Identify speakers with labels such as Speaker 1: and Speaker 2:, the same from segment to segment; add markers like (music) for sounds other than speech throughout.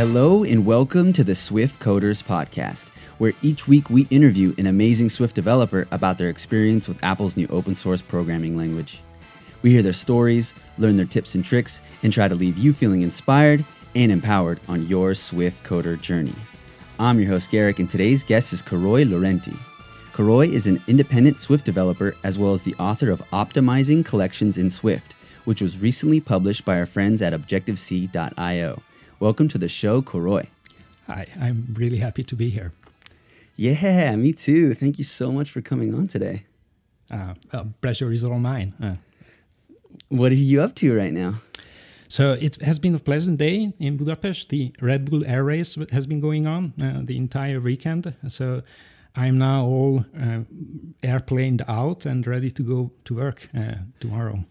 Speaker 1: Hello and welcome to the Swift Coders Podcast, where each week we interview an amazing Swift developer about their experience with Apple's new open source programming language. We hear their stories, learn their tips and tricks, and try to leave you feeling inspired and empowered on your Swift coder journey. I'm your host, Garrick, and today's guest is Károly Lőrentey. Károly is an independent Swift developer as well as the author of Optimizing Collections in Swift, which was recently published by our friends at Objective-C.io. Welcome to the show, Károly.
Speaker 2: Hi, I'm really happy to be here.
Speaker 1: Yeah, me too. Thank you so much for coming on today.
Speaker 2: Uh, well, pleasure is all mine. Uh,
Speaker 1: what are you up to right now?
Speaker 2: So it has been a pleasant day in Budapest. The Red Bull Air Race has been going on uh, the entire weekend. So I'm now all uh, airplaned out and ready to go to work uh, tomorrow.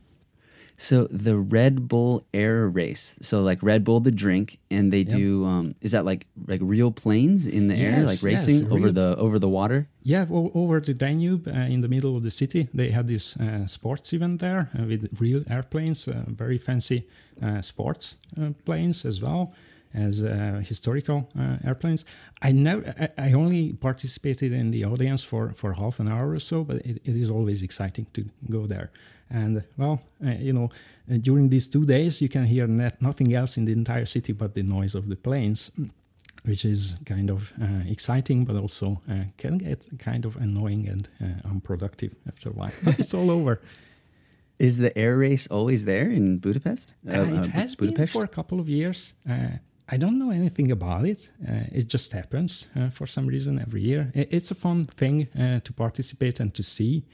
Speaker 1: So the Red Bull Air Race. So like Red Bull the drink, and they yep. do. Um, is that like like real planes in the yes, air, like racing yes, over real, the over the water?
Speaker 2: Yeah, over the Danube uh, in the middle of the city. They had this uh, sports event there uh, with real airplanes, uh, very fancy uh, sports uh, planes as well as historical airplanes. I know I, I, only participated in the audience for for half an hour or so, but it, it is always exciting to go there. And well, uh, you know, uh, during these two days, you can hear net, nothing else in the entire city but the noise of the planes, which is kind of uh, exciting, but also uh, can get kind of annoying and uh, unproductive after a while. (laughs) it's all over.
Speaker 1: Is the air race always there in Budapest?
Speaker 2: Uh, it has Budapest? been for a couple of years. I don't know anything about it. it just happens for some reason every year. it's a fun thing to participate and to see.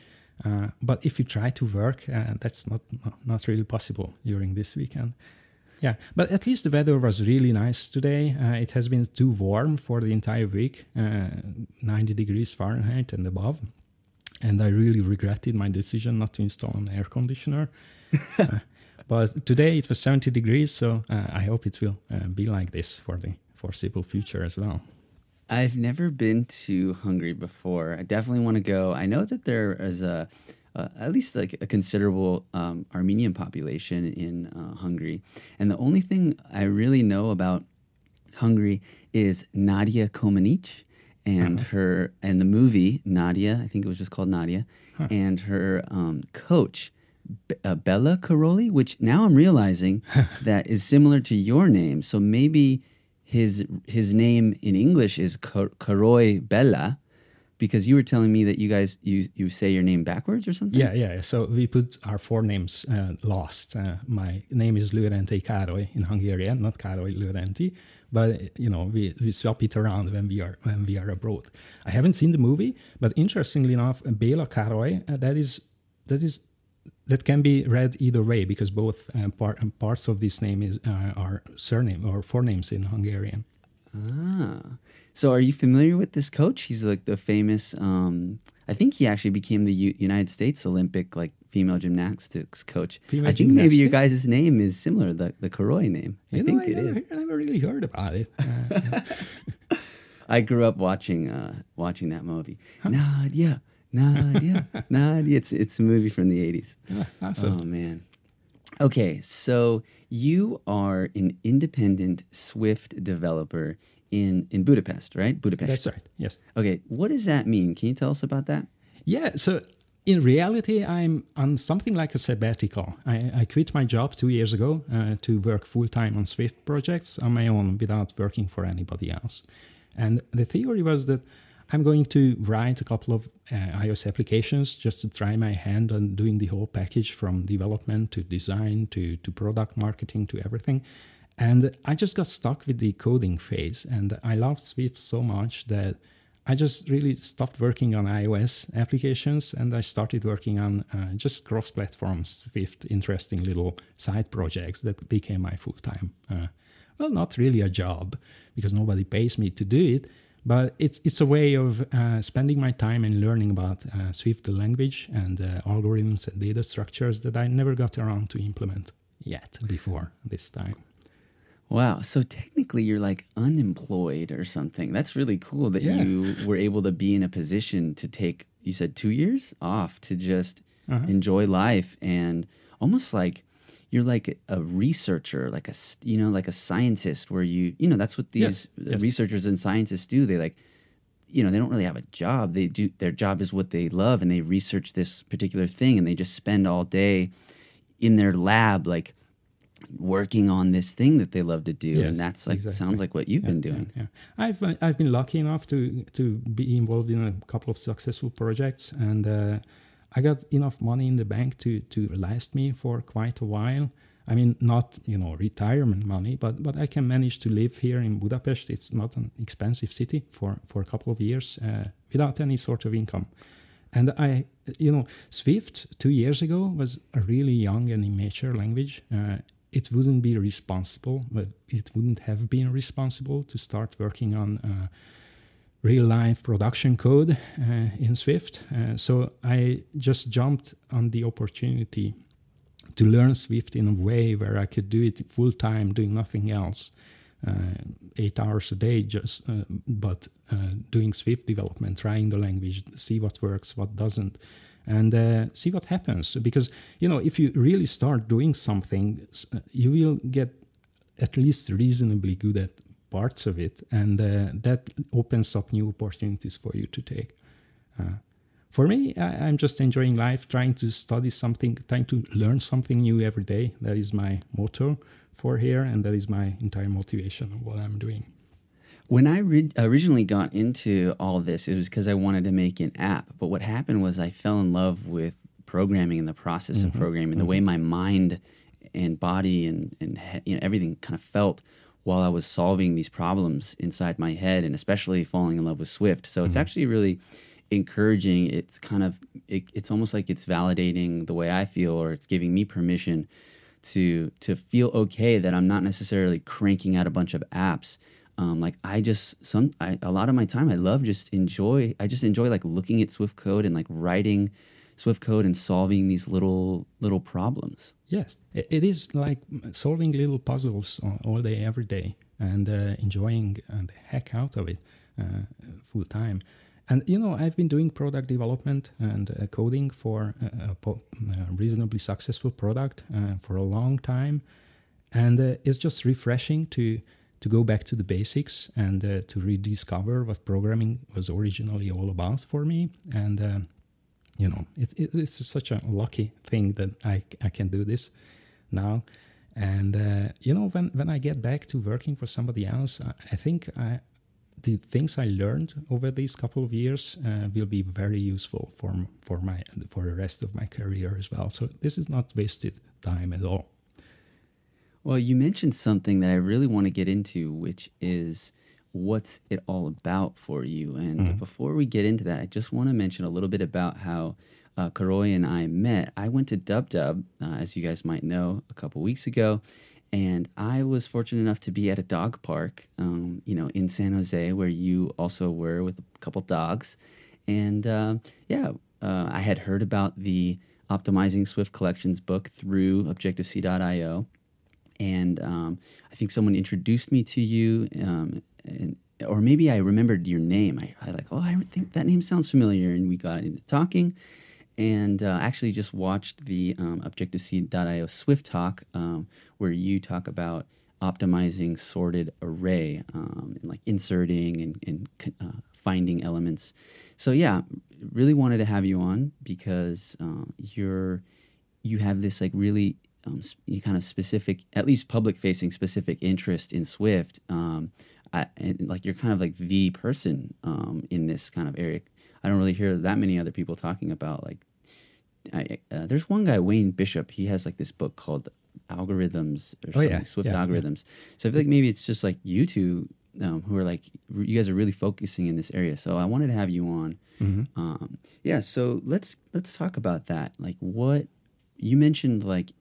Speaker 2: Uh, but if you try to work, uh, that's not not really possible during this weekend. Yeah, but at least the weather was really nice today. Uh, it has been too warm for the entire week, uh, 90 degrees Fahrenheit and above. And I really regretted my decision not to install an air conditioner. (laughs) Uh, but today it was 70 degrees, so I hope it will be like this for the foreseeable future as well.
Speaker 1: I've never been to Hungary before. I definitely want to go. I know that there is a uh, at least like a considerable um, Armenian population in uh, Hungary, and the only thing I really know about Hungary is Nadia Comaneci and uh-huh. her and the movie Nadia. I think it was just called Nadia, huh. and her um, coach. B- uh, Bela Karolyi, which now I'm realizing (laughs) that is similar to your name. So maybe his his name in English is Karoy Bella, because you were telling me that you guys you you say your name backwards or something.
Speaker 2: Yeah, yeah. So we put our four names uh, lost. Uh, my name is Lőrentey Károly in Hungarian, not Károly Lőrentey. But you know, we, we swap it around when we are when we are abroad. I haven't seen the movie, but interestingly enough, Bela Károly, uh, that is that is that can be read either way because both uh, par- parts of this name is uh, are surname or forenames in Hungarian.
Speaker 1: Ah, so are you familiar with this coach? He's like the famous. Um, I think he actually became the U- United States Olympic like female gymnastics coach. Female I think gymnastics? maybe your guys' name is similar, the the Karoy name.
Speaker 2: You
Speaker 1: I
Speaker 2: know,
Speaker 1: think
Speaker 2: I
Speaker 1: it
Speaker 2: never,
Speaker 1: is.
Speaker 2: I never really heard about it. Uh, (laughs)
Speaker 1: I grew up watching uh, watching that movie. Huh? Nadia. Nadia, Nadia. It's it's a movie from the eighties.
Speaker 2: awesome.
Speaker 1: Oh man. Okay, so you are an independent Swift developer in in Budapest, right? Budapest.
Speaker 2: That's right. Yes.
Speaker 1: Okay, what does that mean? Can you tell us about that?
Speaker 2: Yeah. So in reality, I'm on something like a sabbatical. I, I quit my job two years ago uh, to work full time on Swift projects on my own without working for anybody else. And the theory was that I'm going to write a couple of uh, iOS applications just to try my hand on doing the whole package from development to design to, to product marketing to everything. And I just got stuck with the coding phase. And I loved Swift so much that I just really stopped working on iOS applications and I started working on uh, just cross platform Swift, interesting little side projects that became my full time. Uh, well, not really a job because nobody pays me to do it but it's it's a way of uh, spending my time and learning about uh, Swift, the language, and uh, algorithms and data structures that I never got around to implement yet before this time.
Speaker 1: Wow. So technically, you're like unemployed or something. That's really cool that yeah. you were able to be in a position to take, you said two years off to just uh-huh. enjoy life and almost like you're like a researcher, like a you know like a scientist, where you you know that's what these
Speaker 2: Yes, yes.
Speaker 1: researchers and scientists do. They like you know they don't really have a job. They do their job is what they love, and they research this particular thing, and they just spend all day in their lab like working on this thing that they love to do
Speaker 2: Yes,
Speaker 1: and that's like
Speaker 2: exactly.
Speaker 1: sounds like what you've
Speaker 2: Yeah,
Speaker 1: been doing
Speaker 2: Yeah, I've uh, I've been lucky enough to to be involved in a couple of successful projects, and uh, I got enough money in the bank to to last me for quite a while. I mean, not you know retirement money, but but I can manage to live here in Budapest. It's not an expensive city for for a couple of years uh, without any sort of income. And I, you know, Swift two years ago was a really young and immature language. Uh, it wouldn't be responsible, it wouldn't have been responsible to start working on uh, real life production code uh, in Swift. Uh, so I just jumped on the opportunity to learn Swift in a way where I could do it full time, doing nothing else. Uh, eight hours a day, just uh, but uh, doing Swift development, trying the language, see what works, what doesn't, and uh, see what happens. Because you know, if you really start doing something, you will get at least reasonably good at parts of it, and uh, that opens up new opportunities for you to take. Uh, for me, I, I'm just enjoying life, trying to study something, trying to learn something new every day. That is my motto for here, and that is my entire motivation of what I'm doing.
Speaker 1: When I re- originally got into all this, it was because I wanted to make an app. But what happened was I fell in love with programming and the process of programming, the way my mind and body and, and you know, everything kind of felt while I was solving these problems inside my head, and especially falling in love with Swift. So it's actually really encouraging. It's kind of it, it's almost like it's validating the way I feel, or it's giving me permission to to feel okay that I'm not necessarily cranking out a bunch of apps. Um, like I just some I, a lot of my time I love just enjoy I just enjoy like looking at Swift code and like writing Swift code and solving these little little problems.
Speaker 2: Yes, it is like solving little puzzles all- day, every day, and uh, enjoying uh, the heck out of it uh, full time. And you know, I've been doing product development and uh, coding for a, a a reasonably successful product uh, for a long time, and uh, it's just refreshing to to go back to the basics and uh, to rediscover what programming was originally all about for me. And um you know, it, it, it's such a lucky thing that I, I can do this now. And, uh, you know, when, when I get back to working for somebody else, I, I think I, the things I learned over these couple of years uh, will be very useful for, for, my, for the rest of my career as well. So this is not wasted time at all.
Speaker 1: Well, you mentioned something that I really want to get into, which is what's it all about for you. And before we get into that, I just want to mention a little bit about how uh, Károly and I met. I went to Dub Dub, uh, as you guys might know, a couple weeks ago. And I was fortunate enough to be at a dog park, um, you know, in San Jose, where you also were with a couple dogs. And uh, yeah, uh, I had heard about the Optimizing Swift Collections book through Objective-C.io and um, I think someone introduced me to you, um, and, or maybe I remembered your name. I, I like, oh, I think that name sounds familiar, and we got into talking, and uh, actually just watched the um, Objective-C.io Swift talk, um, where you talk about optimizing sorted array um, and like inserting and, and uh, finding elements. So yeah, really wanted to have you on because uh, you're you have this like really um, kind of specific, at least public facing specific interest in Swift. Um, I, and like you're kind of like the person um, in this kind of area. I don't really hear that many other people talking about like. I, uh, there's one guy, Wayne Bishop. He has like this book called Algorithms or
Speaker 2: Oh,
Speaker 1: something,
Speaker 2: yeah.
Speaker 1: Swift
Speaker 2: Yeah, yeah.
Speaker 1: Algorithms. So I feel like maybe it's just like you two um, who are like r- you guys are really focusing in this area. So I wanted to have you on.
Speaker 2: Mm-hmm.
Speaker 1: Um, yeah, so let's let's talk about that. Like what you mentioned, like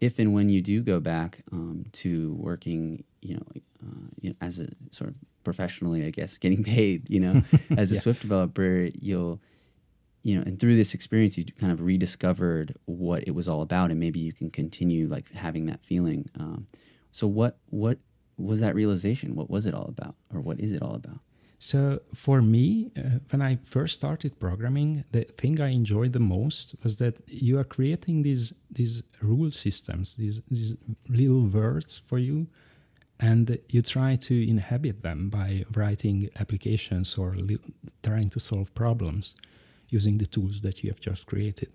Speaker 1: if and when you do go back um, to working, you know, uh, you know, as a sort of professionally, I guess, getting paid, you know, (laughs) as a
Speaker 2: Yeah.
Speaker 1: Swift developer, you'll, you know, and through this experience, you kind of rediscovered what it was all about, and maybe you can continue like having that feeling. Um, so what what was that realization? What was it all about, or what is it all about?
Speaker 2: So for me, uh, when I first started programming, the thing I enjoyed the most was that you are creating these these rule systems, these these little words for you, and you try to inhabit them by writing applications or li- trying to solve problems using the tools that you have just created.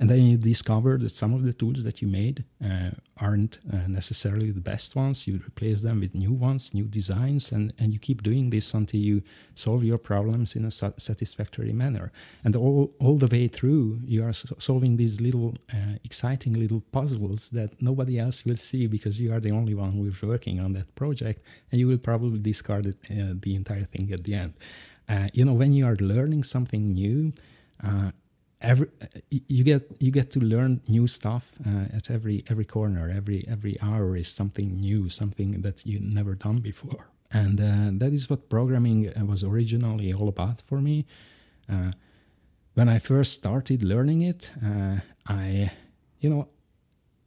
Speaker 2: And then you discover that some of the tools that you made uh, aren't uh, necessarily the best ones. You replace them with new ones, new designs, and, and you keep doing this until you solve your problems in a satisfactory manner. And all, all the way through, you are so solving these little uh, exciting little puzzles that nobody else will see because you are the only one who is working on that project, and you will probably discard it, uh, the entire thing at the end. Uh, you know, when you are learning something new, uh, every you get you get to learn new stuff uh, at every every corner. Every every hour is something new something that you never done before. And uh, that is what programming uh, was originally all about for me. Uh, when i first started learning it uh, i you know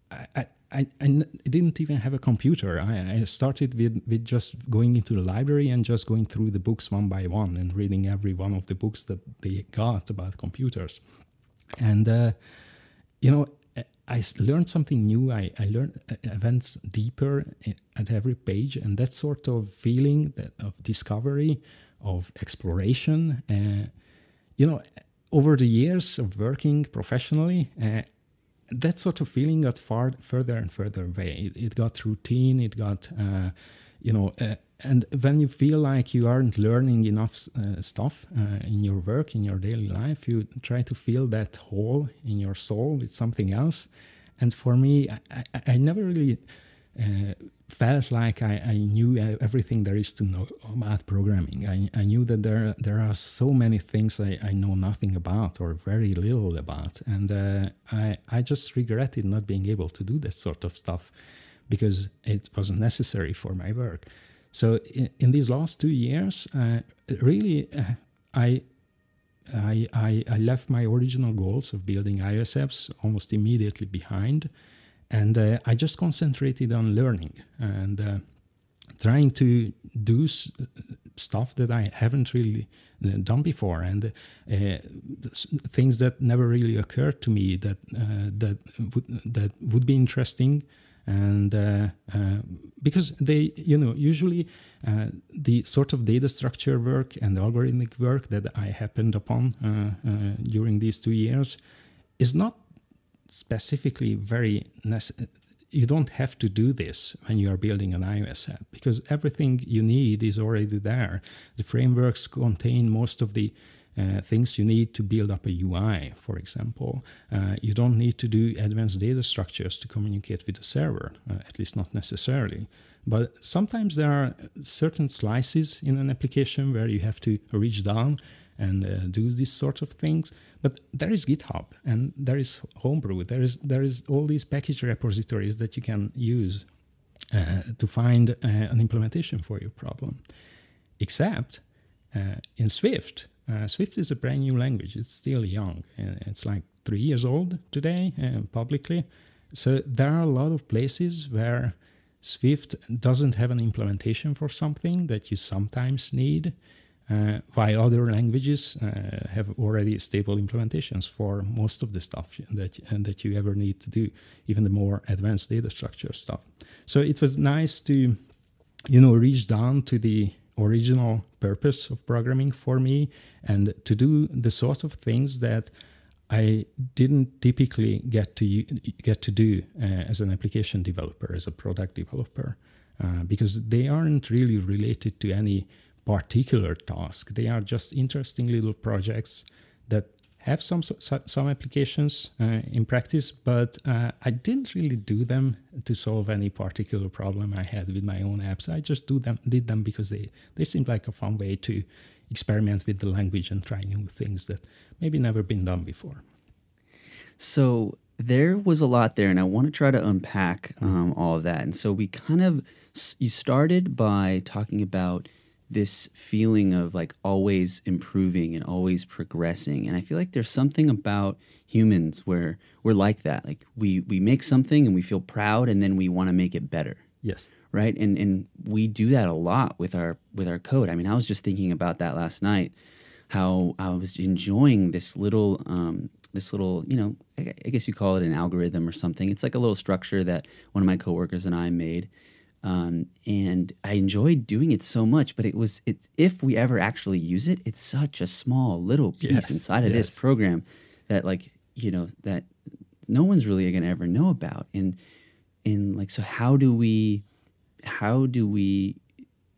Speaker 2: I, I, I didn't even have a computer. I, I started with, with just going into the library and just going through the books one by one and reading every one of the books that they got about computers. And, uh, you know, I learned something new. I, I learned events deeper at every page, and that sort of feeling that, of discovery, of exploration. Uh, you know, over the years of working professionally, uh, that sort of feeling got far further and further away. It, it got routine. It got, uh, you know, uh, and when you feel like you aren't learning enough uh, stuff uh, in your work in your daily life you try to fill that hole in your soul with something else and for me i, I, I never really uh, felt like I, I, knew everything there is to know about programming. I, I knew that there there are so many things I, I know nothing about or very little about, and uh, I I just regretted not being able to do that sort of stuff because it wasn't necessary for my work. So in, in these last two years, uh, really, uh, I, I, I, I left my original goals of building iOS apps almost immediately behind, and uh, I just concentrated on learning and uh, trying to do s- stuff that I haven't really uh, done before, and uh, things that never really occurred to me that that would that would be interesting. And uh, uh, because they you know usually uh, the sort of data structure work and algorithmic work that i happened upon uh, uh, during these two years is not specifically very necessary you don't have to do this when you are building an ios app because everything you need is already there the frameworks contain most of the uh, things you need to build up a UI, for example. Uh, you don't need to do advanced data structures to communicate with the server, uh, at least not necessarily. But sometimes there are certain slices in an application where you have to reach down and uh, do these sorts of things. But there is GitHub and there is Homebrew. There is there is all these package repositories that you can use uh, to find uh, an implementation for your problem. Except in Swift, uh, Swift is a brand new language. It's still young. It's like three years old today uh, publicly. So there are a lot of places where Swift doesn't have an implementation for something that you sometimes need, uh, while other languages uh, have already stable implementations for most of the stuff that that you ever need to do, even the more advanced data structure stuff. So it was nice to, you know, reach down to the original purpose of programming for me and to do the sort of things that I didn't typically get to get to do uh, as an application developer, as a product developer, uh, because they aren't really related to any particular task. They are just interesting little projects that have some some applications uh, in practice, but uh, I didn't really do them to solve any particular problem I had with my own apps. I just do them did them because they they seemed like a fun way to experiment with the language and try new things that maybe never been done before.
Speaker 1: So there was a lot there, and I want to try to unpack um, all of that. And so we kind of you started by talking about this feeling of like always improving and always progressing and i feel like there's something about humans where we're like that like we we make something and we feel proud and then we want to make it better
Speaker 2: Yes.
Speaker 1: right? And and we do that a lot with our with our code. I mean, I was just thinking about that last night, how I was enjoying this little um, this little you know I, I guess you call it an algorithm or something. It's like a little structure that one of my coworkers and I made. Um, and I enjoyed doing it so much, but it was it's if we ever actually use it, it's such a small little piece
Speaker 2: Yes,
Speaker 1: inside of this program that like you know that no one's really gonna ever know about. And and like so how do we how do we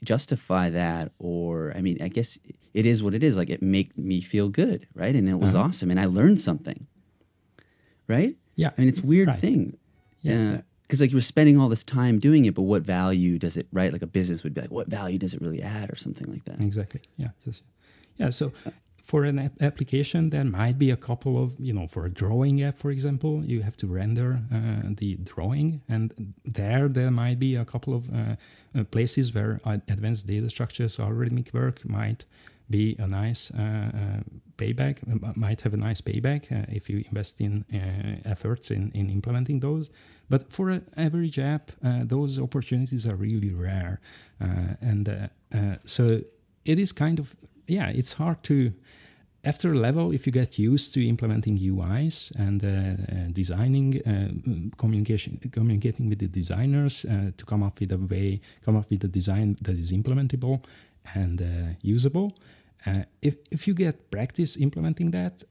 Speaker 1: justify that or i mean i guess it is what it is like it made me feel good right and it was
Speaker 2: Uh-huh.
Speaker 1: awesome and i learned something right
Speaker 2: Yeah.
Speaker 1: i mean it's a weird
Speaker 2: Right.
Speaker 1: thing
Speaker 2: Yeah.
Speaker 1: Because like you were spending all this time doing it but what value does it right like a business would be like what value does it really add or something like that
Speaker 2: Exactly. Yeah. Yeah. So for an app- application, there might be a couple of, you know, for a drawing app, for example, you have to render uh, the drawing, and there there might be a couple of uh, uh, places where advanced data structures, algorithmic work might be a nice uh, uh, payback, might have a nice payback uh, if you invest in efforts in, in implementing those. But for an average app, those opportunities are really rare. And so it is kind of, yeah, it's hard to, after a level, if you get used to implementing UIs and uh, uh, designing, uh, mm, communication, communicating with the designers uh, to come up with a way, come up with a design that is implementable and uh, usable. Uh, if, if you get practice implementing that,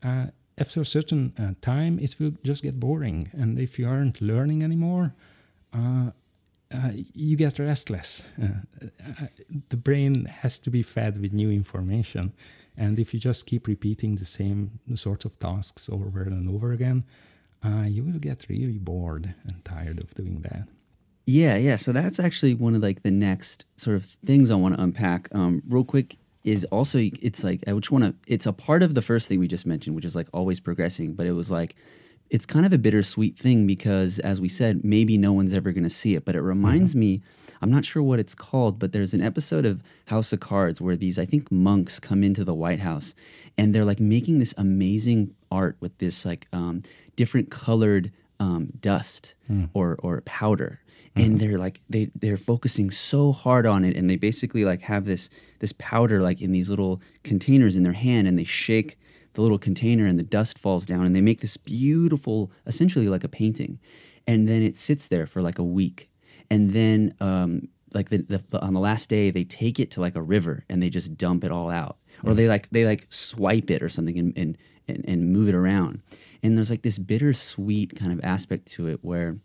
Speaker 2: after a certain time, it will just get boring. And if you aren't learning anymore, uh, you get restless. Uh, uh, the brain has to be fed with new information. And if you just keep repeating the same sort of tasks over and over again, uh, you will get really bored and tired of doing that.
Speaker 1: Yeah, yeah. So that's actually one of like the next sort of things I want to unpack. Um, real quick is also it's like I just want to. It's a part of the first thing we just mentioned, which is like always progressing. But it was like it's kind of a bittersweet thing because, as we said, maybe no one's ever going to see it. But it reminds me. I'm not sure what it's called, but there's an episode of House of Cards where these, I think, monks come into the White House and they're like making this amazing art with this like um, different colored um, dust or or powder and they're like they they're focusing so hard on it and they basically like have this this powder like in these little containers in their hand and they shake the little container and the dust falls down and they make this beautiful essentially like a painting. And then it sits there for like a week. And then um like the, the, the on the last day they take it to like a river and they just dump it all out. Or they like they like swipe it or something and and, and, and move it around. And there's like this bittersweet kind of aspect to it where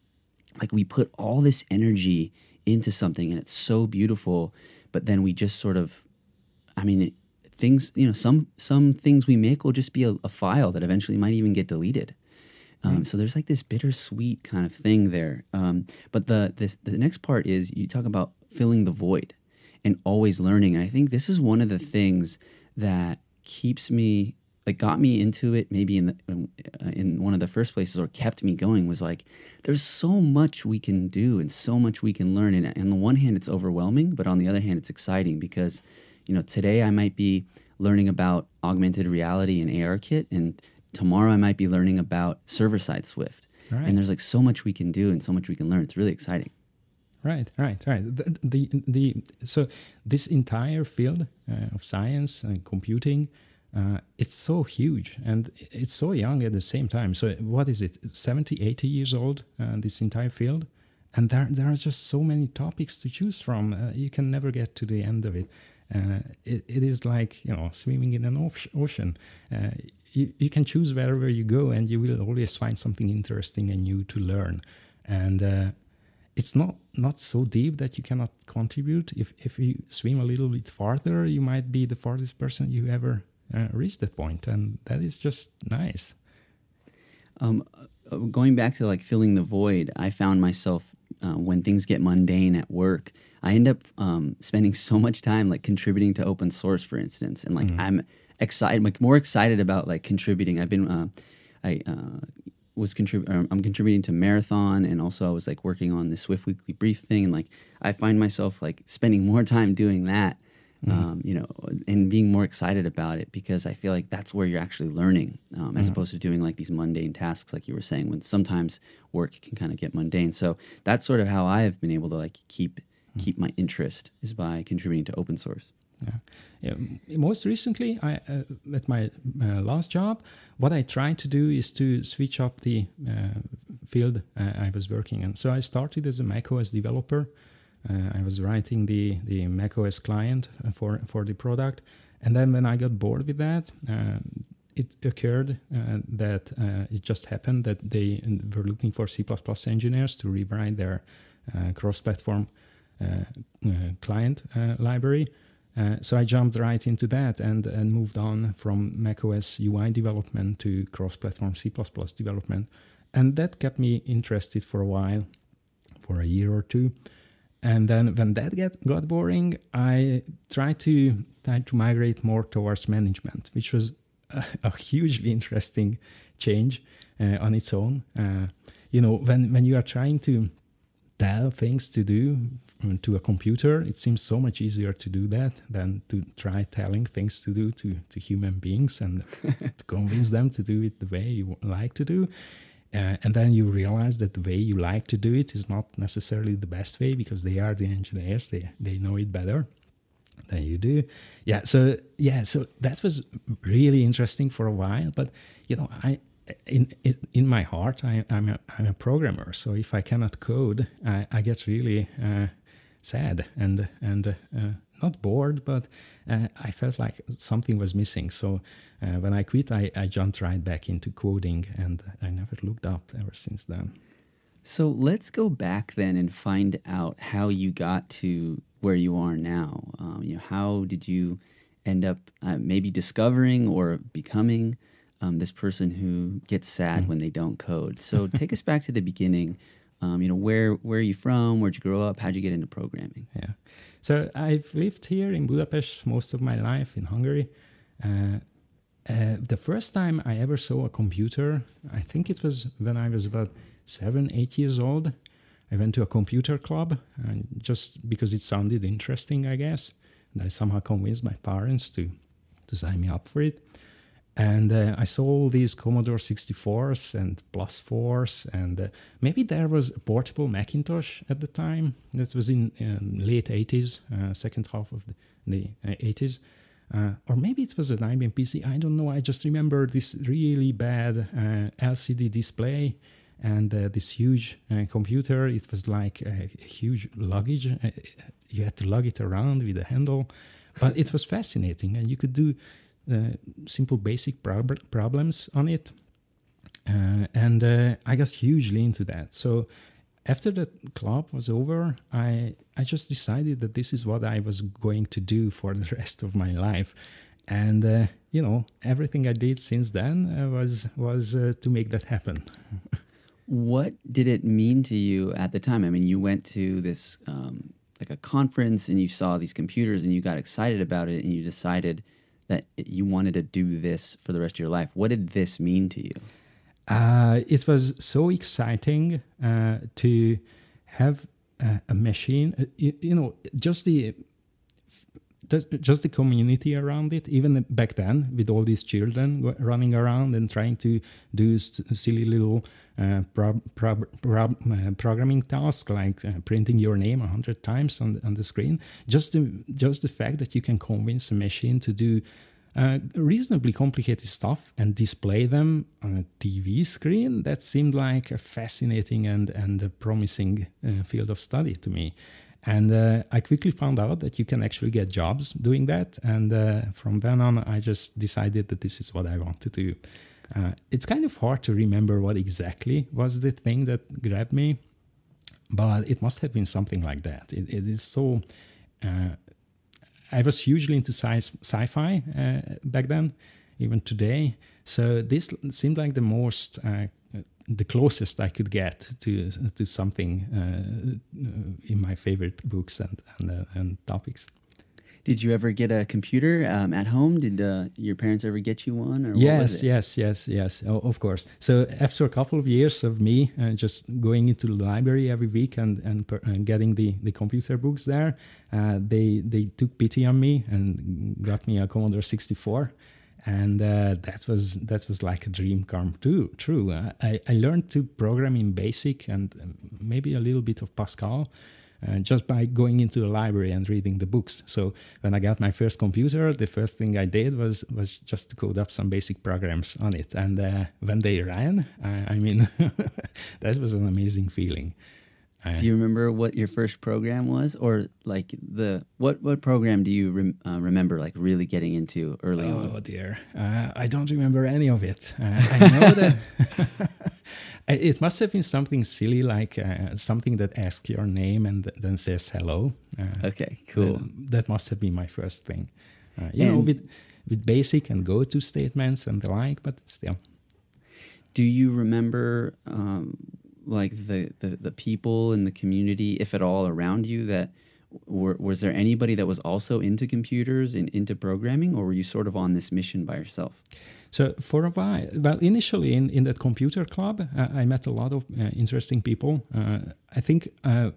Speaker 1: like we put all this energy into something and it's so beautiful but then we just sort of i mean it, things you know some some things we make will just be a, a file that eventually might even get deleted. Um, so there's like this bittersweet kind of thing there. Um, but the this, the next part is you talk about filling the void and always learning. And i think this is one of the things that keeps me like got me into it maybe in the uh, in one of the first places or kept me going was like there's so much we can do and so much we can learn. And on the one hand it's overwhelming but on the other hand it's exciting because you know today I might be learning about augmented reality and ARKit and tomorrow I might be learning about server side Swift
Speaker 2: Right.
Speaker 1: and there's like so much we can do and so much we can learn it's really exciting
Speaker 2: Right, right, right. The, the, the so this entire field uh, of science and computing, uh, it's so huge and it's so young at the same time. So what is it? 70, 80 years old, uh, this entire field. And there, there are just so many topics to choose from. Uh, you can never get to the end of it. Uh, it, it is like, you know, swimming in an ocean. Uh, you, you can choose wherever you go and you will always find something interesting and new to learn. And uh, it's not not so deep that you cannot contribute. If if you swim a little bit farther, you might be the farthest person you ever uh, reach that point, and that is just nice.
Speaker 1: um, going back to like filling the void, I found myself uh, when things get mundane at work, I end up um, spending so much time like contributing to open source, for instance, and like I'm excited, like more excited about like contributing. I've been, uh, I uh, was contrib- or I'm contributing to Marathon, and also I was like working on the Swift Weekly Brief thing, and like I find myself like spending more time doing that um, you know, and being more excited about it because I feel like that's where you're actually learning, um, as opposed to doing like these mundane tasks, like you were saying, when sometimes work can kind of get mundane. So that's sort of how I have been able to like keep keep my interest is by contributing to open source.
Speaker 2: Yeah. yeah. Most recently, I uh, at my uh, last job, what I tried to do is to switch up the uh, field uh, I was working in. So I started as a macOS developer. Uh, I was writing the the macOS client for for the product, and then when I got bored with that. Uh, it occurred that it just happened that they were looking for C++ engineers to rewrite their cross-platform client library, uh, so I jumped right into that and, and moved on from macOS UI development to cross-platform C++ development. And that kept me interested for a while, for a year or two. And then when that get, got boring, I tried to try to migrate more towards management, which was a, a hugely interesting change uh, on its own. Uh, you know, when, when you are trying to tell things to do to a computer, it seems so much easier to do that than to try telling things to do to, to human beings and to (laughs) convince them to do it the way you like to do. Uh, and then you realize that the way you like to do it is not necessarily the best way because they are the engineers, they, they know it better than you do. Yeah, so yeah, so that was really interesting for a while. But you know, I in in my heart, I, am a I'm a programmer. So if I cannot code, I, I get really uh, sad and and uh, not bored, but uh, I felt like something was missing. So uh, when I quit, I, I jumped right back into coding, and I never looked up ever since then.
Speaker 1: So let's go back then and find out how you got to where you are now. Um, you know, how did you end up uh, maybe discovering or becoming um, this person who gets sad mm. when they don't code? So take us back to the beginning. Um, you know, where where are you from? Where'd you grow up? How'd you get into programming?
Speaker 2: Yeah, so I've lived here in Budapest most of my life in Hungary. Uh, uh, the first time I ever saw a computer, I think it was when I was about seven, eight years old. I went to a computer club, and just because it sounded interesting, I guess. And I somehow convinced my parents to to sign me up for it. And uh, I saw all these Commodore 64s and Plus 4s, and uh, maybe there was a portable Macintosh at the time. That was in um, late 80s, uh, second half of the, the 80s. Uh, uh, or maybe it was an IBM PC. I don't know. I just remember this really bad uh, LCD display and this huge computer. It was like a, a huge luggage. you had to lug it around with a handle, but it was fascinating, and you could do simple basic prob- problems on it. Uh, and uh, I got hugely into that. So after the club was over, I I just decided that this is what I was going to do for the (laughs) rest of my life, and uh, you know everything I did since then uh, was was uh, to make that happen.
Speaker 1: what did it mean to you at the time? I mean, you went to this um, like a conference and you saw these computers and you got excited about it and you decided that you wanted to do this for the rest of your life. What did this mean to you?
Speaker 2: Uh, it was so exciting uh, to have uh, a machine. Uh, you, you, know, just the just the community around it. Even back then, with all these children running around and trying to do silly little pro- pro- pro- uh, programming task like printing your name a hundred times on the, on the screen. Just the just the fact that you can convince a machine to do uh, reasonably complicated stuff and display them on a TV screen, that seemed like a fascinating and, and a promising uh, field of study to me. And uh, I quickly found out that you can actually get jobs doing that. And uh, from then on, I just decided that this is what I want to do. Uh, it's kind of hard to remember what exactly was the thing that grabbed me, but it must have been something like that. it, it is so uh, I was hugely into sci- sci-fi uh, back then, even today. So this seemed like the most, uh, the closest I could get to to something uh, in my favorite books and and, uh, and topics.
Speaker 1: Did you ever get a computer um, at home? Did uh, your parents ever get you one? Or
Speaker 2: yes, yes, yes, yes. Oh, of course. So after a couple of years of me uh, just going into the library every week and and, per, and getting the, the computer books there, uh, they they took pity on me and got me a Commodore 64 and uh, that was that was like a dream come true. True, uh, I, I learned to program in BASIC and um, maybe a little bit of Pascal, uh, just by going into the library and reading the books. So when I got my first computer, the first thing I did was was just to code up some basic programs on it. And uh, when they ran, I mean, (laughs) that was an amazing feeling.
Speaker 1: Do you remember what your first program was, or like the what what program do you rem, uh, remember like really getting into early
Speaker 2: oh,
Speaker 1: on?
Speaker 2: Oh dear, uh, I don't remember any of it. Uh, I know that (laughs) (laughs) it must have been something silly, like uh, something that asks your name and then says hello.
Speaker 1: Uh, okay, cool.
Speaker 2: That, that, must have been my first thing. Uh, you and know, with with basic and go to statements and the like, but still.
Speaker 1: Do you remember um, like the, the the people in the community, if at all, around you that? Were, was there anybody that was also into computers and into programming, or were you sort of on this mission by yourself?
Speaker 2: So for a while, well, initially in, in that computer club, uh, I met a lot of uh, interesting people. Uh, I think uh,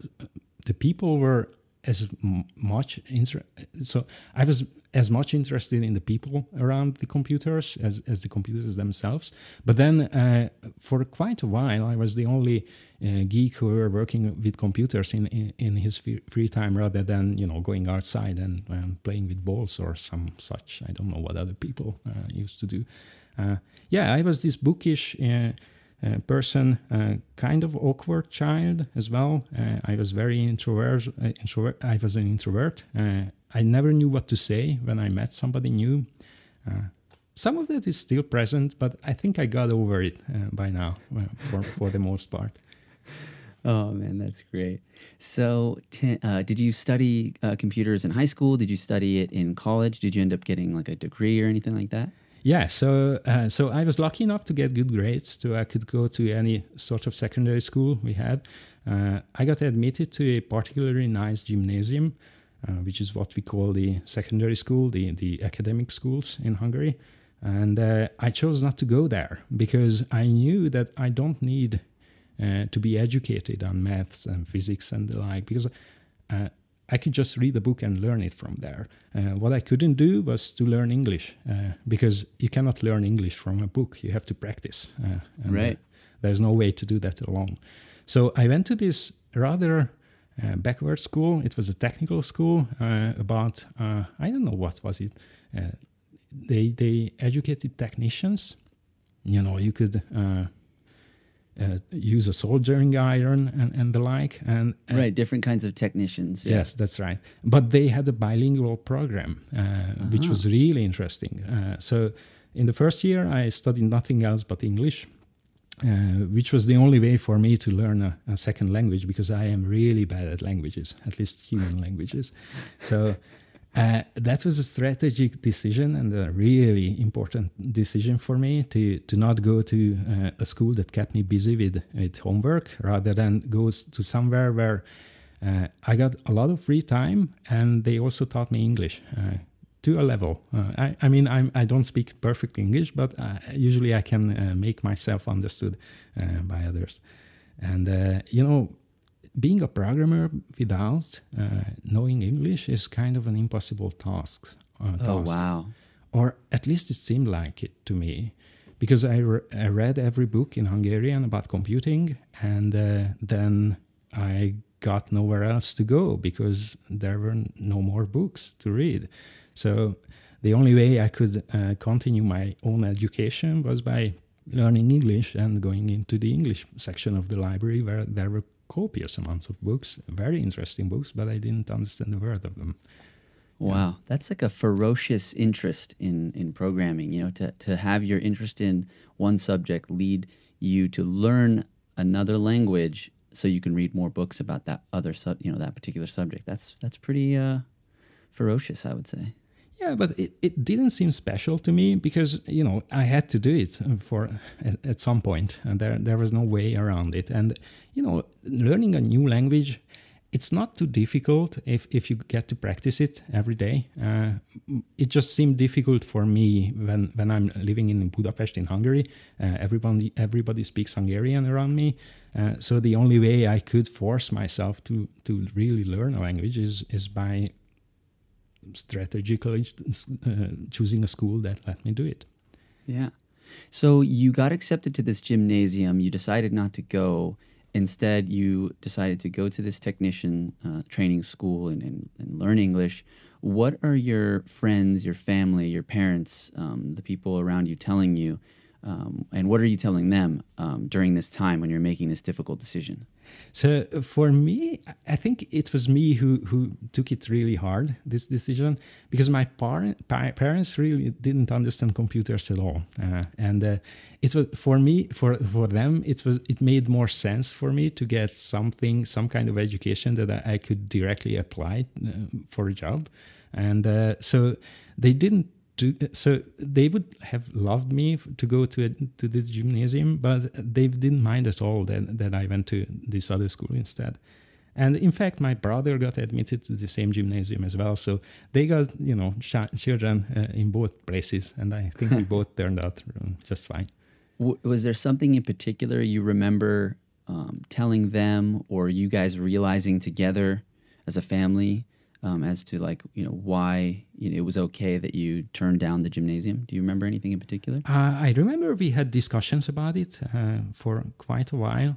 Speaker 2: the people were as much inter- so I was as much interested in the people around the computers as, as the computers themselves. But then uh, for quite a while, I was the only uh, geek who were working with computers in, in, in, his free time rather than you know going outside and, and, playing with balls or some such. I don't know what other people uh, used to do. Uh, yeah, I was this bookish. Uh, uh, person, kind of awkward child as well. I was very introvert, introvert. I was an introvert. I never knew what to say when I met somebody new. some of that is still present, but I think I got over it by now, for, for the most part. (laughs)
Speaker 1: Oh man, that's great. So, uh, did you study uh, computers in high school? Did you study it in college? Did you end up getting like a degree or anything like that?
Speaker 2: Yeah, so uh, so I was lucky enough to get good grades, so I could go to any sort of secondary school we had. Uh, I got admitted to a particularly nice gymnasium, uh, which is what we call the secondary school, the the academic schools in Hungary, and uh, I chose not to go there because I knew that I don't need uh, to be educated on maths and physics and the like because uh, I could just read the book and learn it from there. Uh, what I couldn't do was to learn English uh, because you cannot learn English from a book. You have to practice.
Speaker 1: Uh, right.
Speaker 2: there's no way to do that alone. So I went to this rather uh, backward school. It was a technical school uh, about uh, I don't know what was it. they they educated technicians. You know, you could uh, use a soldering iron and, and the like. And, and,
Speaker 1: right, different kinds of technicians.
Speaker 2: Yeah. Yes, that's right. But they had a bilingual program, uh, uh-huh. which was really interesting. Uh, so in the first year, I studied nothing else but English. Uh, which was the only way for me to learn a, a, second language because I am really bad at languages, at least human (laughs) languages. So uh, that was a strategic decision and a really important decision for me to, to not go to uh, a school that kept me busy with, with homework rather than go to somewhere where uh, I got a lot of free time and they also taught me English uh, to a level. Uh, I, I, mean, I'm, I don't speak perfect English, but uh, usually I can make myself understood by others. And, you know, being a programmer without uh, knowing English is kind of an impossible task.
Speaker 1: Uh, oh, wow.
Speaker 2: Or at least it seemed like it to me. Because I, re- I read every book in Hungarian about computing, and uh, then I got nowhere else to go because there were no more books to read. So the only way I could uh, continue my own education was by learning English and going into the English section of the library where there were copious amounts of books, very interesting books, but I didn't understand a word of them.
Speaker 1: Wow, yeah. that's like a ferocious interest in in programming. You know, to to have your interest in one subject lead you to learn another language so you can read more books about that other sub, you know, that particular subject. That's that's pretty uh, ferocious, I would say.
Speaker 2: Yeah, but it, it didn't seem special to me because you know I had to do it for at, at, some point, and there there was no way around it. And you know, learning a new language, it's not too difficult if, if you get to practice it every day. Uh, it just seemed difficult for me when, when I'm living in Budapest in Hungary. Uh, everybody everybody speaks Hungarian around me, uh, so the only way I could force myself to to really learn a language is is by strategically uh, choosing a school that let me do it.
Speaker 1: Yeah. So you got accepted to this gymnasium. You decided not to go Instead, you decided to go to this technician uh, training school and, and, and, learn English. What are your friends, your family, your parents, um, the people around you telling you? Um, and what are you telling them um, during this time when you're making this difficult decision?
Speaker 2: So for me, I think it was me who who took it really hard this decision because my parent, parents really didn't understand computers at all, uh, and uh, it was for me for for them it was it made more sense for me to get something some kind of education that I, I could directly apply uh, for a job, and uh, so they didn't to, so they would have loved me to go to a, to this gymnasium, but they didn't mind at all that, that I went to this other school instead. And in fact, my brother got admitted to the same gymnasium as well. So they got, you know, ch- children uh, in both places. And I think we (laughs) both turned out just fine.
Speaker 1: Was there something in particular you remember um, telling them or you guys realizing together as a family um, as to like you know why you know, it was okay that you turned down the gymnasium. Do you remember anything in particular?
Speaker 2: Uh, I remember we had discussions about it uh, for quite a while,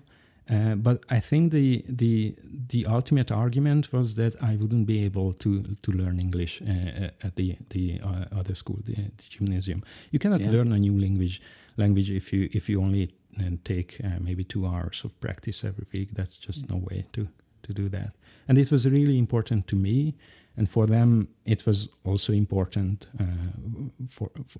Speaker 2: uh, but I think the the the ultimate argument was that I wouldn't be able to to learn English uh, at the the uh, other school, the, the, gymnasium. You cannot yeah. learn a new language language if you if you only uh, take maybe two hours of practice every week. That's just no way to to do that. And this was really important to me. And for them, it was also important uh, for, for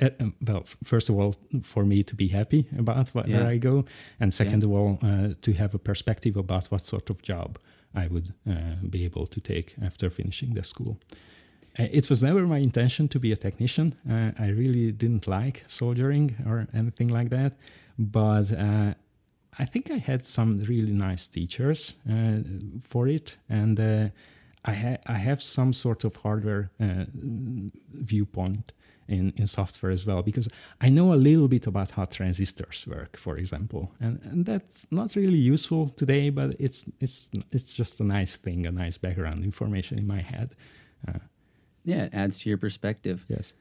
Speaker 2: uh, well, first of all, for me to be happy about where yeah. I go, and second yeah. of all, uh, to have a perspective about what sort of job I would uh, be able to take after finishing the school. Uh, it was never my intention to be a technician. Uh, I really didn't like soldering or anything like that, but I think I had some really nice teachers uh, for it, and uh, I, ha- I have some sort of hardware uh, viewpoint in, in software as well because I know a little bit about how transistors work, for example, and, and that's not really useful today, but it's it's it's just a nice thing, a nice background information in my head. Uh,
Speaker 1: yeah, it adds to your perspective.
Speaker 2: Yes.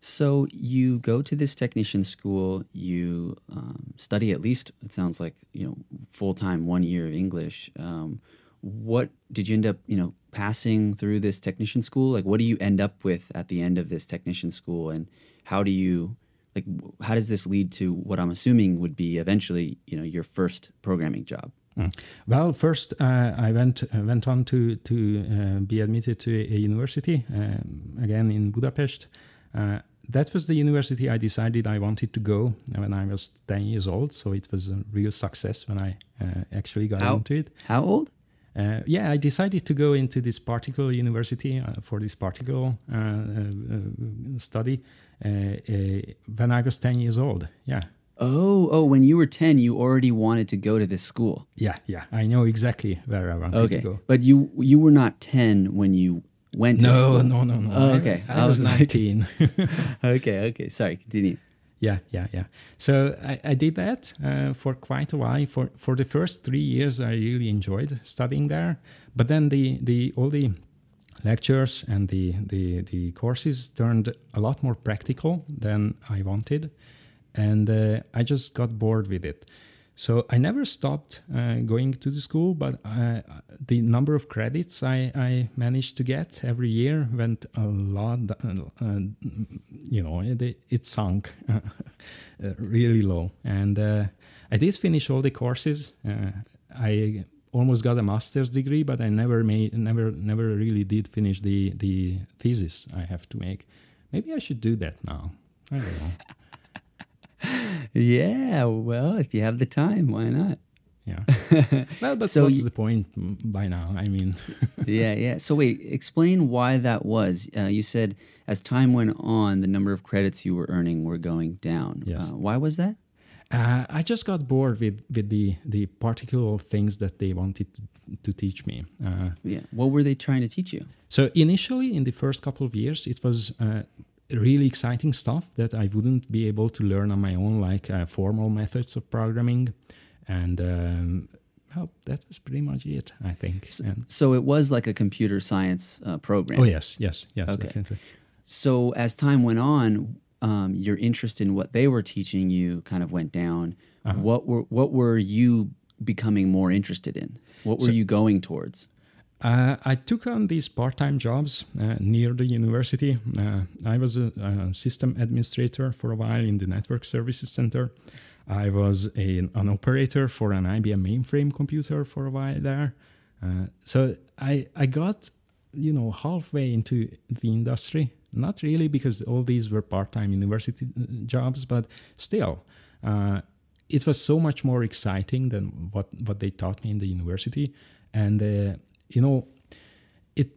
Speaker 1: So you go to this technician school. You um, study at least it sounds like you know full time one year of English. Um, what did you end up you know passing through this technician school? Like what do you end up with at the end of this technician school, and how do you like how does this lead to what I'm assuming would be eventually you know your first programming job?
Speaker 2: Mm. Well, first uh, I went uh, went on to to uh, be admitted to a, university um, again in Budapest. Uh, that was the university I decided I wanted to go when I was 10 years old. So it was a real success when I uh, actually got how, into it.
Speaker 1: How old?
Speaker 2: Uh, yeah, I decided to go into this particle university uh, for this particle uh, uh, study when I was 10 years old. Yeah.
Speaker 1: Oh, oh, when you were 10, you already wanted to go to this school.
Speaker 2: Yeah, yeah. I know exactly where I wanted okay. to go.
Speaker 1: But you you were not 10 when you went to
Speaker 2: no, no, no, no.
Speaker 1: Oh, okay.
Speaker 2: I, I, I was, was 19. (laughs)
Speaker 1: okay, okay. Sorry, continue.
Speaker 2: Yeah, yeah, yeah. So I, I did that uh, for quite a while. For for the first three years, I really enjoyed studying there. But then the the all the lectures and the the the courses turned a lot more practical than I wanted, and uh, I just got bored with it. So I never stopped uh, going to the school, but uh, the number of credits I, I, managed to get every year went a lot. Uh, you know, it, it sunk (laughs) uh, really low, and uh, I did finish all the courses. Uh, I almost got a master's degree, but I never made, never, never really did finish the the thesis I have to make. Maybe I should do that now. I don't know (laughs)
Speaker 1: yeah, well, if you have the time, why not?
Speaker 2: Yeah. (laughs) well, but so what's you, the point by now? I mean, (laughs)
Speaker 1: yeah, yeah. So wait, explain why that was. Uh, you said as time went on, the number of credits you were earning were going down.
Speaker 2: Yes.
Speaker 1: Uh, why was that?
Speaker 2: Uh, I just got bored with, with the, the particular things that they wanted to, to teach me. Uh,
Speaker 1: Yeah. What were they trying to teach you?
Speaker 2: so initially, in the first couple of years, it was uh, really exciting stuff that I wouldn't be able to learn on my own, like uh, formal methods of programming, and um, well, that was pretty much it, I think. And,
Speaker 1: So it was like a computer science uh, program.
Speaker 2: oh yes, yes, yes,
Speaker 1: Okay.
Speaker 2: definitely.
Speaker 1: So as time went on, um, your interest in what they were teaching you kind of went down.
Speaker 2: Uh-huh.
Speaker 1: What were what were you becoming more interested in? What were
Speaker 2: So-
Speaker 1: you going towards?
Speaker 2: Uh, I took on these part-time jobs uh, near the university. Uh, I was a, a system administrator for a while in the network services center. I was a, an operator for an IBM mainframe computer for a while there. Uh, so I I got you know halfway into the industry. Not really because all these were part-time university uh, jobs, but still. Uh, it was so much more exciting than what, what they taught me in the university. And uh, you know, it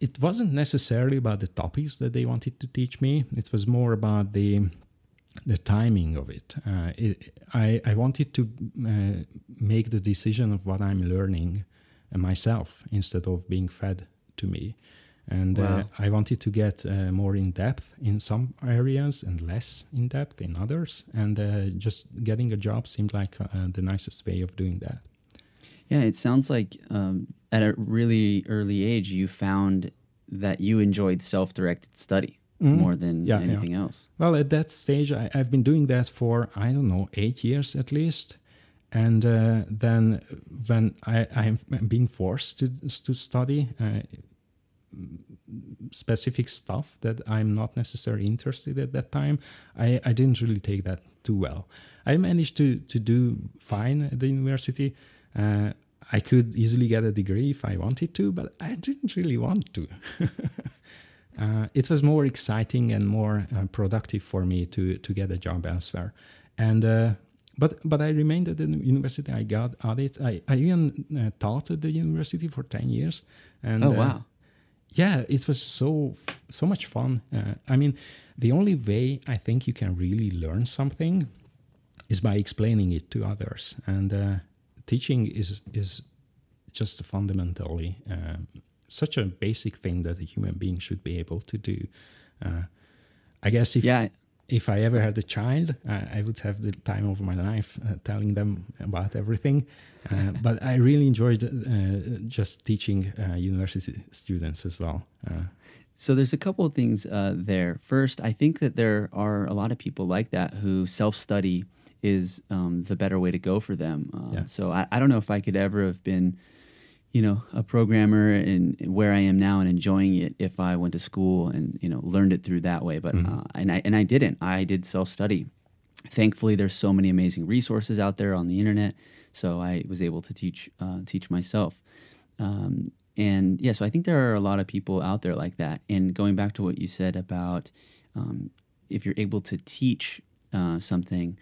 Speaker 2: it wasn't necessarily about the topics that they wanted to teach me. It was more about the the timing of it. Uh, it I I wanted to uh, make the decision of what I'm learning uh, myself instead of being fed to me. And uh, I wanted to get uh, more in depth in some areas and less in depth in others. And uh, just getting a job seemed like uh, the nicest way of doing that.
Speaker 1: Yeah, it sounds like um, at a really early age you found that you enjoyed self-directed study
Speaker 2: Mhm.
Speaker 1: more than
Speaker 2: Yeah, yeah.
Speaker 1: anything else.
Speaker 2: Well, at that stage, I, I've been doing that for, I don't know, eight years at least. And uh, then when I, I'm being forced to, to study uh, specific stuff that I'm not necessarily interested at that time, I, I didn't really take that too well. I managed to, to do fine at the university. Uh, I could easily get a degree if I wanted to, but I didn't really want to. (laughs) uh, it was more exciting and more uh, productive for me to to get a job elsewhere. And uh, but but I remained at the university. I got at it. I I even uh, taught at the university for ten years. And
Speaker 1: Oh
Speaker 2: uh,
Speaker 1: wow.
Speaker 2: yeah, it was so so much fun. Uh, I mean, the only way I think you can really learn something is by explaining it to others, and uh, teaching is is just fundamentally um, such a basic thing that a human being should be able to do. Uh, I guess if
Speaker 1: Yeah,
Speaker 2: if I ever had a child, uh, I would have the time of my life uh, telling them about everything. Uh, (laughs) but I really enjoyed uh, just teaching uh, university students as well. Uh,
Speaker 1: So there's a couple of things uh, there. First, I think that there are a lot of people like that who self-study is um, the better way to go for them. Uh,
Speaker 2: Yeah.
Speaker 1: So I, I don't know if I could ever have been, you know, a programmer and where I am now and enjoying it if I went to school and you know learned it through that way. But
Speaker 2: Mhm.
Speaker 1: uh, and I and I didn't. I did self-study. Thankfully, there's so many amazing resources out there on the internet, so I was able to teach uh, teach myself. Um, and yeah, so I think there are a lot of people out there like that. And going back to what you said about um, if you're able to teach uh, something,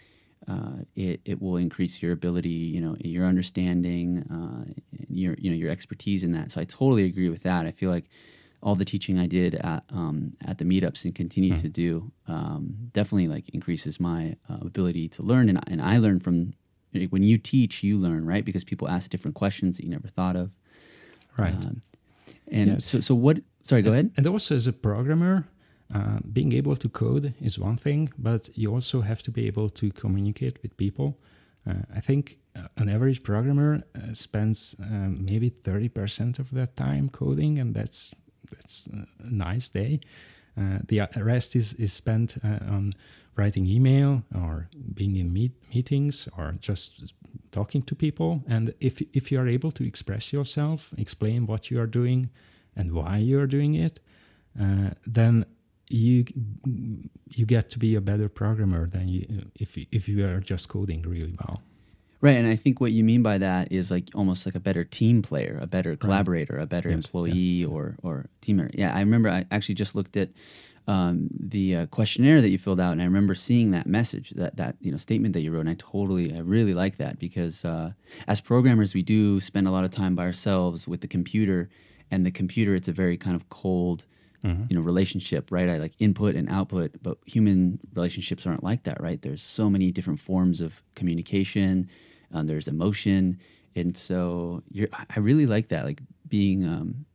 Speaker 1: uh, it, it will increase your ability, you know, your understanding, uh, your you know your expertise in that. So I totally agree with that. I feel like all the teaching I did at um, at the meetups and continue to do um, definitely like increases my uh, ability to learn. And and I learn from like, when you teach, you learn right because people ask different questions that you never thought of.
Speaker 2: right.
Speaker 1: Um, and
Speaker 2: Yes.
Speaker 1: so, so what? Sorry, go ahead.
Speaker 2: And also, as a programmer, uh, being able to code is one thing, but you also have to be able to communicate with people. Uh, I think uh, an average programmer uh, spends um, maybe thirty percent of their time coding, and that's that's a nice day. Uh, the rest is is spent uh, on writing email or being in meet meetings or just talking to people. And if if you are able to express yourself, explain what you are doing and why you are doing it, uh, then you you get to be a better programmer than you if you- if you are just coding really well.
Speaker 1: Right, and I think what you mean by that is like almost like a better team player, a better collaborator, a better
Speaker 2: Yes,
Speaker 1: employee, or or teamer. Yeah, I remember I actually just looked at um, the uh, questionnaire that you filled out, and I remember seeing that message, that that you know statement that you wrote, and I totally, I really like that because uh, as programmers, we do spend a lot of time by ourselves with the computer, and the computer, it's a very kind of cold. You know relationship, right? I like input and output, but human relationships aren't like that, right? There's so many different forms of communication. Um, there's emotion, and so you're. I really like that, like being. Um,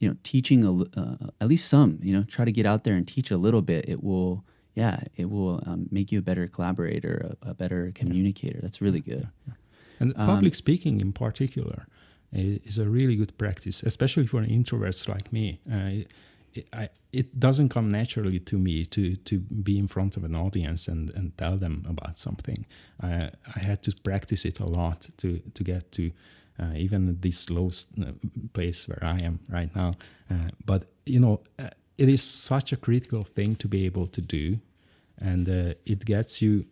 Speaker 1: you know, teaching a, uh, at least some. You know, try to get out there and teach a little bit. It will, yeah, it will um, make you a better collaborator, a, a better communicator. That's really good.
Speaker 2: And public speaking, in particular, is a really good practice, especially for an introverts like me. Uh, it, I, it doesn't come naturally to me to, to be in front of an audience and, and tell them about something. I, I had to practice it a lot to, to get to uh, even this low uh, place where I am right now. Uh, but, you know, uh, it is such a critical thing to be able to do. And uh, it gets you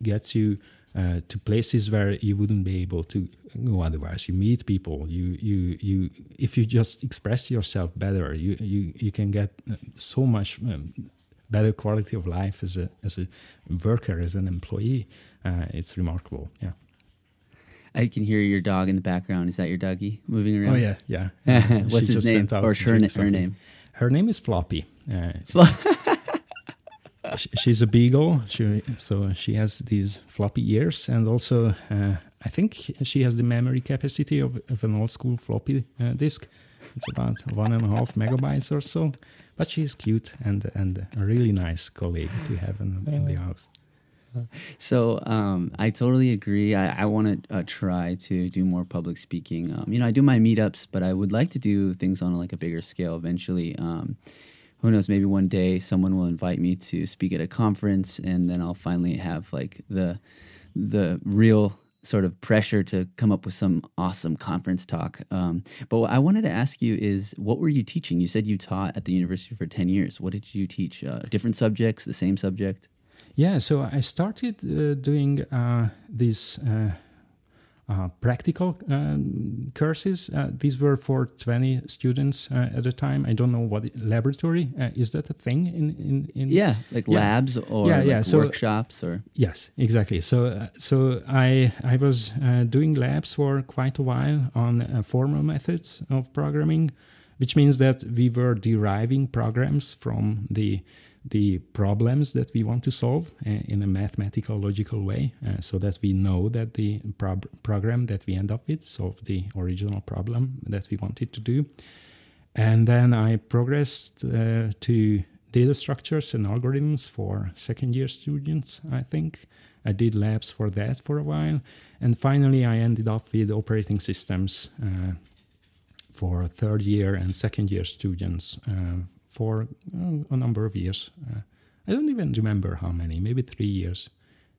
Speaker 2: gets you uh, to places where you wouldn't be able to go otherwise. You meet people. You you you. If you just express yourself better, you you you can get uh, so much um, better quality of life as a as a worker as an employee. Uh, it's remarkable. Yeah.
Speaker 1: I can hear your dog in the background. Is that your doggy moving around?
Speaker 2: Oh yeah, yeah. (laughs)
Speaker 1: What's
Speaker 2: She
Speaker 1: his name? Or her, her name?
Speaker 2: Her name is Floppy. Uh, sh- (laughs) she's a beagle. She, so she has these floppy ears, and also uh, I think she has the memory capacity of, of an old school floppy uh, disk. It's about one and a half megabytes or so. But she's cute and and a really nice colleague to have in, in the house.
Speaker 1: So um, I totally agree. I, I want to uh, try to do more public speaking. Um, you know, I do my meetups, but I would like to do things on like a bigger scale eventually. Um, who knows? Maybe one day someone will invite me to speak at a conference, and then I'll finally have like the the real sort of pressure to come up with some awesome conference talk. Um, but what I wanted to ask you is, what were you teaching? You said you taught at the university for ten years. What did you teach? Uh, different subjects, the same subject?
Speaker 2: Yeah, so I started uh, doing uh, these uh, uh, practical um, courses. Uh, these were for 20 students uh, at a time. I don't know what it- laboratory uh, is that a thing in in, in
Speaker 1: Yeah, like
Speaker 2: Yeah.
Speaker 1: labs or
Speaker 2: Yeah,
Speaker 1: like
Speaker 2: yeah, so-
Speaker 1: workshops or
Speaker 2: Yes, exactly. So, uh, so I I was uh, doing labs for quite a while on uh, formal methods of programming, which means that we were deriving programs from the the problems that we want to solve uh, in a mathematical logical way, uh, so that we know that the prob- program that we end up with solved the original problem that we wanted to do. And then I progressed uh, to data structures and algorithms for second year students, I think. I did labs for that for a while. And finally, I ended up with operating systems uh, for third year and second year students for uh, a number of years. Uh, I don't even remember how many, maybe three years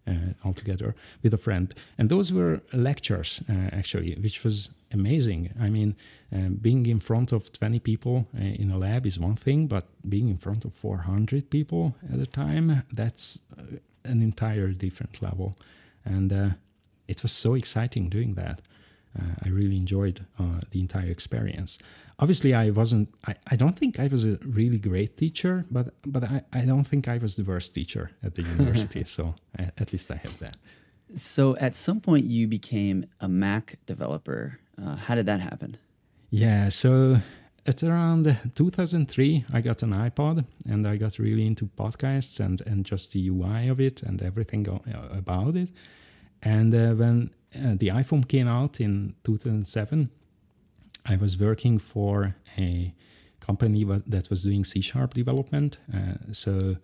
Speaker 2: uh, altogether with a friend. And those were lectures, uh, actually, which was amazing. I mean, um, being in front of 20 people uh, in a lab is one thing, but being in front of 400 people at a time, that's uh, an entire different level. And uh, it was so exciting doing that. Uh, I really enjoyed uh, the entire experience. Obviously, I wasn't. I, I don't think I was a really great teacher, but but I, I don't think I was the worst teacher at the university. (laughs) so I, at least I have that.
Speaker 1: so at some point you became a Mac developer. Uh, how did that happen?
Speaker 2: Yeah, so at around 2003, I got an iPod and I got really into podcasts and, and just the UI of it and everything uh, about it. And uh, when uh, the iPhone came out in 2007, I was working for a company that was doing C sharp development. Uh, so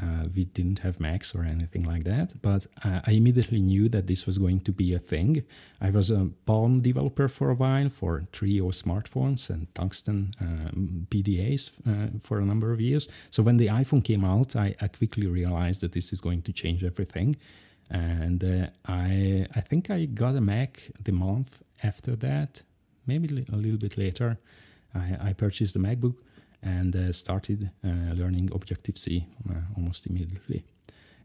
Speaker 2: uh, we didn't have Macs or anything like that, but uh, I immediately knew that this was going to be a thing. I was a Palm developer for a while for Treo smartphones and Tungsten um, PDAs uh, for a number of years. So when the iPhone came out, I, I quickly realized that this is going to change everything. And uh, I, I think I got a Mac the month after that, maybe a little bit later. I, I purchased the MacBook and uh, started uh, learning Objective C uh, almost immediately.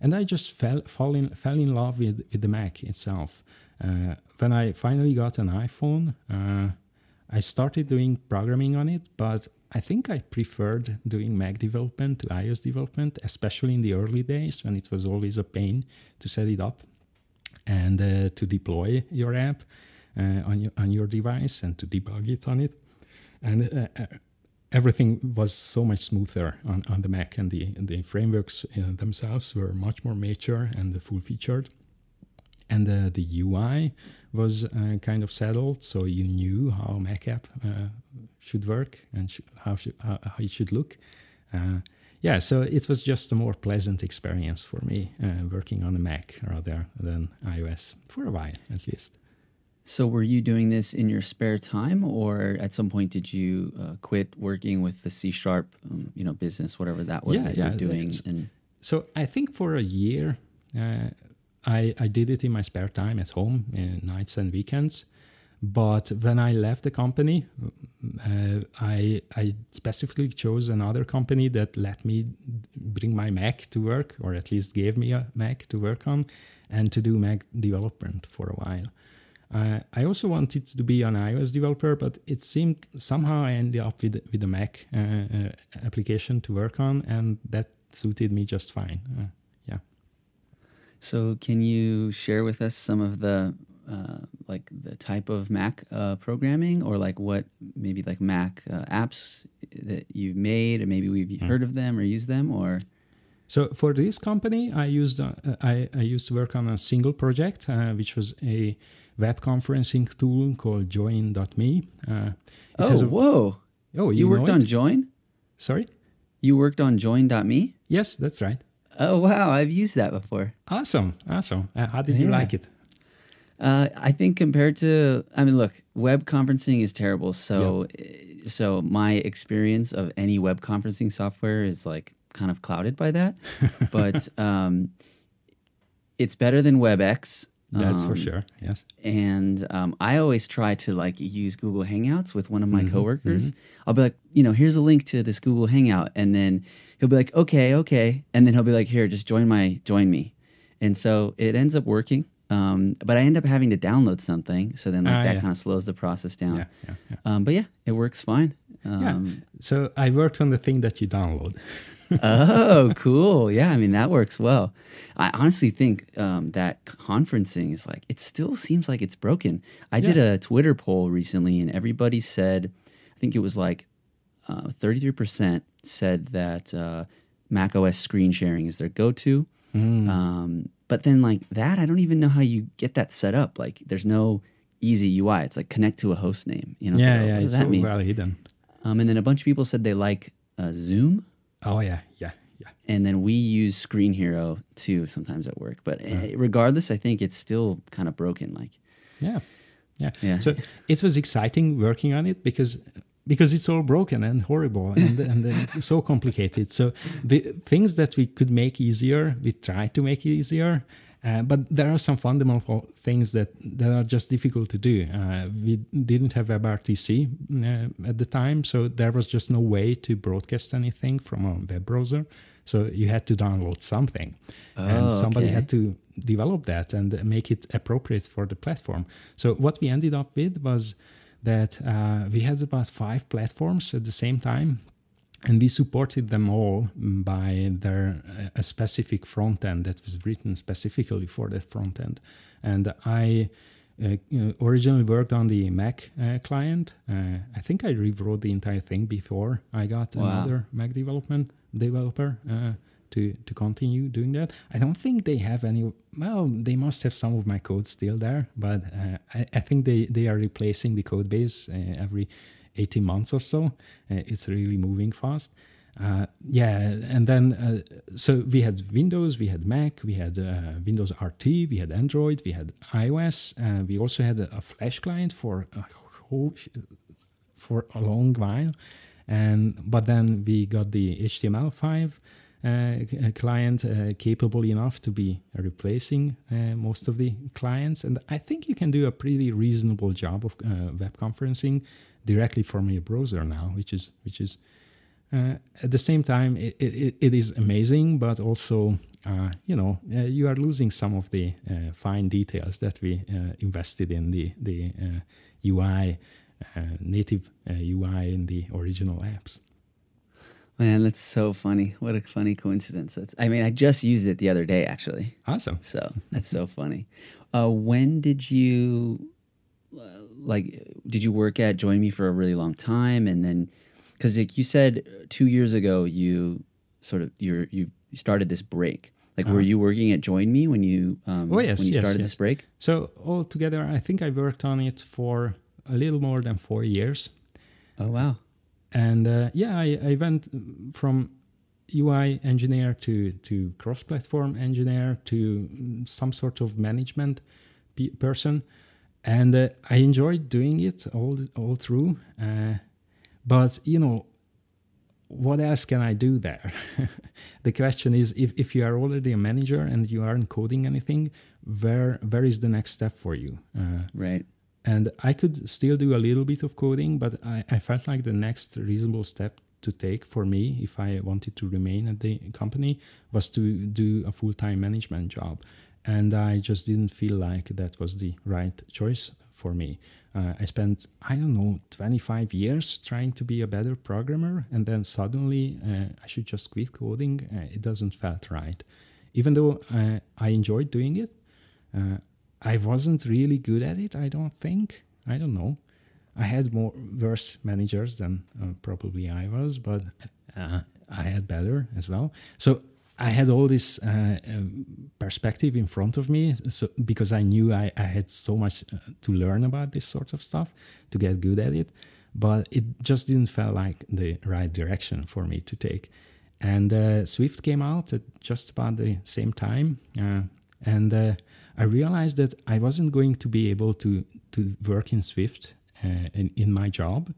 Speaker 2: And I just fell fall in, fell in love with, with the Mac itself. Uh, when I finally got an iPhone, uh, I started doing programming on it, but I think I preferred doing Mac development to iOS development, especially in the early days when it was always a pain to set it up and uh, to deploy your app on your on your device and to debug it on it. And uh, uh, everything was so much smoother on, on the Mac, and the the frameworks uh, themselves were much more mature and full featured. And uh, the UI was uh, kind of settled, so you knew how Mac app uh, should work and sh- how, should, how, it should look. Uh, yeah, so it was just a more pleasant experience for me uh, working on a Mac rather than iOS for a while, at least.
Speaker 1: So, were you doing this in your spare time, or at some point did you uh, quit working with the C sharp, um, you know, business, whatever that was
Speaker 2: Yeah,
Speaker 1: that
Speaker 2: yeah,
Speaker 1: you were doing?
Speaker 2: that's-
Speaker 1: And
Speaker 2: So I think for a year, uh, I I did it in my spare time at home, in nights and weekends. But when I left the company, uh, I I specifically chose another company that let me bring my Mac to work, or at least gave me a Mac to work on, and to do Mac development for a while. Uh, I also wanted to be an iOS developer, but it seemed somehow I ended up with with a Mac uh, uh, application to work on, and that suited me just fine. Uh, yeah.
Speaker 1: so, can you share with us some of the uh, like the type of Mac uh, programming, or like what maybe like Mac uh, apps that you've made, or maybe we've
Speaker 2: Hmm.
Speaker 1: heard of them or used them, or
Speaker 2: So for this company, I used uh, I, I used to work on a single project, uh, which was a web conferencing tool called Join.me. Uh, it
Speaker 1: oh,
Speaker 2: a-
Speaker 1: whoa,
Speaker 2: oh,
Speaker 1: you,
Speaker 2: you,
Speaker 1: worked on? Join?
Speaker 2: Sorry.
Speaker 1: You worked on Join.me?
Speaker 2: Yes, that's right.
Speaker 1: Oh wow, I've used that before.
Speaker 2: Awesome, awesome. Uh, how did you like it?
Speaker 1: Uh, I think compared to, I mean, look, web conferencing is terrible. So, eh, so my experience of any web conferencing software is like kind of clouded by that. (laughs) but um, it's better than WebEx.
Speaker 2: That's for
Speaker 1: um,
Speaker 2: sure. Yes.
Speaker 1: And um, I always try to like use Google Hangouts with one of my
Speaker 2: Mhm,
Speaker 1: coworkers. I'll be like, you know, here's a link to this Google Hangout, and then he'll be like, okay, okay, and then he'll be like, here, just join my, join me, and so it ends up working. Um, but I end up having to download something, so then like
Speaker 2: Ah,
Speaker 1: that
Speaker 2: yeah.
Speaker 1: kind of slows the process down.
Speaker 2: Yeah, yeah, yeah.
Speaker 1: Um, but yeah, it works fine. Um,
Speaker 2: So I worked on the thing that you download. (laughs)
Speaker 1: oh, cool. Yeah, I mean, that works well. I honestly think um, that conferencing is like, it still seems like it's broken. I did a Twitter poll recently, and everybody said, I think it was like uh, 33% said that uh, Mac OS screen sharing is their go to.
Speaker 2: Mm.
Speaker 1: Um, but then, like that, I don't even know how you get that set up. Like, there's no easy UI. It's like connect to a host name. You know, it's
Speaker 2: yeah,
Speaker 1: like, oh,
Speaker 2: yeah.
Speaker 1: what does
Speaker 2: It's
Speaker 1: that
Speaker 2: so
Speaker 1: mean?
Speaker 2: well hidden.
Speaker 1: Um, and then a bunch of people said they like uh, Zoom
Speaker 2: Oh yeah, yeah, yeah.
Speaker 1: and then we use Screenhero too sometimes at work. But eh, regardless, I think it's still kind of broken. Like,
Speaker 2: Yeah, yeah.
Speaker 1: Yeah.
Speaker 2: So it was exciting working on it because because it's all broken and horrible and (laughs) and then so complicated. So the things that we could make easier, we tried to make it easier. Uh, but there are some fundamental things that, that are just difficult to do. Uh, we didn't have WebRTC uh, at the time, so there was just no way to broadcast anything from a web browser. So you had to download something, and
Speaker 1: Oh,
Speaker 2: somebody
Speaker 1: okay.
Speaker 2: had to develop that and make it appropriate for the platform. So what we ended up with was that uh, we had about five platforms at the same time, and we supported them all by their a specific front end that was written specifically for that front end. And I uh, originally worked on the Mac uh, client. Uh, I think I rewrote the entire thing before I got
Speaker 1: Wow.
Speaker 2: another Mac development developer uh, to to continue doing that. I don't think they have any. Well, they must have some of my code still there, but uh, I, I think they they are replacing the code base uh, every 18 months or so. Uh, it's really moving fast. Uh, yeah, and then uh, so we had Windows, we had Mac, we had uh, Windows RT, we had Android, we had iOS, we also had a, a Flash client for a whole for a long while, and but then we got the HTML5 uh, client uh, capable enough to be replacing most of the clients, and I think you can do a pretty reasonable job of web conferencing directly from your browser now, which is which is uh, at the same time it, it, it is amazing, but also uh, you know uh, you are losing some of the uh, fine details that we uh, invested in the the uh, UI uh, native uh, UI in the original apps.
Speaker 1: man, that's so funny. What a funny coincidence. That's, I mean, I just used it the other day, actually.
Speaker 2: Awesome.
Speaker 1: So that's so (laughs) funny. Uh, when did you, like, did you work at Join.me for a really long time? And then because like you said uh, two years ago, you sort of you're you started this break. Like, were
Speaker 2: Uh-huh.
Speaker 1: you working at Join.me when you um,
Speaker 2: Oh, yes,
Speaker 1: when you
Speaker 2: yes,
Speaker 1: started
Speaker 2: yes.
Speaker 1: this break?
Speaker 2: So altogether, I think I worked on it for a little more than four years.
Speaker 1: Oh wow.
Speaker 2: and uh, yeah I, I went from ui engineer to to cross-platform engineer to mm, some sort of management pe- person and uh, i enjoyed doing it all all through uh, but you know what else can i do there (laughs) the question is if, if you are already a manager and you aren't coding anything where where is the next step for you uh,
Speaker 1: Right.
Speaker 2: and I could still do a little bit of coding, but I, I felt like the next reasonable step to take for me, if I wanted to remain at the company, was to do a full time management job. And I just didn't feel like that was the right choice for me. Uh, I spent, I don't know, 25 years trying to be a better programmer, and then suddenly uh, I should just quit coding. Uh, it doesn't felt right. Even though uh, I enjoyed doing it, uh, I wasn't really good at it. I don't think. I don't know. I had more worse managers than uh, probably I was, but I had better as well. So I had all this uh, um, perspective in front of me, so because I knew I, I had so much uh, to learn about this sort of stuff to get good at it, but it just didn't feel like the right direction for me to take. And uh, Swift came out at just about the same time, uh, and uh, I realized that I wasn't going to be able to to work in Swift uh, in, in my job,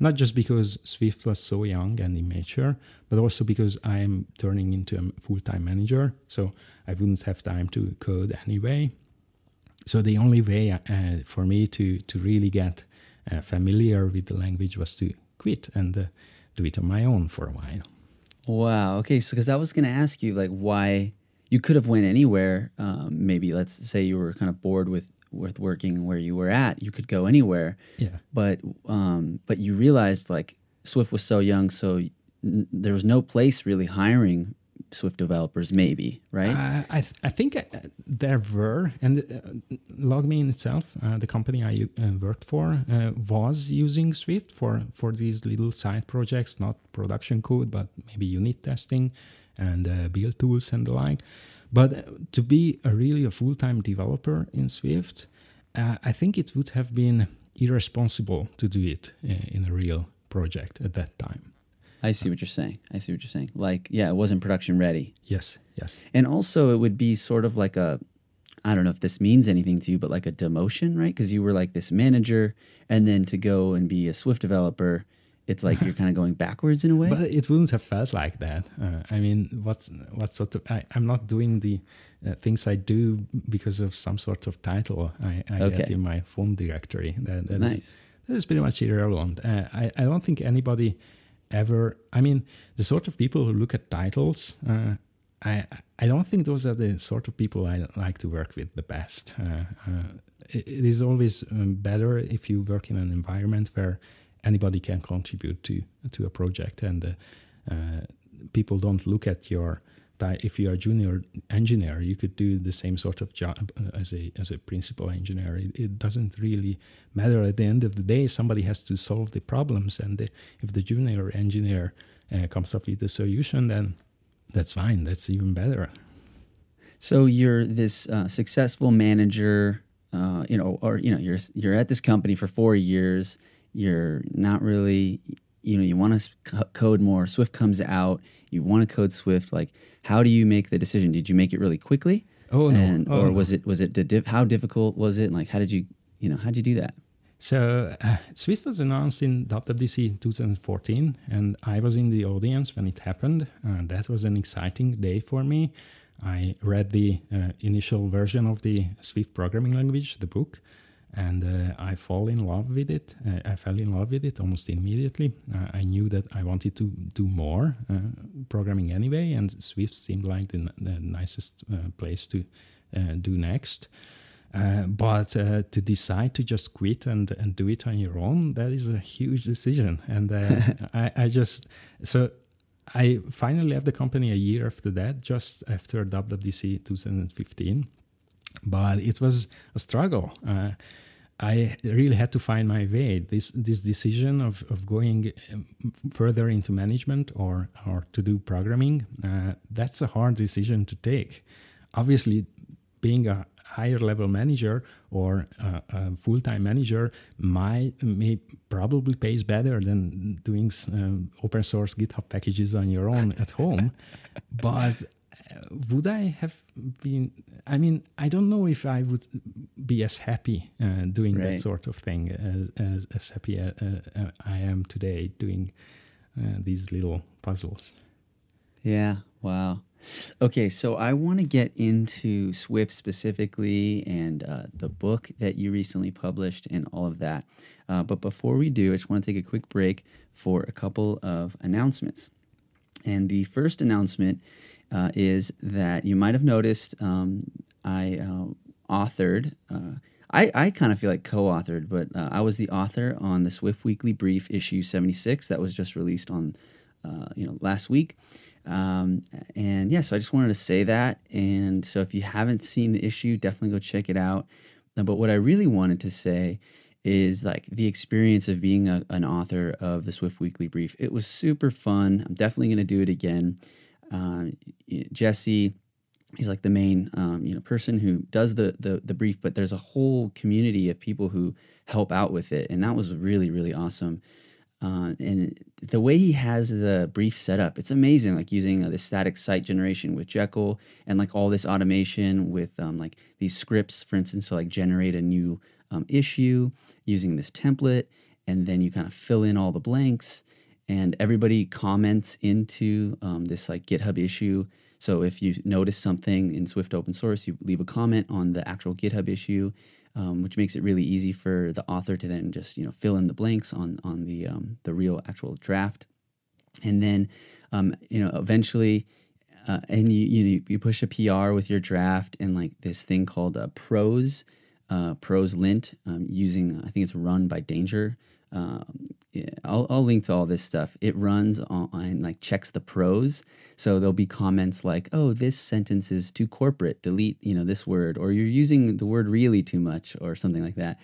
Speaker 2: not just because Swift was so young and immature, but also because I am turning into a full time manager, so I wouldn't have time to code anyway. So the only way uh, for me to to really get uh, familiar with the language was to quit and uh, do it on my own for a while.
Speaker 1: Wow. Okay. So, because I was going to ask you, like, why you could have went anywhere. Um, maybe let's say you were kind of bored with with working where you were at. You could go anywhere.
Speaker 2: Yeah.
Speaker 1: But um, but you realized like Swift was so young, so n- there was no place really hiring Swift developers. Maybe right.
Speaker 2: Uh, I th- I think uh, there were, and uh, LogMeIn itself, uh, the company I uh, worked for, uh, was using Swift for for these little side projects, not production code, but maybe unit testing and uh, build tools and the like. But uh, to be a really a full time developer in Swift, uh, I think it would have been irresponsible to do it uh, in a real project at that time.
Speaker 1: I see what you're saying. I see what you're saying. Like, yeah, it wasn't production ready.
Speaker 2: Yes, yes.
Speaker 1: And also, it would be sort of like a, I don't know if this means anything to you, but like a demotion, right? Because you were like this manager, and then to go and be a Swift developer, it's like you're kind of going backwards in a way.
Speaker 2: But it wouldn't have felt like that. Uh, I mean, what's what sort of? I, I'm not doing the uh, things I do because of some sort of title I, I get in my phone directory. That, that is-
Speaker 1: nice.
Speaker 2: that is pretty much irrelevant. Uh, I I don't think anybody ever. I mean, the sort of people who look at titles. Uh, I I don't think those are the sort of people I like to work with the best. Uh, uh, it, it is always um, better if you work in an environment where anybody can contribute to to a project. And uh, uh, people don't look at your if you are a junior engineer you could do the same sort of job uh, as a as a principal engineer. It, it doesn't really matter. At the end of the day somebody has to solve the problems. And the, if the junior engineer uh, comes up with the solution then that's fine. That's even better.
Speaker 1: So you're this uh, successful manager, uh, you know, or you know, you're you're at this company for four years. You're not really, you know, you want to code more. Swift comes out. You want to code Swift. Like, how do you make the decision? Did you make it really quickly?
Speaker 2: oh no
Speaker 1: and,
Speaker 2: oh,
Speaker 1: or
Speaker 2: no.
Speaker 1: was it was it di- how difficult was it? And like, how did you, you know, how did you do that?
Speaker 2: So uh, Swift was announced in WWDC 2014, and I was in the audience when it happened. Uh, that was an exciting day for me. I read the uh, initial version of the Swift programming language, the book, and uh, I fall in love with it. Uh, I fell in love with it almost immediately. Uh, I knew that I wanted to do more uh, programming anyway, and Swift seemed like the, n- the nicest uh, place to uh, do next. Uh, but uh, to decide to just quit and, and do it on your own, that is a huge decision. And uh, (laughs) I, I just, so I finally left the company a year after that, just after WWDC 2015. But it was a struggle. Uh, I really had to find my way. This this decision of, of going um, further into management or or to do programming, uh, that's a hard decision to take. Obviously, being a higher level manager or a, a full time manager might may probably pays better than doing um, open source GitHub packages on your own at home, (laughs) but would I have been? I mean, I don't know if I would be as happy uh, doing right. that sort of thing as as, as happy uh, uh, I am today doing uh, these little puzzles.
Speaker 1: Yeah. Wow. Okay, so I want to get into Swift specifically and uh, the book that you recently published and all of that. Uh, but before we do, I just want to take a quick break for a couple of announcements. And the first announcement uh, is that you might have noticed um, I uh, authored. Uh, I, I kind of feel like co-authored, but uh, I was the author on the Swift Weekly Brief issue 76 that was just released on, uh, you know, last week. Um, and yeah, so I just wanted to say that. And so if you haven't seen the issue, definitely go check it out. But what I really wanted to say is like the experience of being a, an author of the Swift Weekly Brief. It was super fun. I'm definitely going to do it again. Uh, Jesse, he's like the main um, you know person who does the, the the brief, but there's a whole community of people who help out with it, and that was really really awesome. Uh, and the way he has the brief set up, it's amazing. Like using uh, the static site generation with Jekyll, and like all this automation with um, like these scripts, for instance, to like generate a new um, issue using this template, and then you kind of fill in all the blanks and everybody comments into um, this like GitHub issue. So if you notice something in Swift open source, you leave a comment on the actual GitHub issue, um, which makes it really easy for the author to then just you know fill in the blanks on on the um, the real actual draft, and then um, you know eventually. Uh, and you, you you push a PR with your draft and like this thing called a prose, uh, proselint um, using I think it's run by Danger um, yeah, I'll, I'll link to all this stuff. It runs on, and like checks the prose. So there'll be comments like, "Oh, this sentence is too corporate. Delete, you know, this word," or "You're using the word really too much," or something like that.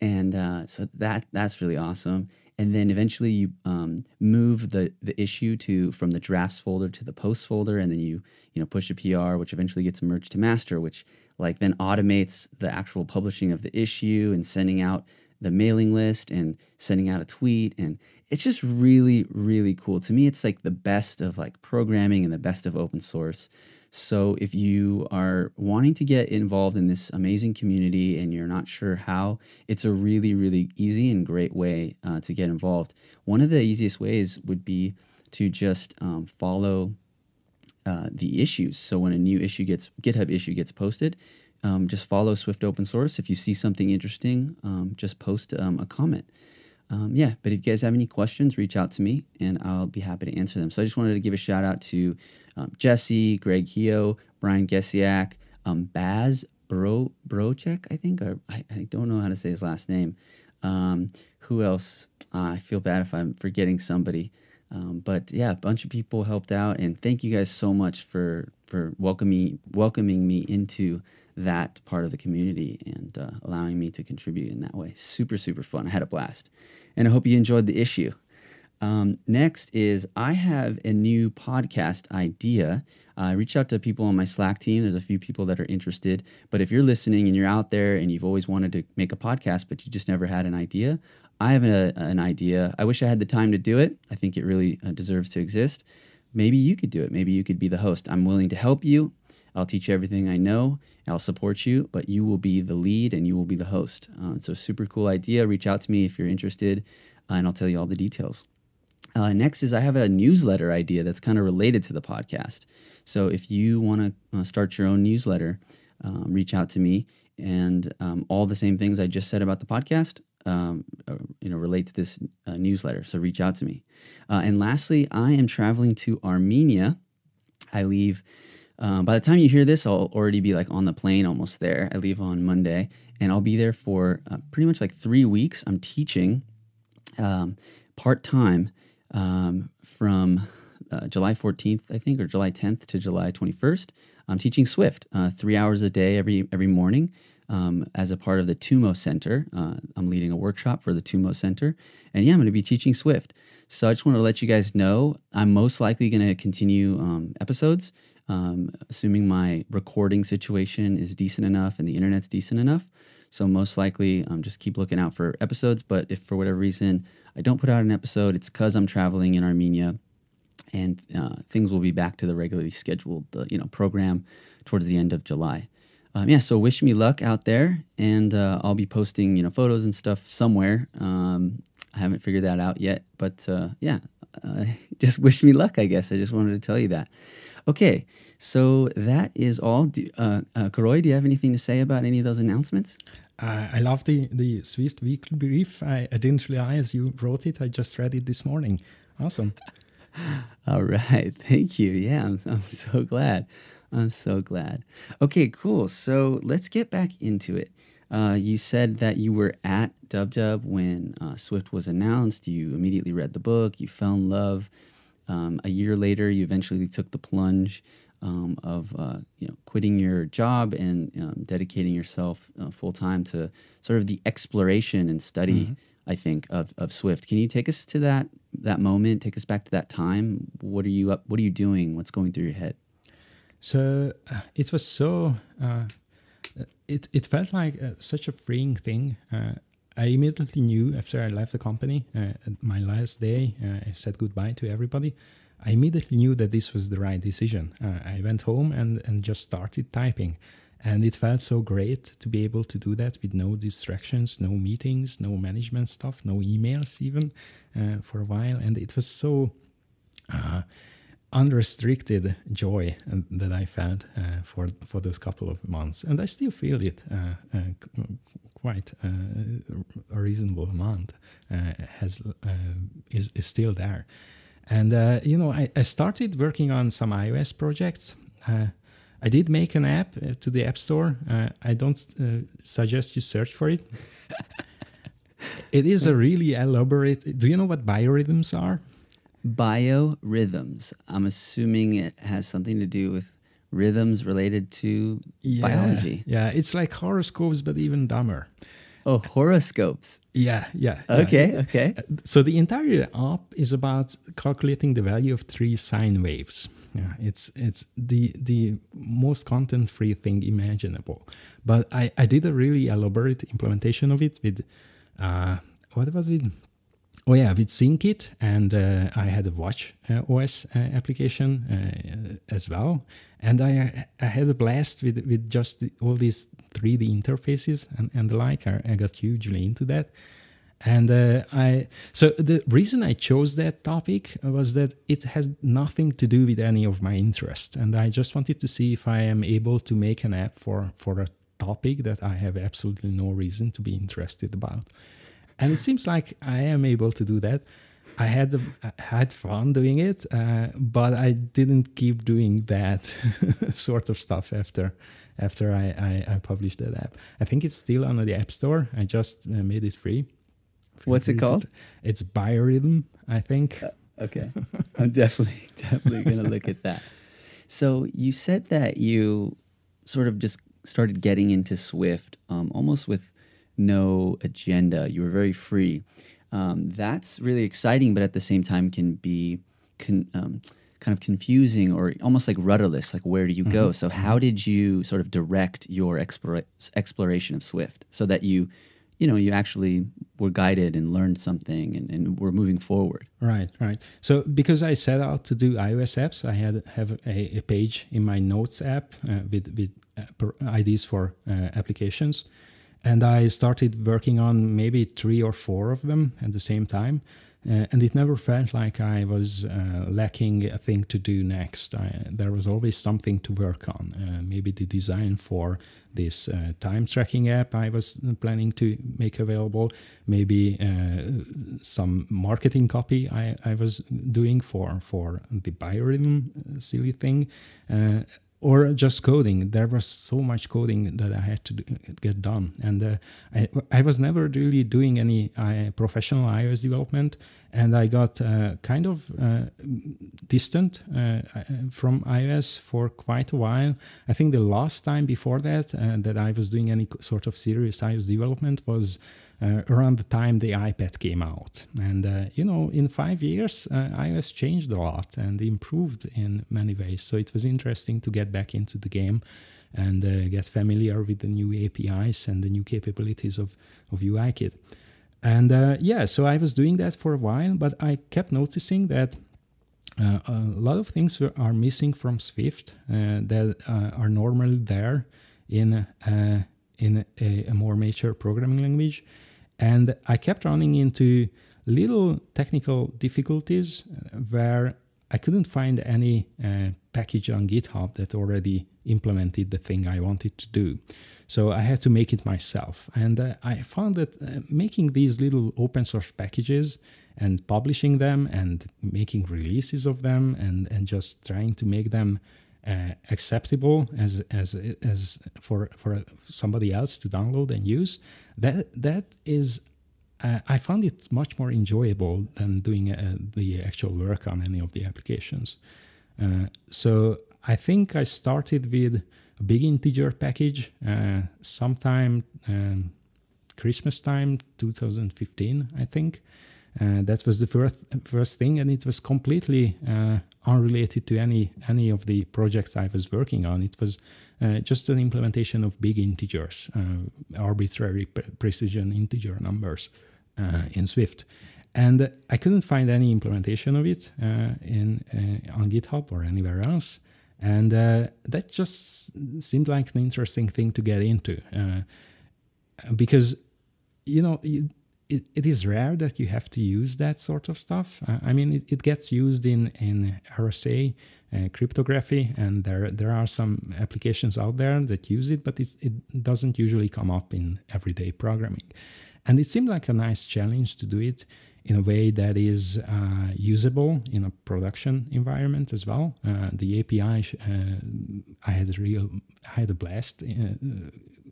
Speaker 1: And uh, so that that's really awesome. And then eventually you um, move the the issue to from the drafts folder to the posts folder, and then you you know push a PR, which eventually gets merged to master, which like then automates the actual publishing of the issue and sending out the mailing list and sending out a tweet and it's just really really cool. To me it's like the best of like programming and the best of open source. So if you are wanting to get involved in this amazing community and you're not sure how it's a really really easy and great way uh, to get involved. One of the easiest ways would be to just um, follow uh, the issues. So when a new issue gets github issue gets posted um, just follow Swift Open Source. If you see something interesting, um, just post um, a comment. Um, yeah, but if you guys have any questions, reach out to me and I'll be happy to answer them. So I just wanted to give a shout out to um, Jesse, Greg Heo, Brian Gesiak, Bas Bro Brochek, I think, or I, I, don't know how to say his last name. who else? Uh, I feel bad if I'm forgetting somebody. Um, but yeah, a bunch of people helped out, and thank you guys so much for for welcoming welcoming me into that part of the community and uh, allowing me to contribute in that way. Super, super fun. I had a blast. And I hope you enjoyed the issue. Um, next is I have a new podcast idea. I reached out to people on my Slack team. There's a few people that are interested. But if you're listening and you're out there and you've always wanted to make a podcast, but you just never had an idea, I have a, an idea. I wish I had the time to do it. I think it really uh, deserves to exist. Maybe you could do it. Maybe you could be the host. I'm willing to help you. I'll teach you everything I know. I'll support you, but you will be the lead and you will be the host. Uh, a super cool idea. Reach out to me if you're interested, uh, and I'll tell you all the details. Uh, next is I have a newsletter idea that's kind of related to the podcast. So if you want to uh, start your own newsletter, um, reach out to me. And um, all the same things I just said about the podcast, um, uh, you know, relate to this uh, newsletter. So reach out to me. and lastly, I am traveling to Armenia. I leave um, by the time you hear this, I'll already be like on the plane, almost there. I leave on Monday, and I'll be there for uh, pretty much like three weeks. I'm teaching um, part time um, from uh, July 14th, I think, or July 10th to July 21st. I'm teaching Swift uh, three hours a day every every morning. um, as a part of the Tumo Center. Uh, I'm leading a workshop for the Tumo Center. And yeah, I'm going to be teaching Swift. So I just want to let you guys know I'm most likely going to continue um, episodes, um, assuming my recording situation is decent enough and the internet's decent enough. So most likely, um, just keep looking out for episodes. But if for whatever reason I don't put out an episode, it's because I'm traveling in Armenia, and uh, things will be back to the regularly scheduled, uh, you know, program towards the end of July. Um, yeah, so wish me luck out there, and uh, I'll be posting, you know, photos and stuff somewhere. Um, I haven't figured that out yet, but uh, yeah, uh, (laughs) just wish me luck. I guess I just wanted to tell you that. Okay, so that is all. Do, uh, uh, Károly, do you have anything to say about any of those announcements?
Speaker 2: Uh, I love the, the Swift weekly brief. I, I didn't realize you wrote it. I just read it this morning. Awesome. (laughs)
Speaker 1: All right. Thank you. Yeah, I'm, I'm so glad. I'm so glad. Okay, cool. So let's get back into it. Uh, you said that you were at DubDub when uh, Swift was announced. You immediately read the book. You fell in love. Um, a year later, you eventually took the plunge um, of uh, you know quitting your job and um, dedicating yourself uh, full time to sort of the exploration and study. Mm-hmm. I think of, of Swift. Can you take us to that that moment? Take us back to that time. What are you up? What are you doing? What's going through your head?
Speaker 2: So uh, it was so. Uh, it it felt like uh, such a freeing thing. Uh, I immediately knew after I left the company, my last day, I said goodbye to everybody. I immediately knew that this was the right decision. Uh, I went home and, and just started typing. And it felt so great to be able to do that with no distractions, no meetings, no management stuff, no emails even uh, for a while. And it was so uh, unrestricted joy uh, that I felt uh, for for those couple of months, and I still feel it uh, quite a reasonable amount has is, is still there. And, uh, you know, I, I, started working on some iOS projects. Uh, I did make an app uh, to the App Store. Uh, I don't uh, suggest you search for it. (laughs) it is a really elaborate. Do you know what biorhythms are?
Speaker 1: Biorhythms. I'm assuming it has something to do with rhythms related to
Speaker 2: yeah,
Speaker 1: biology.
Speaker 2: Yeah, it's like horoscopes, but even dumber.
Speaker 1: Oh, horoscopes.
Speaker 2: Yeah, yeah.
Speaker 1: Okay, yeah. okay.
Speaker 2: So the entire app is about calculating the value of three sine waves. Yeah, it's it's the the most content free thing imaginable. But I I did a really elaborate implementation of it with uh what was it? Oh yeah, with SceneKit, and uh, I had a Watch uh, OS uh, application uh, as well, and I I had a blast with with just the, all these 3D interfaces and, and the like. I, I got hugely into that, and uh, I so the reason I chose that topic was that it has nothing to do with any of my interest, and I just wanted to see if I am able to make an app for for a topic that I have absolutely no reason to be interested about, and it seems like I am able to do that. I had I had fun doing it, uh, but I didn't keep doing that (laughs) sort of stuff after after I, I, I, published that app. I think it's still on the App Store. I just uh, made it free.
Speaker 1: What's it called?
Speaker 2: It's Biorhythm, I think.
Speaker 1: Uh, okay, (laughs) I'm definitely (laughs) definitely gonna look at that. So you said that you sort of just started getting into Swift um, almost with no agenda. You were very free um, that's really exciting, but at the same time can be con- um, kind of confusing or almost like rudderless. Like, where do you mm-hmm. go? So, how did you sort of direct your explora- exploration of Swift so that you, you know, you actually were guided and learned something and, and were moving forward?
Speaker 2: Right, right. So, because I set out to do iOS apps, I had have a, a page in my Notes app uh, with with uh, ideas for uh, applications and I started working on maybe three or four of them at the same time. Uh, and it never felt like I was uh, lacking a thing to do next. I, there was always something to work on. Uh, maybe the design for this uh, time tracking app I was planning to make available. Maybe uh, some marketing copy I, I was doing for for the biorhythm uh, silly thing or just coding. There was so much coding that I had to do, get done, and uh, I, I was never really doing any uh, professional iOS development, and I got uh, kind of uh, distant uh, from iOS for quite a while. I think the last time before that uh, that I was doing any sort of serious iOS development was uh, around the time the iPad came out. And, uh, you know, in five years, uh, iOS changed a lot and improved in many ways. So it was interesting to get back into the game and uh, get familiar with the new APIs and the new capabilities of, of UIKit. And uh, yeah, so I was doing that for a while, but I kept noticing that uh, a lot of things are missing from Swift that are normally there in in a, a, more mature programming language. And I kept running into little technical difficulties where I couldn't find any uh, package on GitHub that already implemented the thing I wanted to do. So I had to make it myself. And uh, I found that uh, making these little open source packages and publishing them and making releases of them and, and just trying to make them uh, acceptable as as as for for somebody else to download and use that that is uh, I found it much more enjoyable than doing uh, the actual work on any of the applications. Uh, so I think I started with a big integer package uh, sometime um, Christmas time 2015, I think. Uh, that was the first first thing, and it was completely unrelated to any any of the projects I was working on. It was uh, just an implementation of big integers, uh, arbitrary pre- precision integer numbers uh, in Swift. And I couldn't find any implementation of it uh, in on GitHub or anywhere else. And that just seemed like an interesting thing to get into because you know it, it is rare that you have to use that sort of stuff. I mean, it, it, gets used in in RSA uh, cryptography, and there there are some applications out there that use it, but it doesn't usually come up in everyday programming. And it seemed like a nice challenge to do it in a way that is uh, usable in a production environment as well. Uh, the API, uh, I had a real, I had a blast uh,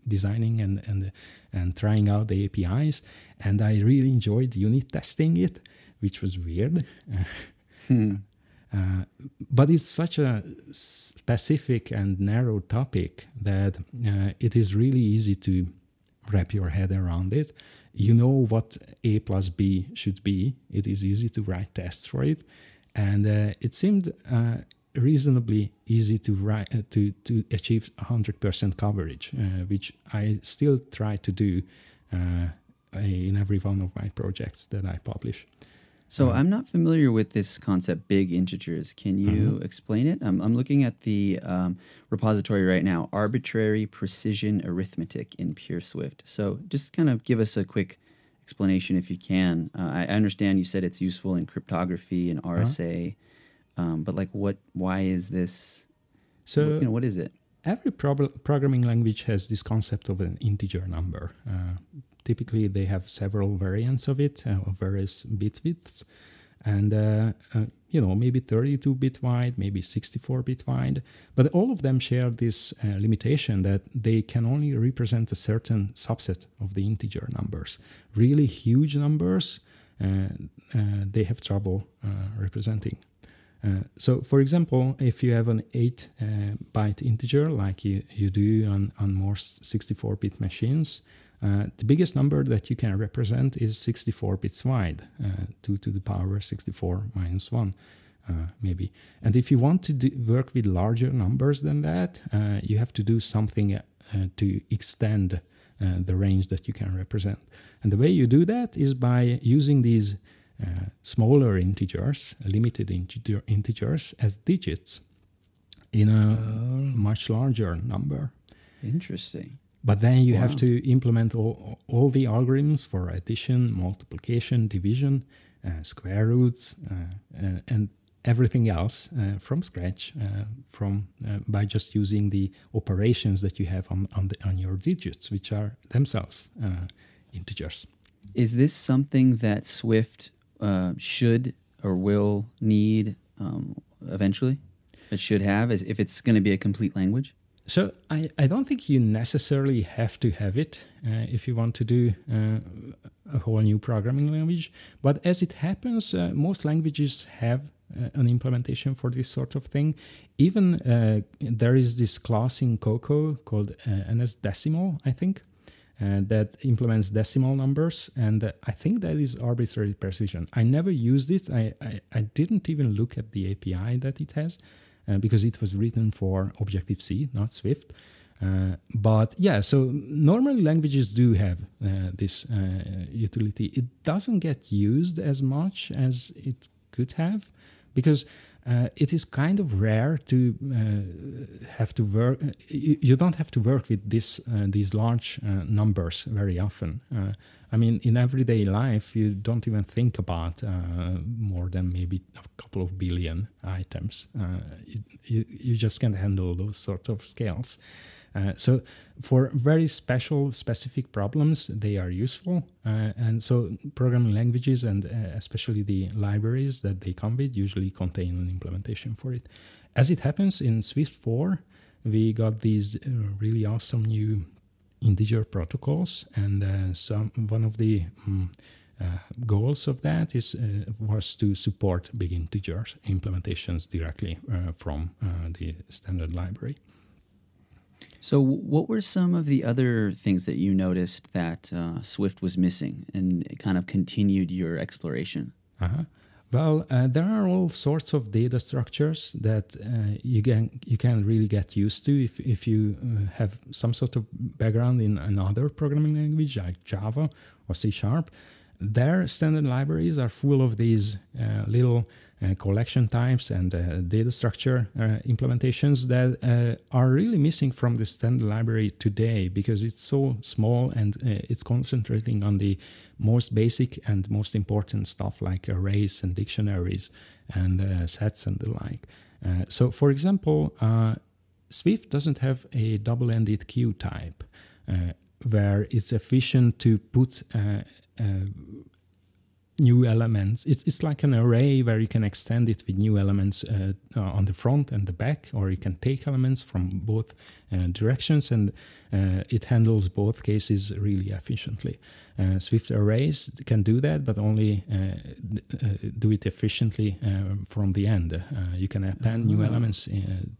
Speaker 2: designing and and and trying out the APIs, and I really enjoyed unit testing it, which was weird. (laughs) hmm. Uh, but it's such a specific and narrow topic that uh, it is really easy to wrap your head around it. You know what A plus B should be. It is easy to write tests for it, and uh, it seemed uh, reasonably easy to write uh, to to achieve 100% coverage, which I still try to do in every one of my projects that I publish.
Speaker 1: So I'm not familiar with this concept, big integers. Can you mm-hmm. explain it? I'm, I'm looking at the um, repository right now, arbitrary precision arithmetic in Pure Swift. So just kind of give us a quick explanation if you can. Uh, I understand you said it's useful in cryptography and RSA. Uh-huh um, but like, what? Why is this? So you know, what is it?
Speaker 2: Every programming language has this concept of an integer number. Uh, typically, they have several variants of it, uh, of various bit widths, and uh, uh you know maybe 32 bit wide, maybe 64 bit wide. But all of them share this uh, limitation that they can only represent a certain subset of the integer numbers. Really huge numbers, uh, they have trouble representing. Uh, so, for example, if you have an 8 uh, byte integer like you, you do on, on more 64 bit machines, uh, the biggest number that you can represent is 64 bits wide, uh, 2 to the power 64 minus 1, uh, maybe. And if you want to do, work with larger numbers than that, you have to do something to extend the range that you can represent. And the way you do that is by using these uh, smaller integers, limited integer, integers, as digits in a oh. much larger number.
Speaker 1: Interesting.
Speaker 2: But then you wow. have to implement all, all the algorithms for addition, multiplication, division, uh, square roots, uh, uh and everything else uh, from scratch uh, from by just using the operations that you have on on, the, on your digits, which are themselves integers.
Speaker 1: Is this something that Swift uh, should or will need um, eventually? it should have as if it's going to be a complete language?
Speaker 2: So I, I don't think you necessarily have to have it uh, if you want to do uh, a whole new programming language. But as it happens, uh, most languages have uh, an implementation for this sort of thing. Even uh, there is this class in Cocoa called uh, NS Decimal, I think, that implements decimal numbers. And I think that is arbitrary precision. I never used it. I, I, I didn't even look at the API that it has uh, because it was written for Objective C, not Swift. Uh, but yeah, so normally languages do have uh, this uh, utility. It doesn't get used as much as it could have because uh, it is kind of rare to uh, have to work. You, don't have to work with this these large numbers very often. I mean, in everyday life, you don't even think about uh, more than maybe a couple of billion items. Uh, you, you, just can't handle those sort of scales. Uh, so, for very special, specific problems, they are useful. Uh, and so, programming languages and uh, especially the libraries that they come with usually contain an implementation for it. As it happens in Swift 4, we got these uh, really awesome new integer protocols, and uh, some one of the um, goals of that is uh, was to support big integers implementations directly from the standard library.
Speaker 1: So, what were some of the other things that you noticed that uh, Swift was missing, and kind of continued your exploration?
Speaker 2: Uh-huh. Well, uh, there are all sorts of data structures that uh, you can you can really get used to if if you uh, have some sort of background in another programming language like Java or C Sharp. Their standard libraries are full of these uh, little collection types and uh, data structure implementations that are really missing from the standard library today because it's so small and it's concentrating on the most basic and most important stuff like arrays and dictionaries and uh, sets and the like. Uh, so, for example, uh, Swift doesn't have a double ended queue type uh, where it's efficient to put uh, uh, new elements. It's, it's like an array where you can extend it with new elements uh, uh, on the front and the back, or you can take elements from both uh, directions, and it handles both cases really efficiently. Uh, Swift arrays can do that, but only uh, uh, do it efficiently from the end. you can append new ah. elements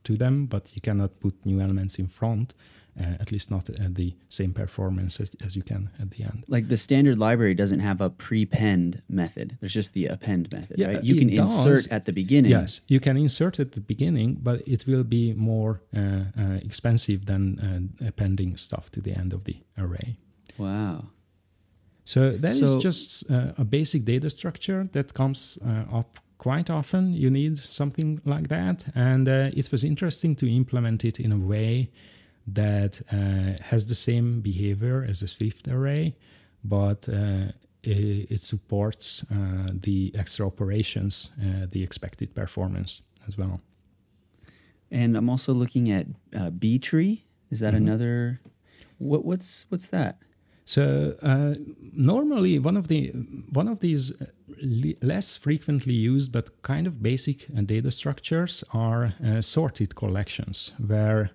Speaker 2: to them, but you cannot put new elements in front. Uh, at least not at the same performance as, as, you can at the end.
Speaker 1: Like the standard library doesn't have a prepend method. There's just the append method, yeah, right? You can does. insert at the beginning.
Speaker 2: Yes, you can insert at the beginning, but it will be more uh, uh, expensive than appending stuff to the end of the array.
Speaker 1: Wow.
Speaker 2: So that so, is just uh, a basic data structure that comes uh, up quite often. You need something like that, and uh, it was interesting to implement it in a way that uh, has the same behavior as a Swift array, but uh, it, it, supports uh, the extra operations, the expected performance as well.
Speaker 1: And I'm also looking at B tree. Is that mm-hmm. another? What, what's what's that?
Speaker 2: So uh, normally one of the one of these uh, less frequently used but kind of basic uh, data structures are uh, sorted collections, where uh,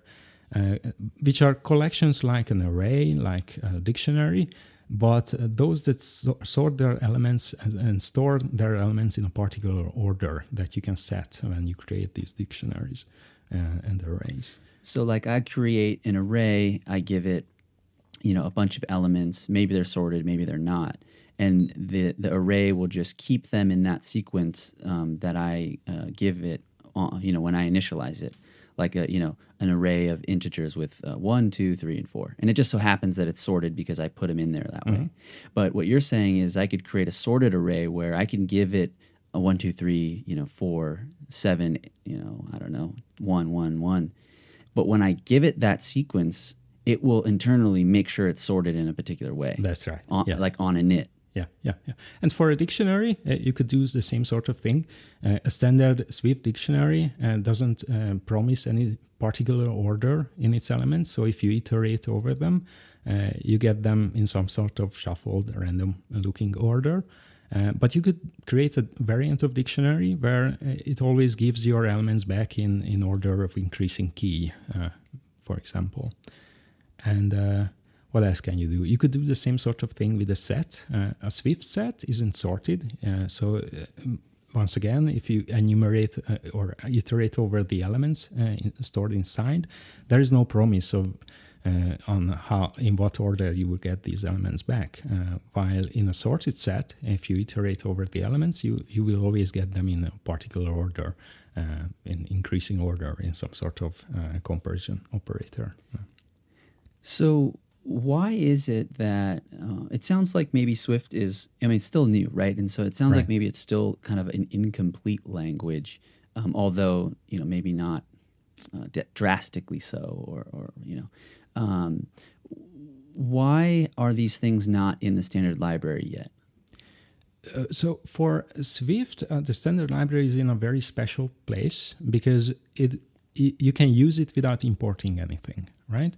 Speaker 2: which are collections like an array, like a dictionary, but uh, those that so- sort their elements and, store their elements in a particular order that you can set when you create these dictionaries and arrays.
Speaker 1: So, like I create an array, I give it you know a bunch of elements. Maybe they're sorted maybe they're not. And the the array will just keep them in that sequence um, that I uh, give it on, you know when I initialize it like a you know an array of integers with uh, one two three and four and it just so happens that it's sorted because I put them in there that mm-hmm. way but what you're saying is I could create a sorted array where I can give it a one two three you know four seven you know I don't know one one one but when I give it that sequence it will internally make sure it's sorted in a particular way.
Speaker 2: That's right.
Speaker 1: On, yes. Like on a init.
Speaker 2: Yeah, yeah, yeah. And for a dictionary, uh, you could use the same sort of thing. Uh, a standard Swift dictionary uh, doesn't uh, promise any particular order in its elements. So if you iterate over them, uh, you get them in some sort of shuffled, random looking order. Uh, but you could create a variant of dictionary where uh, it always gives your elements back in, in order of increasing key, uh, for example. And uh, what else can you do? You could do the same sort of thing with a set. Uh, a Swift set isn't sorted. Uh, so once again, if you enumerate or iterate over the elements in, stored inside, there is no promise of uh, on how in what order you will get these elements back. Uh, while in a sorted set, if you iterate over the elements, you you will always get them in a particular order, uh, in increasing order in some sort of uh, comparison operator.
Speaker 1: So why is it that uh, it sounds like maybe Swift is? I mean, it's still new, right? And so it sounds right. like maybe it's still kind of an incomplete language, um, although you know maybe not uh, drastically so, or, or you know, um, why are these things not in the standard library yet?
Speaker 2: Uh, so for Swift, uh, the standard library is in a very special place because it, it, you can use it without importing anything, right?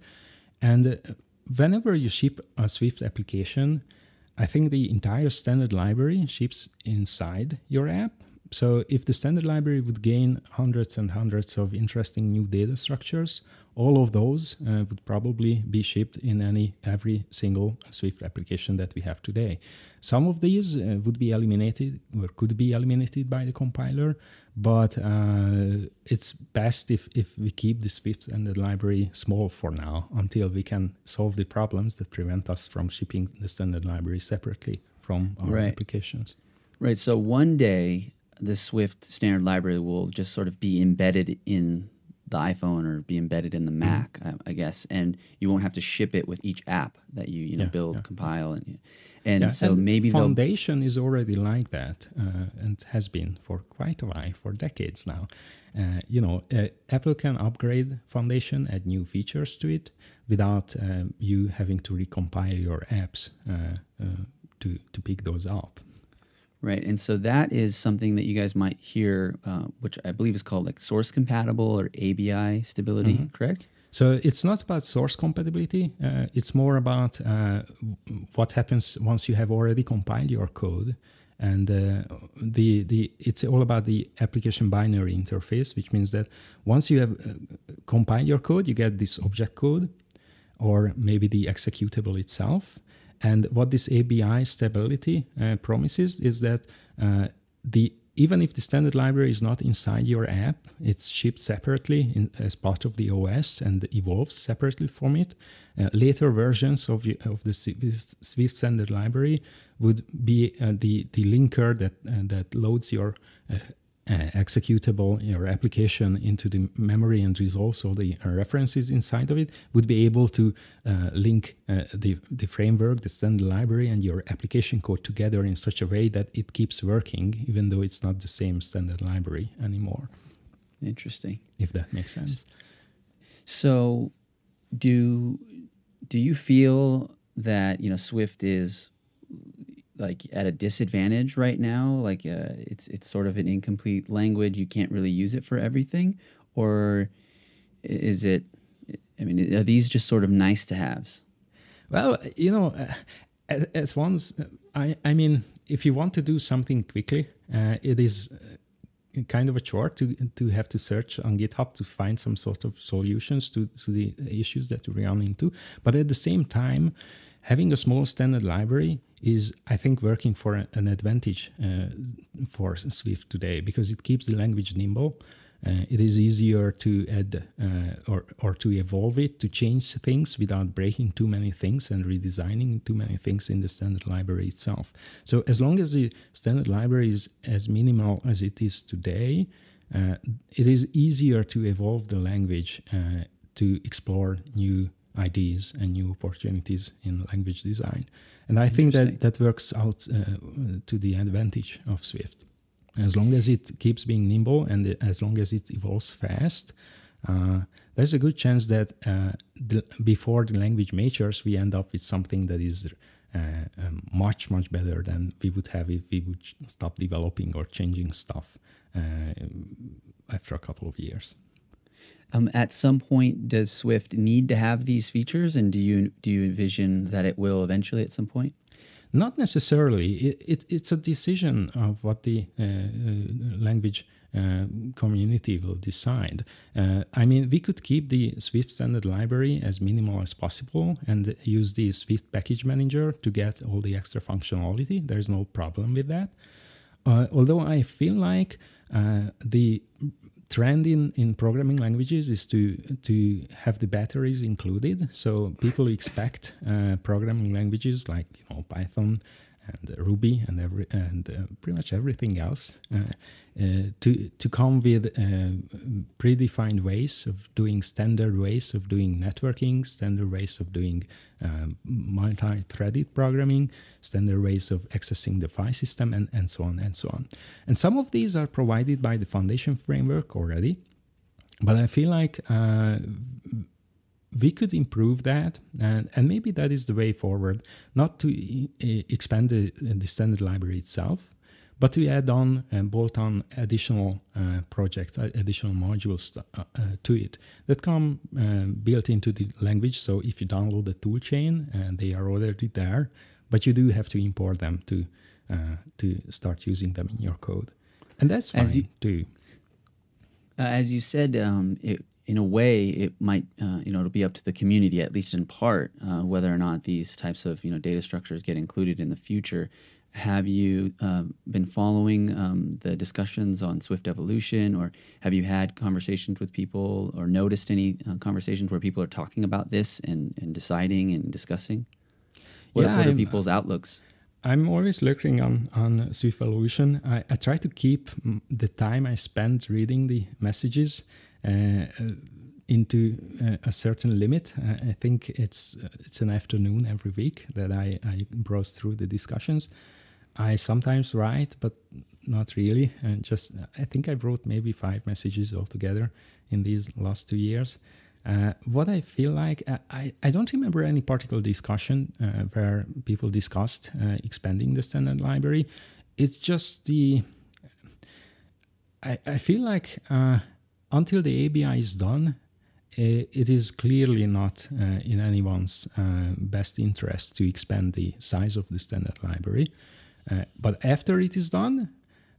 Speaker 2: And uh, whenever you ship a Swift application, I think the entire standard library ships inside your app. So if the standard library would gain hundreds and hundreds of interesting new data structures, all of those uh, would probably be shipped in any every single Swift application that we have today. Some of these uh, would be eliminated or could be eliminated by the compiler, but uh, it's best if, if we keep the Swift standard library small for now until we can solve the problems that prevent us from shipping the standard library separately from our right. applications.
Speaker 1: Right. So one day the Swift standard library will just sort of be embedded in the iPhone or be embedded in the mm-hmm. Mac. I, I, guess, and you won't have to ship it with each app that you you know yeah, build, yeah. compile, and and yeah, so and maybe
Speaker 2: Foundation is already like that, uh, and has been for quite a while, for decades now. Uh, you know, uh, Apple can upgrade Foundation, add new features to it, without um, you having to recompile your apps uh, uh, to to pick those up.
Speaker 1: Right. And so that is something that you guys might hear, uh, which I believe is called like source compatible or ABI stability, mm-hmm. correct?
Speaker 2: So it's not about source compatibility. Uh, it's more about uh, what happens once you have already compiled your code. And uh, the, the it's all about the application binary interface, which means that once you have uh, compiled your code, you get this object code or maybe the executable itself and what this ABI stability uh, promises is that uh, the even if the standard library is not inside your app, it's shipped separately in, as part of the OS and evolves separately from it. Uh, later versions of, of the Swift standard library would be uh, the, the linker that, uh, that loads your uh, executable your application into the memory and resolves all the uh, references inside of it would be able to uh, link uh, the, the framework, the standard library, and your application code together in such a way that it keeps working, even though it's not the same standard library anymore.
Speaker 1: Interesting.
Speaker 2: If that makes sense.
Speaker 1: So, do do you feel that you know Swift is like at a disadvantage right now like uh, it's it's sort of an incomplete language. You can't really use it for everything? Or is it i mean are these just sort of nice to haves?
Speaker 2: Well you know as, as once i i mean if you want to do something quickly uh, it is uh, kind of a chore to to have to search on github to find some sort of solutions to to the issues that we run into. But at the same time having a small standard library is, I think, working for an advantage uh, for Swift today because it keeps the language nimble. Uh, it is easier to add uh, or, or to evolve it, to change things without breaking too many things and redesigning too many things in the standard library itself. So, as long as the standard library is as minimal as it is today, uh, it is easier to evolve the language uh, to explore new ideas and new opportunities in language design. And I think that that works out uh, to the advantage of Swift. As long as it keeps being nimble and as long as it evolves fast, uh, there's a good chance that uh, the, before the language matures, we end up with something that is uh, um, much, much better than we would have if we would stop developing or changing stuff uh, after a couple of years.
Speaker 1: Um, at some point, does Swift need to have these features, and do you do you envision that it will eventually at some point?
Speaker 2: Not necessarily. It, it, it's a decision of what the uh, uh, language uh, community will decide. Uh, I mean, we could keep the Swift standard library as minimal as possible and use the Swift package manager to get all the extra functionality. There's no problem with that. Uh, although I feel like uh, the trend in, in programming languages is to to have the batteries included. So people expect uh, programming languages like you know Python and Ruby and every and uh, pretty much everything else uh, uh, to to come with uh, predefined ways of doing standard ways of doing networking, standard ways of doing um, multi-threaded programming, standard ways of accessing the file system, and and so on and so on. And some of these are provided by the foundation framework already, but I feel like uh, we could improve that and, and maybe that is the way forward not to e- expand the, the standard library itself but to add on and bolt on additional uh, projects uh, additional modules uh, uh, to it that come um, built into the language. So if you download the toolchain and they are already there but you do have to import them to uh, to start using them in your code. And that's fine
Speaker 1: As you-
Speaker 2: too.
Speaker 1: Uh, as you said, um, it, in a way, it might, uh, you know, it'll be up to the community, at least in part, uh, whether or not these types of, you know, data structures get included in the future. Have you um, been following um, the discussions on Swift evolution, or have you had conversations with people, or noticed any uh, conversations where people are talking about this and, and deciding and discussing? What,
Speaker 2: Yeah,
Speaker 1: what are
Speaker 2: I'm-
Speaker 1: people's outlooks?
Speaker 2: I'm always looking on on Swift Evolution. I, I try to keep the time I spend reading the messages uh, uh, into uh, a certain limit. Uh, I think it's uh, it's an afternoon every week that I, I browse through the discussions. I sometimes write, but not really. And just I think I wrote maybe five messages altogether in these last two years. Uh, what I feel like, uh, I, I don't remember any particular discussion uh, where people discussed uh, expanding the standard library. It's just the, I, I feel like uh, until the ABI is done, it is clearly not uh, in anyone's uh, best interest to expand the size of the standard library. Uh, but after it is done,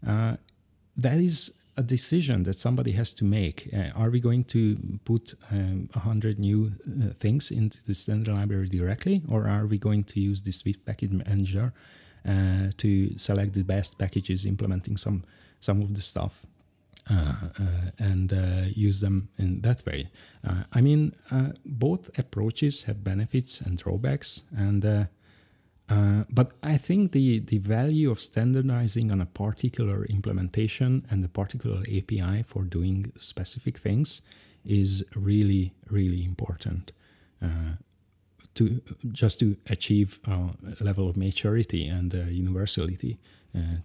Speaker 2: that is a decision that somebody has to make. Are we going to put um, 100 new things into the standard library directly, or are we going to use the Swift package manager to select the best packages implementing some some of the stuff? Uh, uh, and uh, use them in that way. I mean, both approaches have benefits and drawbacks, and uh, but I think the the value of standardizing on a particular implementation and a particular API for doing specific things is really really important. Uh, to just to achieve a level of maturity and uh, universality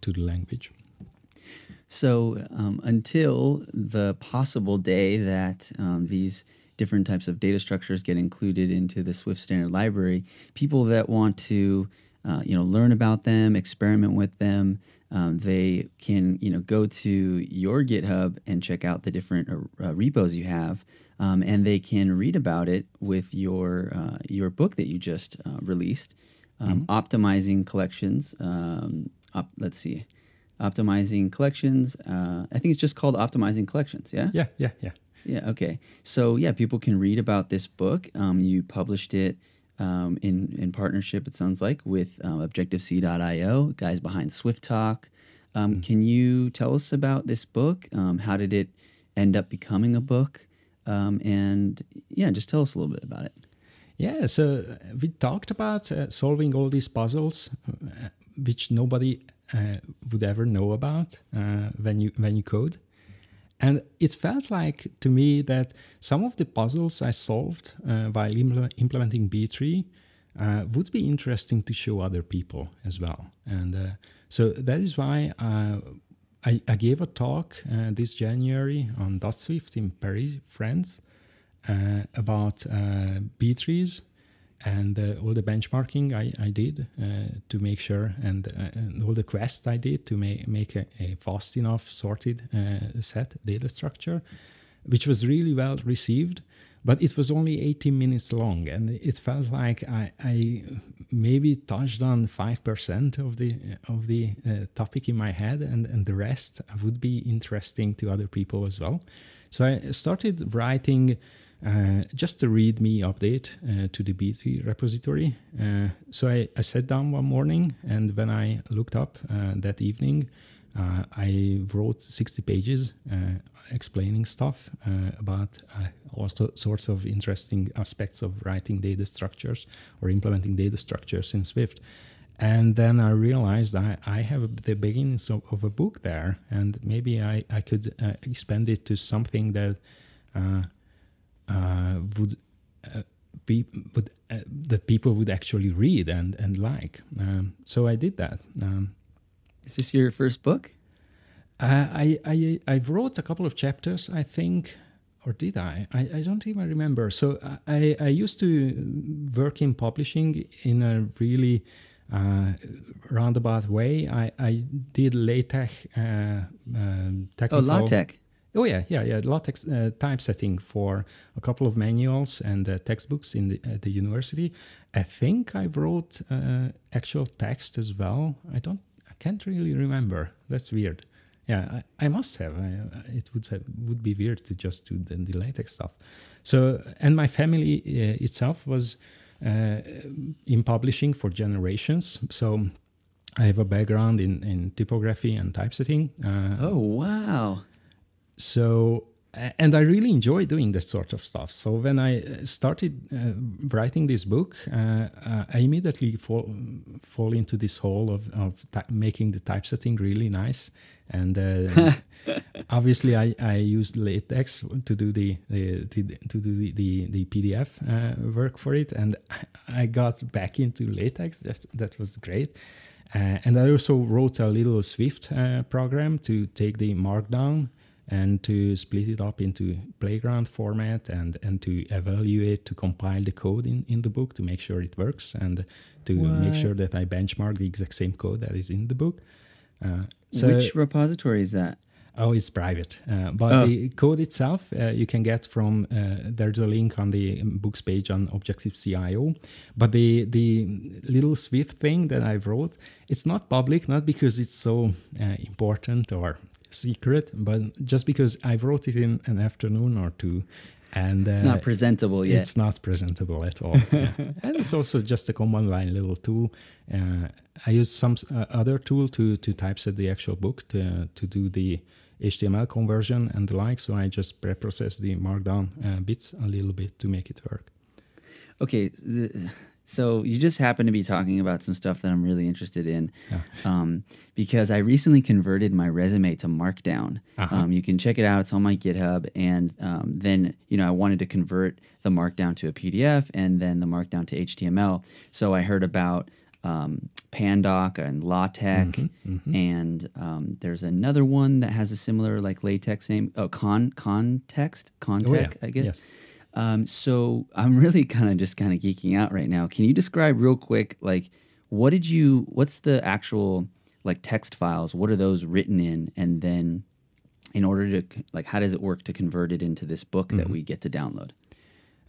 Speaker 2: to the language.
Speaker 1: So um, until the possible day that um, these different types of data structures get included into the Swift Standard Library, people that want to uh, you know learn about them, experiment with them, um, they can you know go to your GitHub and check out the different uh, repos you have. Um, and they can read about it with your uh, your book that you just uh, released, um, optimizing collections. Um, op- let's see, optimizing collections. Uh, I think it's just called optimizing collections. Yeah.
Speaker 2: Yeah, yeah, yeah.
Speaker 1: Yeah. Okay. So yeah, people can read about this book. Um, you published it um, in in partnership. It sounds like with um, Objective-C.io, guys behind Swift Talk. Um, Can you tell us about this book? Um, how did it end up becoming a book? Um, and yeah, just tell us a little bit about it.
Speaker 2: Yeah, so uh, we talked about uh, solving all these puzzles, uh, which nobody would ever know about uh, when you when you code, and it felt like to me that some of the puzzles I solved uh, while impl- implementing B-tree uh, would be interesting to show other people as well, and uh, so that is why. Uh, I, I gave a talk uh, this January on dot .swift in Paris, France, uh, about uh, B-trees and uh, all the benchmarking I, I did uh, to make sure, and, uh, and all the quests I did to make, make a, a fast enough sorted uh, set data structure, which was really well received. but it was only 18 minutes long, and it felt like I, I maybe touched on five percent of the of the uh, topic in my head, and and the rest would be interesting to other people as well. So I started writing. Uh, just a README update uh, to the BTree repository. Uh, so I, I, sat down one morning, and when I looked up uh, that evening, uh, I wrote 60 pages uh, explaining stuff about all sorts of interesting aspects of writing data structures or implementing data structures in Swift. And then I realized I, I have the beginnings of, of a book there, and maybe I, I could expand it to something that uh, uh, would be would that people would actually read and and like. Um, so I did that. Um,
Speaker 1: is this your first book?
Speaker 2: Uh, I, I I wrote a couple of chapters, I think, or did I? I, I don't even remember. So I, I used to work in publishing in a really uh, roundabout way. I, I did LaTeX uh, um, technical.
Speaker 1: Oh, LaTeX.
Speaker 2: Oh yeah, yeah, yeah. LaTeX uh, typesetting for a couple of manuals and uh, textbooks in the, at the university. I think I wrote uh, actual text as well. I don't I can't really remember. That's weird. Yeah, I, I must have. I, it would have, would be weird to just do the, the LaTeX stuff. So, and my family uh, itself was uh, in publishing for generations. So, I have a background in, in typography and typesetting.
Speaker 1: Uh, oh wow!
Speaker 2: So and I really enjoy doing this sort of stuff. So when I uh, started uh, writing this book, uh, uh, I immediately fall fall into this hole of, of making the typesetting really nice. And uh, (laughs) obviously, I, I used LaTeX to do the, the, to do the, the, the PDF uh, work for it, and I got back into LaTeX. That that was great. and I also wrote a little Swift program to take the Markdown and to split it up into playground format and, and to evaluate, to compile the code in, in the book to make sure it works and to what? make sure that I benchmark the exact same code that is in the book.
Speaker 1: Uh, so Which repository is that?
Speaker 2: Oh, it's private. Uh, but oh. the code itself uh, you can get from uh, there's a link on the books page on Objective CIO. But the the little Swift thing that I wrote, it's not public, not because it's so uh, important or secret, but just because I wrote it in an afternoon or two, and
Speaker 1: it's uh, not presentable yet.
Speaker 2: It's not presentable at all, (laughs) and it's also just a command line little tool. Uh, I used some uh, other tool to to typeset the actual book to to do the HTML conversion and the like. So I just preprocess the Markdown uh, bits a little bit to make it work.
Speaker 1: Okay. The, so you just happen to be talking about some stuff that I'm really interested in, yeah. um, because I recently converted my resume to Markdown. Uh-huh. Um, you can check it out; it's on my GitHub. And um, then you know I wanted to convert the Markdown to a PDF and then the Markdown to HTML. So I heard about um, Pandoc and LaTeX, mm-hmm, mm-hmm. and um, there's another one that has a similar like LaTeX name. Oh, Con Context Contech, oh, yeah. I guess. Yes. Um, so I'm (laughs) really kind of just kind of geeking out right now. Can you describe real quick, like, what did you? What's the actual like text files? What are those written in? And then, in order to like, how does it work to convert it into this book mm-hmm. that we get to download?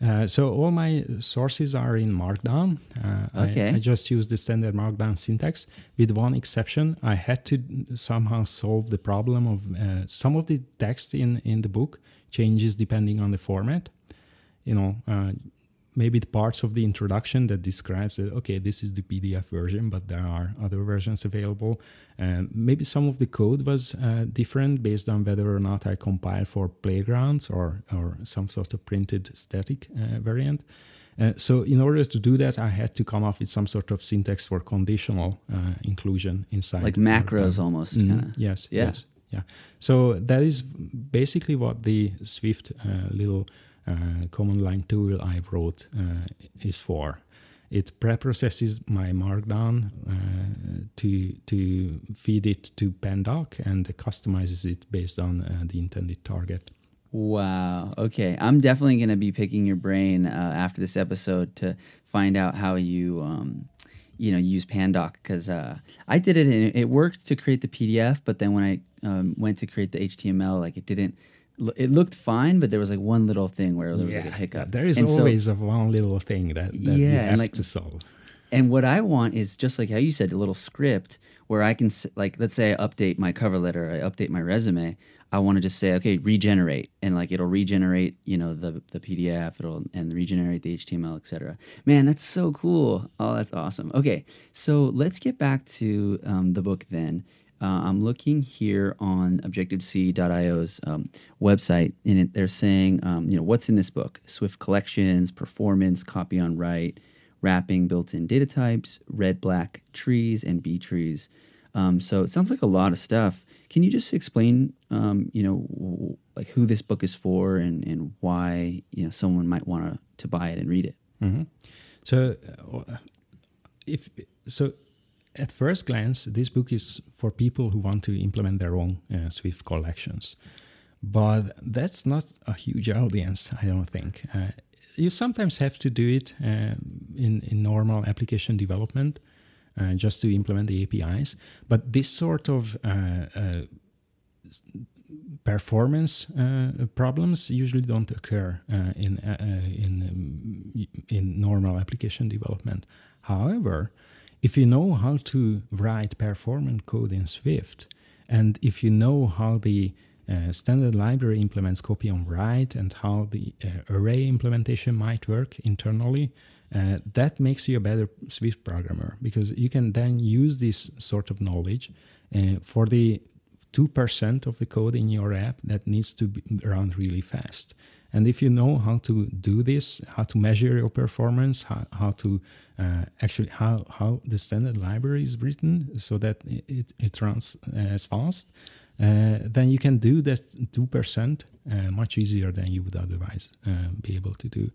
Speaker 2: Uh, so all my sources are in Markdown. Uh, okay. I, I, just use the standard Markdown syntax, with one exception. I had to somehow solve the problem of uh, some of the text in in the book changes depending on the format you know uh, maybe the parts of the introduction that describes that okay this is the pdf version but there are other versions available. And maybe some of the code was uh, different based on whether or not i compile for playgrounds or or some sort of printed static uh, variant. Uh, so in order to do that i had to come up with some sort of syntax for conditional uh, inclusion inside.
Speaker 1: Like macros almost mm,
Speaker 2: yes yeah. yes yeah. So that is basically what the swift uh, little command line tool I wrote uh, is for. It preprocesses my Markdown uh, to to feed it to Pandoc and customizes it based on the intended target.
Speaker 1: Wow. Okay. I'm definitely going to be picking your brain uh, after this episode to find out how you, um, you know, use Pandoc because uh, I did it and it worked to create the PDF, but then when I um, went to create the HTML, like it didn't it looked fine, but there was like one little thing where there was like a hiccup.
Speaker 2: There is
Speaker 1: And so-
Speaker 2: always a one little thing that, that you
Speaker 1: Yeah, and
Speaker 2: have
Speaker 1: like-
Speaker 2: to solve.
Speaker 1: And what I want is just like how you said, a little script where I can, like, let's say I update my cover letter, I update my resume. I want to just say, okay, regenerate, and like it'll regenerate, you know, the the PDF, it'll and regenerate the HTML, etc. Man, that's so cool. Oh, that's awesome. Okay, so let's get back to um, the book then. Uh, I'm looking here on ObjectiveC.io's um, website, and it, they're saying, um, you know, what's in this book? Swift collections, performance, copy on write, wrapping, built-in data types, red, black trees, and B trees. Um, so it sounds like a lot of stuff. Can you just explain, um, you know, like who this book is for and, and why you know someone might want to to buy it and read it?
Speaker 2: hmm So, uh, if so, at first glance, this book is for people who want to implement their own uh, Swift collections, but that's not a huge audience. I don't think. Uh, you sometimes have to do it um, in in normal application development. Uh, just to implement the APIs, but this sort of uh, uh, performance uh, problems usually don't occur uh, in uh, uh, in um, in normal application development. However, if you know how to write performant code in Swift, and if you know how the uh, standard library implements copy on write and how the uh, array implementation might work internally, uh, that makes you a better Swift programmer because you can then use this sort of knowledge uh, for the 2% of the code in your app that needs to be run really fast. And if you know how to do this, how to measure your performance, how, how to uh, actually how, how the standard library is written so that it, it runs uh, as fast, uh, then you can do that 2% uh, much easier than you would otherwise uh, be able to do.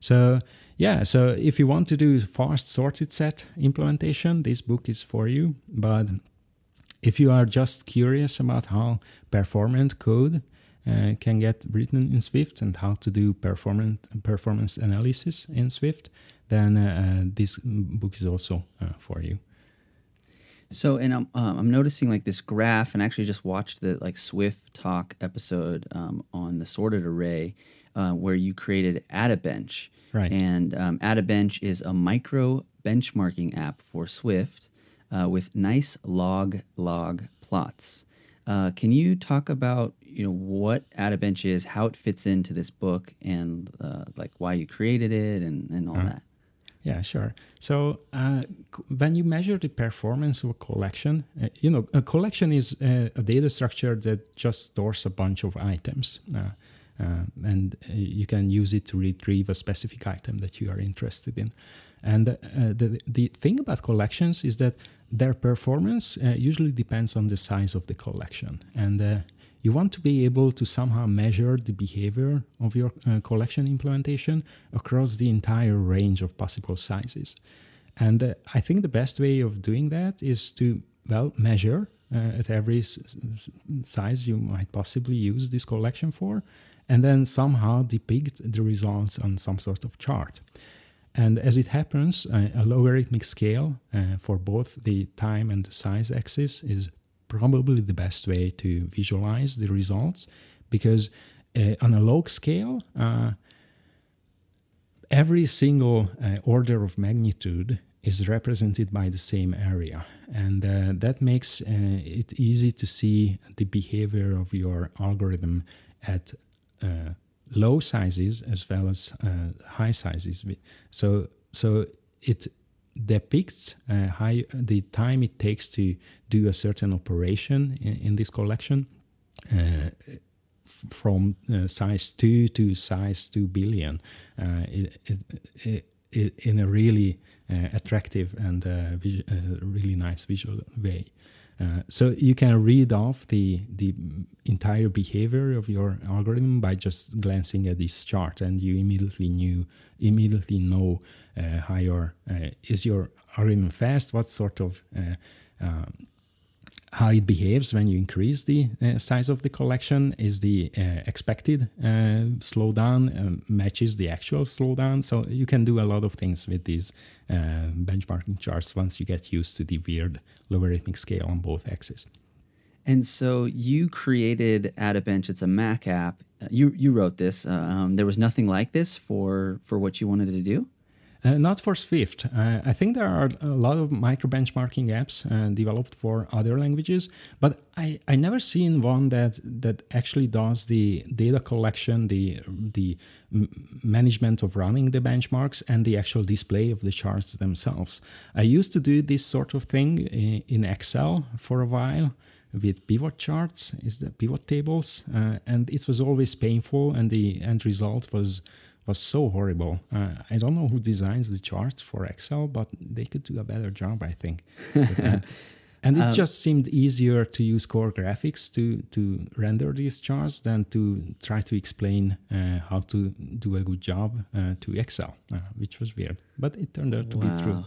Speaker 2: So yeah, so if you want to do fast sorted set implementation, this book is for you. But if you are just curious about how performant code uh, can get written in Swift and how to do performant performance analysis in Swift, then uh, uh, this book is also uh, for you.
Speaker 1: So, and I'm um, I'm noticing like this graph, and I actually just watched the like Swift Talk episode um, on the sorted array, uh, where you created Attabench.
Speaker 2: Right.
Speaker 1: And um, Attabench is a micro benchmarking app for Swift uh, with nice log log plots. Uh, can you talk about you know what Attabench is, how it fits into this book, and uh, like why you created it, and and all that?
Speaker 2: Yeah, sure. So uh, when you measure the performance of a collection, uh, you know, a collection is uh, a data structure that just stores a bunch of items. Uh, uh, and uh, you can use it to retrieve a specific item that you are interested in. And uh, the, the thing about collections is that their performance uh, usually depends on the size of the collection. And uh, you want to be able to somehow measure the behavior of your uh, collection implementation across the entire range of possible sizes. And uh, I think the best way of doing that is to, well, measure uh, at every s- s- size you might possibly use this collection for, and then somehow depict the results on some sort of chart. And as it happens, a logarithmic scale uh, for both the time and the size axis is probably the best way to visualize the results because uh, on a log scale, uh, every single uh, order of magnitude is represented by the same area. And uh, that makes uh, it easy to see the behavior of your algorithm at low sizes as well as uh, high sizes. So, so it depicts uh, how the time it takes to do a certain operation in, in this collection uh, from uh, size 2 to size 2 billion uh, it, it, it, in a really uh, attractive and really nice visual way. Uh, so you can read off the the entire behavior of your algorithm by just glancing at this chart, and you immediately knew immediately know uh, how your uh, is your algorithm fast, what sort of uh, um, how it behaves when you increase the uh, size of the collection is the uh, expected uh, slowdown um, matches the actual slowdown so you can do a lot of things with these uh, benchmarking charts once you get used to the weird logarithmic scale on both axes
Speaker 1: And so you created Attabench. It's a Mac app. Uh, You you wrote this. Uh, Um, there was nothing like this for for what you wanted to do.
Speaker 2: Uh, not for Swift. Uh, I think there are a lot of micro benchmarking apps uh, developed for other languages, but I, I never seen one that that actually does the data collection, the the management of running the benchmarks, and the actual display of the charts themselves. I used to do this sort of thing in, in Excel for a while with pivot charts, is the pivot tables, uh, and it was always painful, and the end result was was so horrible. Uh, I don't know who designs the charts for Excel, but they could do a better job, I think. (laughs) But, uh, and it just seemed easier to use core graphics to to render these charts than to try to explain uh, how to do a good job uh, to Excel, uh, which was weird. But it turned out to be true.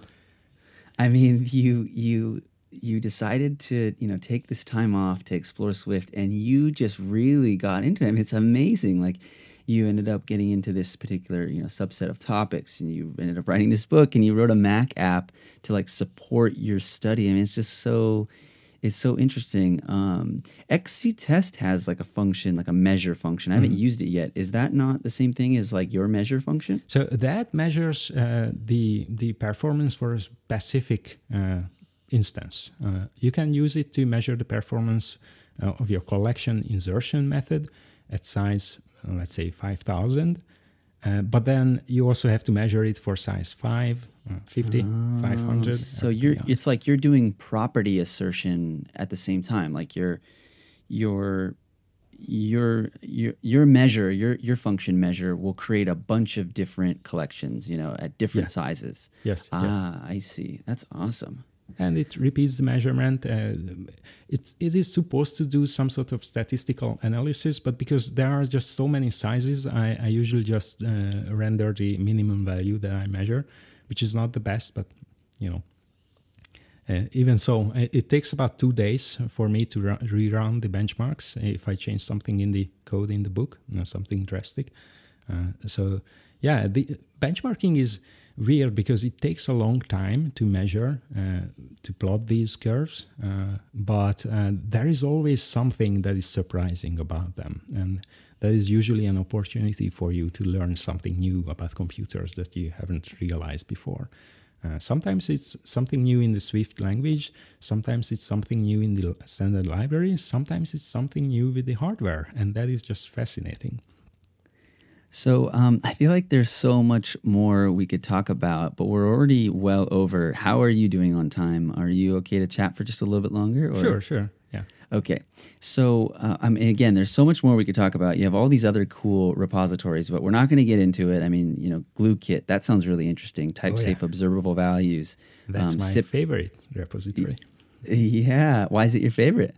Speaker 1: I mean, you you you decided to you know take this time off to explore Swift, and you just really got into it. I mean, it's amazing. Like you ended up getting into this particular you know subset of topics, and you ended up writing this book, and you wrote a Mac app to like support your study. I mean, it's just so. It's so interesting. Um, XCTest has like a function, like a measure function. I haven't used it yet. Is that not the same thing as like your measure function?
Speaker 2: So that measures uh, the the performance for a specific uh, instance. Uh, you can use it to measure the performance uh, of your collection insertion method at size, let's say 5000. Uh, but then you also have to measure it for size 5, uh, 50, 500.
Speaker 1: So you're it's like you're doing property assertion at the same time. Like your your your your your measure, your your function measure will create a bunch of different collections, you know, at different
Speaker 2: Yeah.
Speaker 1: sizes.
Speaker 2: Yes, yes.
Speaker 1: Ah, I see. That's awesome.
Speaker 2: And it repeats the measurement. Uh, it's it is supposed to do some sort of statistical analysis, but because there are just so many sizes, I, I usually just uh, render the minimum value that I measure, which is not the best, but you know. Uh, even so, it, it takes about two days for me to ru- rerun the benchmarks if I change something in the code in the book, you know, something drastic. Uh, so, yeah, the benchmarking is weird because it takes a long time to measure, uh, to plot these curves, uh, but uh, there is always something that is surprising about them. And that is usually an opportunity for you to learn something new about computers that you haven't realized before. Uh, sometimes it's something new in the Swift language, sometimes it's something new in the standard library, sometimes it's something new with the hardware, and that is just fascinating.
Speaker 1: So um, I feel like there's so much more we could talk about, but we're already well over. How are you doing on time? Are you okay to chat for just a little bit longer? Or?
Speaker 2: Sure, sure, yeah.
Speaker 1: Okay. So, uh, I mean, again, there's so much more we could talk about. You have all these other cool repositories, but we're not going to get into it. I mean, you know, GlueKit, that sounds really interesting. Type safe
Speaker 2: yeah.
Speaker 1: observable values.
Speaker 2: That's
Speaker 1: Um,
Speaker 2: my
Speaker 1: SIP-
Speaker 2: favorite repository.
Speaker 1: Yeah. Why is it your favorite?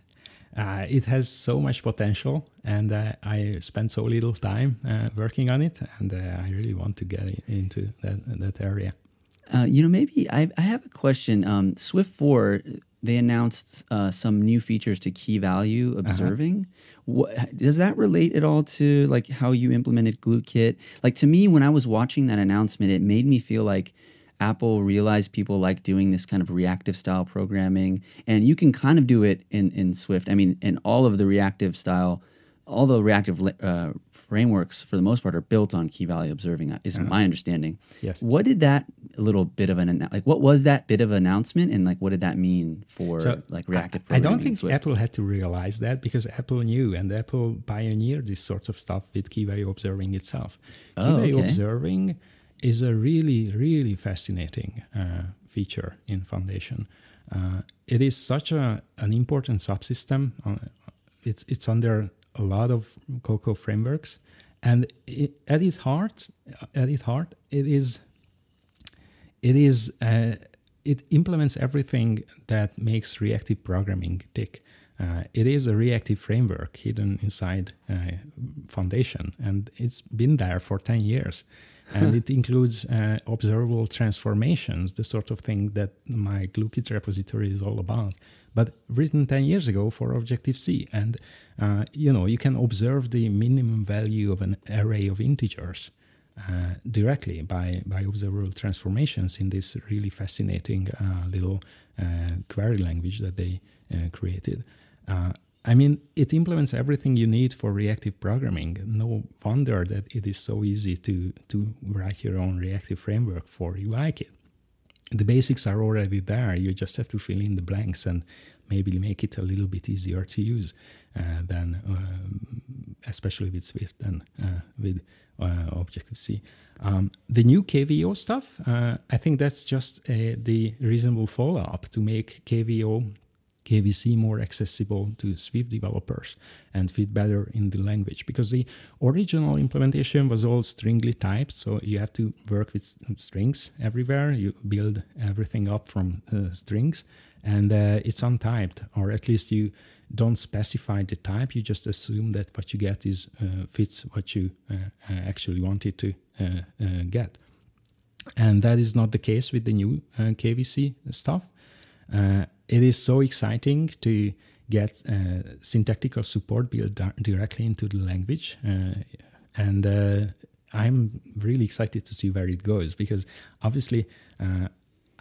Speaker 2: Uh, it has so much potential, and uh, I spent so little time uh, working on it, and uh, I really want to get into that that area.
Speaker 1: Uh, you know, maybe I, I have a question. Um, Swift 4, they announced uh, some new features to key value observing. What, does that relate at all to like how you implemented GlueKit? Like to me, when I was watching that announcement, it made me feel like Apple realized people like doing this kind of reactive style programming, and you can kind of do it in in Swift. I mean, and all of the reactive style, all the reactive uh, frameworks for the most part are built on key value observing. uh, Is my understanding.
Speaker 2: Yes.
Speaker 1: What did that little bit of an like? What was that bit of announcement, and like what did that mean for
Speaker 2: So,
Speaker 1: like reactive?
Speaker 2: I, I don't think
Speaker 1: Swift?
Speaker 2: Apple had to realize that because Apple knew and Apple pioneered this sort of stuff with key value observing itself. Key
Speaker 1: Oh,
Speaker 2: value
Speaker 1: okay.
Speaker 2: observing is a really, really fascinating uh, feature in Foundation. Uh, it is such a an important subsystem. Uh, it's it's under a lot of Cocoa frameworks, and it, at its heart, at its heart, it is it is uh, it implements everything that makes reactive programming tick. Uh, it is a reactive framework hidden inside uh, Foundation, and it's been there for ten years. And it includes uh, observable transformations, the sort of thing that my GlueKit repository is all about. But written ten years ago for Objective C, and uh, you know you can observe the minimum value of an array of integers uh, directly by, by observable transformations in this really fascinating uh, little uh, query language that they uh, created. I mean, it implements everything you need for reactive programming. No wonder that it is so easy to, to write your own reactive framework for UIKit. The basics are already there. You just have to fill in the blanks and maybe make it a little bit easier to use uh, than, um, especially with Swift and uh, with uh, Objective C. Um, the new KVO stuff, uh, I think that's just uh, the reasonable follow up to make KVO KVC more accessible to Swift developers and fit better in the language because the original implementation was all stringly typed, so you have to work with strings everywhere. You build everything up from uh, strings, and uh, it's untyped, or at least you don't specify the type. You just assume that what you get is uh, fits what you uh, uh, actually wanted to uh, get, and that is not the case with the new KVC stuff. Uh, it is so exciting to get uh, syntactical support built directly into the language. Uh, and uh, I'm really excited to see where it goes because obviously uh,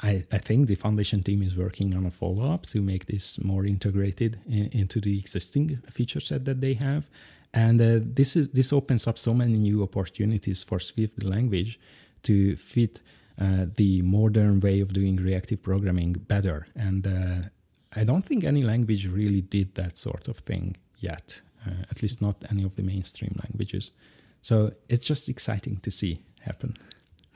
Speaker 2: I, I, think the foundation team is working on a follow up to make this more integrated in, into the existing feature set that they have. And uh, this is this opens up so many new opportunities for Swift language to fit uh, the modern way of doing reactive programming better. And uh, I don't think any language really did that sort of thing yet, uh, at least not any of the mainstream languages. So it's just exciting to see happen.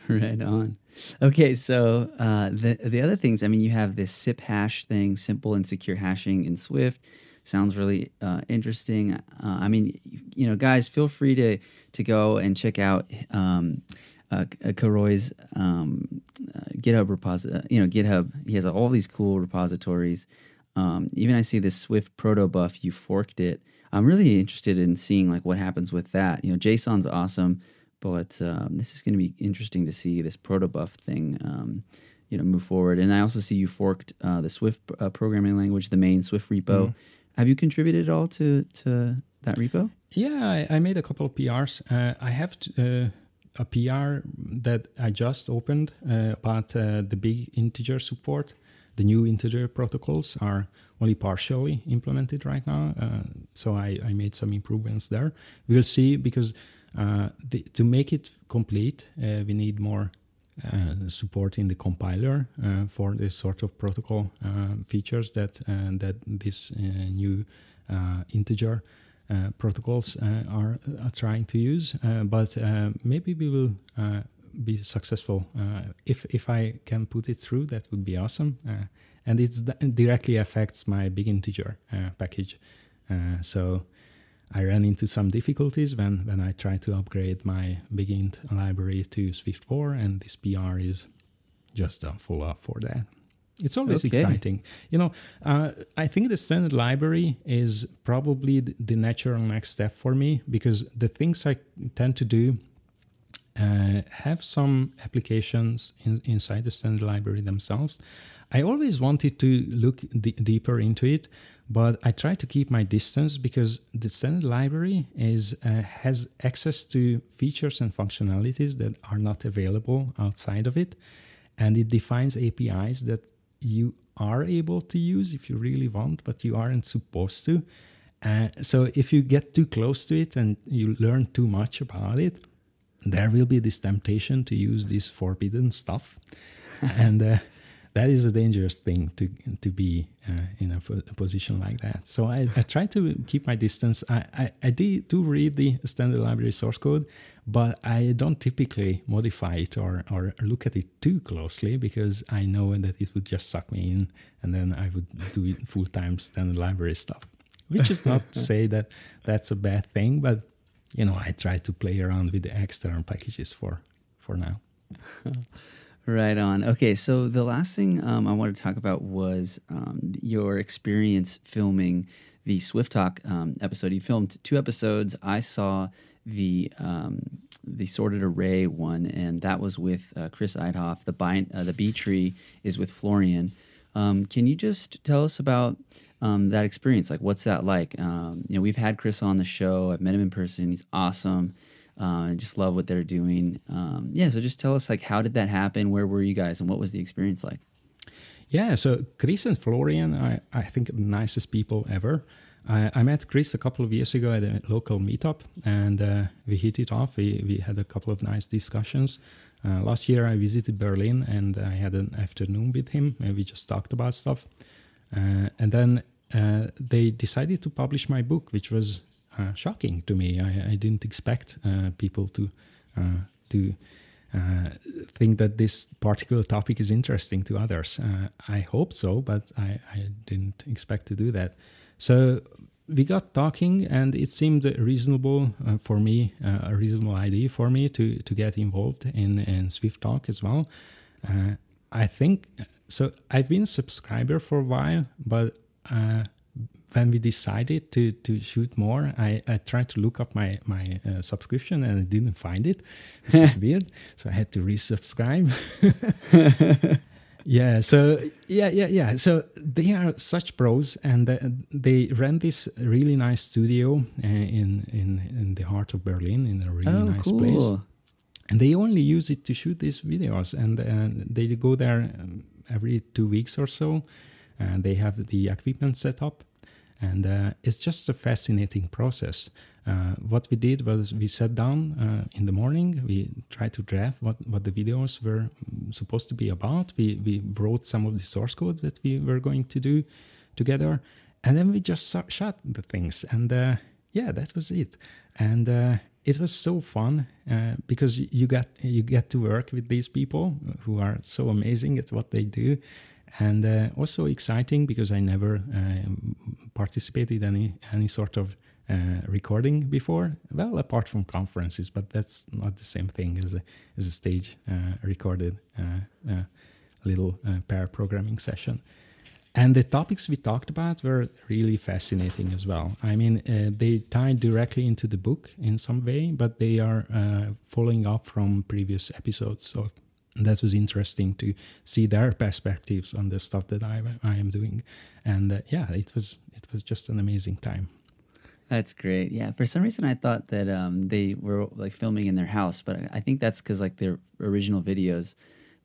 Speaker 1: Right on. Okay, so uh, the the other things, I mean, you have this SipHash thing, simple and secure hashing in Swift. Sounds really uh, interesting. Uh, I mean, you know, guys, feel free to to go and check out um, uh, Károly's um, uh, GitHub repository. You know, GitHub. He has all these cool repositories. Um, even I see this Swift protobuf. You forked it. I'm really interested in seeing like what happens with that. You know, JSON's awesome, but um, this is going to be interesting to see this protobuf thing. Um, you know, move forward. And I also see you forked uh, the Swift uh, programming language, the main Swift repo. Mm. Have you contributed at all to to that repo?
Speaker 2: Yeah, I, I made a couple of PRs. Uh, I have uh, a PR that I just opened uh, about uh, the big integer support. The new integer protocols are only partially implemented right now, uh, so I, I, made some improvements there. We'll see because uh, the, to make it complete, uh, we need more uh, support in the compiler for this sort of protocol features that that this new integer Uh, protocols uh, are, uh, are, trying to use. Uh, but uh, maybe we will be successful. if if I can put it through, that would be awesome. and it directly affects my big integer package. so I ran into some difficulties when, when I tried to upgrade my BigInt library to Swift 4, and this PR is just a follow up for that. It's always okay. exciting. You know, uh, I think the standard library is probably the natural next step for me because the things I tend to do uh, have some applications in, inside the standard library themselves. I always wanted to look d- deeper into it, but I try to keep my distance because the standard library is uh, has access to features and functionalities that are not available outside of it, and it defines APIs that you are able to use if you really want, but you aren't supposed to. Uh, so if you get too close to it and you learn too much about it, there will be this temptation to use this forbidden stuff, (laughs) and uh, that is a dangerous thing to to be uh, in a, a, position like that. So I, I, try to keep my distance. I, I, I do read the standard library source code, but I don't typically modify it or, or look at it too closely because I know that it would just suck me in and then I would do full time standard library stuff. Which is not to (laughs) say that that's a bad thing, but you know, I try to play around with the external packages for for now. (laughs)
Speaker 1: Right on. Okay, so the last thing um, I wanted to talk about was um, your experience filming the Swift Talk um, episode. You filmed two episodes. I saw the um, the sorted array one, and that was with uh, Chris Eidhof. The bind, uh, the B-tree is with Florian. Um, can you just tell us about um, that experience? Like, what's that like? you know, we've had Chris on the show. I've met him in person. He's awesome. Uh, I just love what they're doing. Um, yeah, so just tell us like how did that happen? Where were you guys, and what was the experience like?
Speaker 2: Yeah, so Chris and Florian, I, I think nicest people ever. I, I, met Chris a couple of years ago at a local meetup, and uh, we hit it off. We, we had a couple of nice discussions. Uh, last year, I visited Berlin, and I had an afternoon with him, and we just talked about stuff. Uh, and then uh, they decided to publish my book, which was shocking to me. I, I didn't expect people to to uh, think that this particular topic is interesting to others. Uh, I hope so, but I, I, didn't expect to do that. So we got talking, and it seemed reasonable uh, for me, uh, a reasonable idea for me to, to get involved in, in Swift Talk as well. Uh, I think so. I've been a subscriber for a while, but uh, when we decided to to shoot more, I, I tried to look up my my uh, subscription and I didn't find it. (laughs) weird. So I had to resubscribe. (laughs) yeah. So yeah, yeah, yeah. So they are such pros, and uh, they ran this really nice studio uh, in in in the heart of Berlin in a really
Speaker 1: oh,
Speaker 2: nice
Speaker 1: cool.
Speaker 2: place. And they only use it to shoot these videos, and uh, they go there um, every two weeks or so. And they have the equipment set up and uh, it's just a fascinating process. Uh, what we did was we sat down uh, in the morning, we tried to draft what, what the videos were supposed to be about. We, we wrote some of the source code that we were going to do together, and then we just shot the things. And uh, yeah, that was it. And uh, it was so fun uh, because you get you get to work with these people who are so amazing at what they do and uh, also exciting because I never uh, participated any any sort of uh, recording before. Well, apart from conferences, but that's not the same thing as a as a stage uh, recorded uh, uh, little pair programming session. And the topics we talked about were really fascinating as well. I mean, they tie directly into the book in some way, but they are following up from previous episodes. That was interesting to see their perspectives on the stuff that I, I am doing. And uh, yeah it was it was just an amazing time.
Speaker 1: That's great. Yeah for some reason i thought that um, they were like filming in their house but i think that's because like their original videos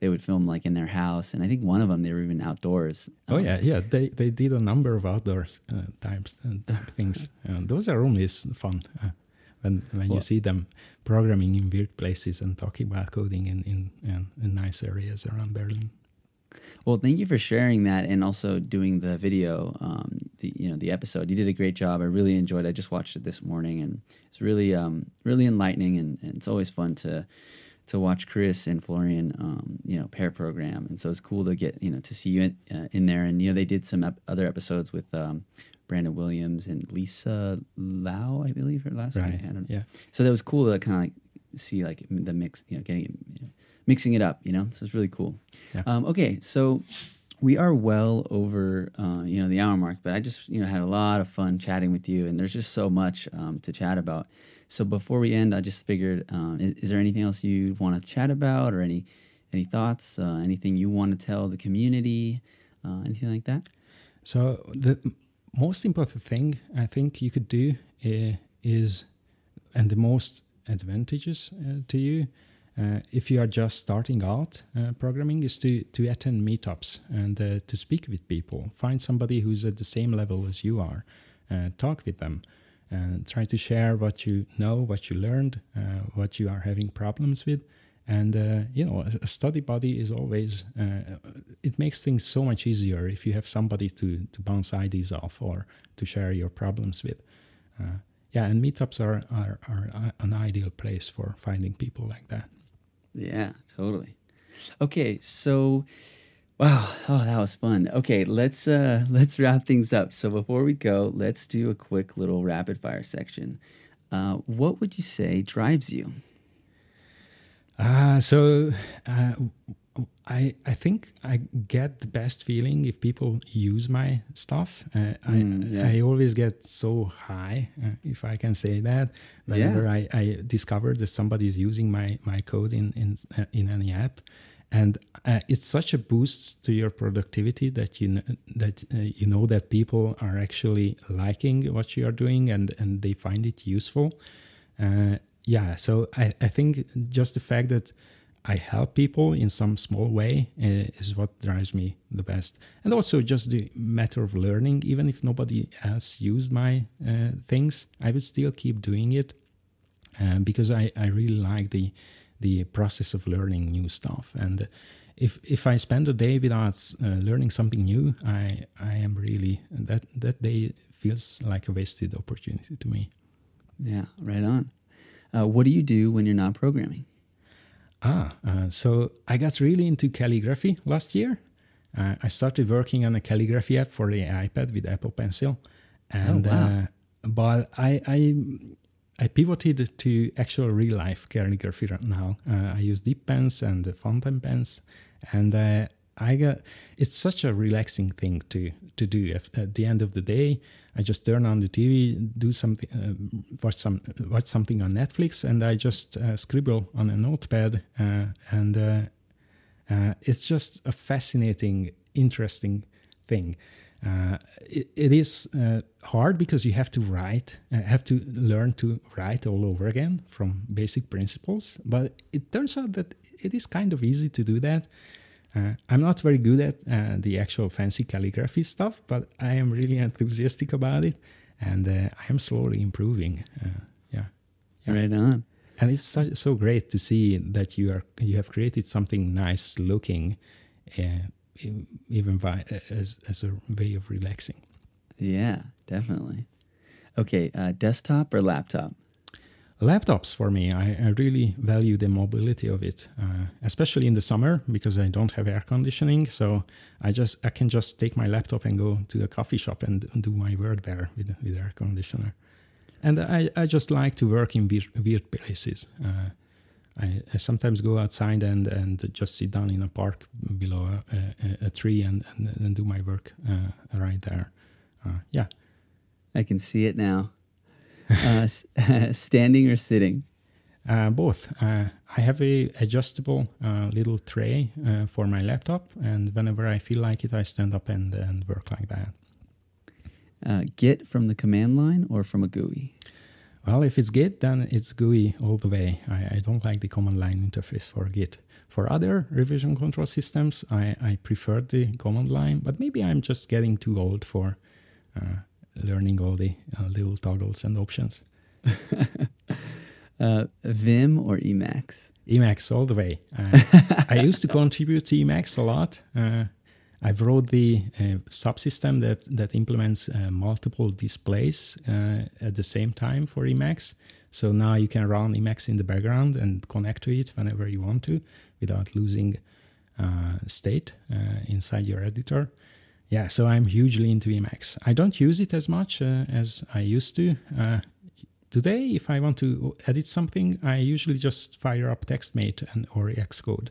Speaker 1: they would film like in their house and i think one of them they were even outdoors.
Speaker 2: Oh um, yeah yeah they, they did a number of outdoor uh, types and uh, (laughs) things. Uh, those are always fun uh, when when well, you see them programming in weird places and talking about coding in, in, in, in nice areas around Berlin.
Speaker 1: Well, thank you for sharing that and also doing the video, um, the you know the episode. You did a great job. I really enjoyed. it. I just watched it this morning, and it's really um, really enlightening, and, and, it's always fun to to watch Chris and Florian, um, you know, pair program. And so it's cool to get you know to see you in, uh, in there. And you know they did some ep- other episodes with um, Brandon Williams and Lisa Luo, I believe her last
Speaker 2: right.
Speaker 1: name.
Speaker 2: Yeah.
Speaker 1: So that was cool to kind of like see like the mix, you know, getting you know, mixing it up, you know. So it's really cool. Yeah. Um, okay, so we are well over uh, you know the hour mark, but I just you know had a lot of fun chatting with you, and there's just so much um, to chat about. So before we end, I just figured, um, is, is, there anything else you want to chat about, or any any thoughts, uh, anything you want to tell the community, uh, anything like that?
Speaker 2: So the most important thing I think you could do uh, is, and the most advantageous uh, to you, uh, if you are just starting out programming, is to to attend meetups and to speak with people. Find somebody who's at the same level as you are, talk with them, and try to share what you know, what you learned, what you are having problems with, and uh, you know a study buddy is always uh, it makes things so much easier if you have somebody to to bounce ideas off or to share your problems with. Uh, yeah and meetups are, are are an ideal place for finding people like that.
Speaker 1: Yeah totally. Okay so wow oh that was fun. Okay let's uh let's wrap things up. So before we go let's do a quick little rapid fire section. Uh, what would you say drives you
Speaker 2: uh, so uh, I I think I get the best feeling if people use my stuff. Uh, mm, I yeah. I always get so high, uh, if I can say that, whenever yeah. I, I discover that somebody is using my my code in in uh, in any app, and uh, it's such a boost to your productivity that you know, that uh, you know that people are actually liking what you are doing and and they find it useful. Yeah, so I, I think just the fact that I help people in some small way uh, is what drives me the best. And also just the matter of learning, even if nobody else used my uh, things, I would still keep doing it uh, because I, I really like the the process of learning new stuff. And if if I spend a day without uh, learning something new, I I am really that that day feels like a wasted opportunity to me.
Speaker 1: Yeah, right on. Uh, what do you do when you're not programming?
Speaker 2: Ah, uh, so I got really into calligraphy last year. Uh, I started working on a calligraphy app for the iPad with Apple Pencil, and
Speaker 1: oh, wow.
Speaker 2: uh, but I, I I pivoted to actual real life calligraphy right now. Uh, I use dip pens and fountain pens, and uh, I got it's such a relaxing thing to to do. At, at, the end of the day, I just turn on the TV, do something, uh, watch some watch something on Netflix, and I just uh, scribble on a notepad, uh, and uh, uh, it's just a fascinating, interesting thing. Uh, it, it is hard because you have to write, have to learn to write all over again from basic principles. But it turns out that it is kind of easy to do that. Uh, I'm not very good at uh, the actual fancy calligraphy stuff, but I am really enthusiastic about it, and uh, I am slowly improving. Uh, yeah.
Speaker 1: yeah, right on.
Speaker 2: And it's so, so, great to see that you are you have created something nice looking, uh, even by, as as a way of relaxing.
Speaker 1: Yeah, definitely. Okay, uh, desktop or laptop?
Speaker 2: Laptops for me. I, I, really value the mobility of it uh, especially in the summer because i don't have air conditioning. So i just i can just take my laptop and go to a coffee shop and, do my work there with, with air conditioner. And I, I just like to work in weird, weird places. Uh, I, I, sometimes go outside and, and just sit down in a park below a, a, a tree and, and, and, do my work uh, right there. Uh, yeah.
Speaker 1: I can see it now uh, (laughs) standing or sitting?
Speaker 2: Uh, both. Uh, I have a adjustable uh, little tray uh, for my laptop, and whenever I feel like it, I stand up and, and work like that.
Speaker 1: Uh, Git from the command line or from a GUI?
Speaker 2: Well, if it's Git, then it's GUI all the way. I, I don't like the command line interface for Git. For other revision control systems, I, I prefer the command line, but maybe I'm just getting too old for learning all the uh, little toggles and options. (laughs)
Speaker 1: uh, Vim or Emacs?
Speaker 2: Emacs all the way. Uh, (laughs) I used to contribute to Emacs a lot. Uh, I've wrote the uh, subsystem that that implements uh, multiple displays at the same time for Emacs. So now you can run Emacs in the background and connect to it whenever you want to, without losing state inside your editor yeah, so I'm hugely into Emacs. I don't use it as much uh, as I used to. Uh, today, if I want to edit something, I usually just fire up TextMate and or Xcode.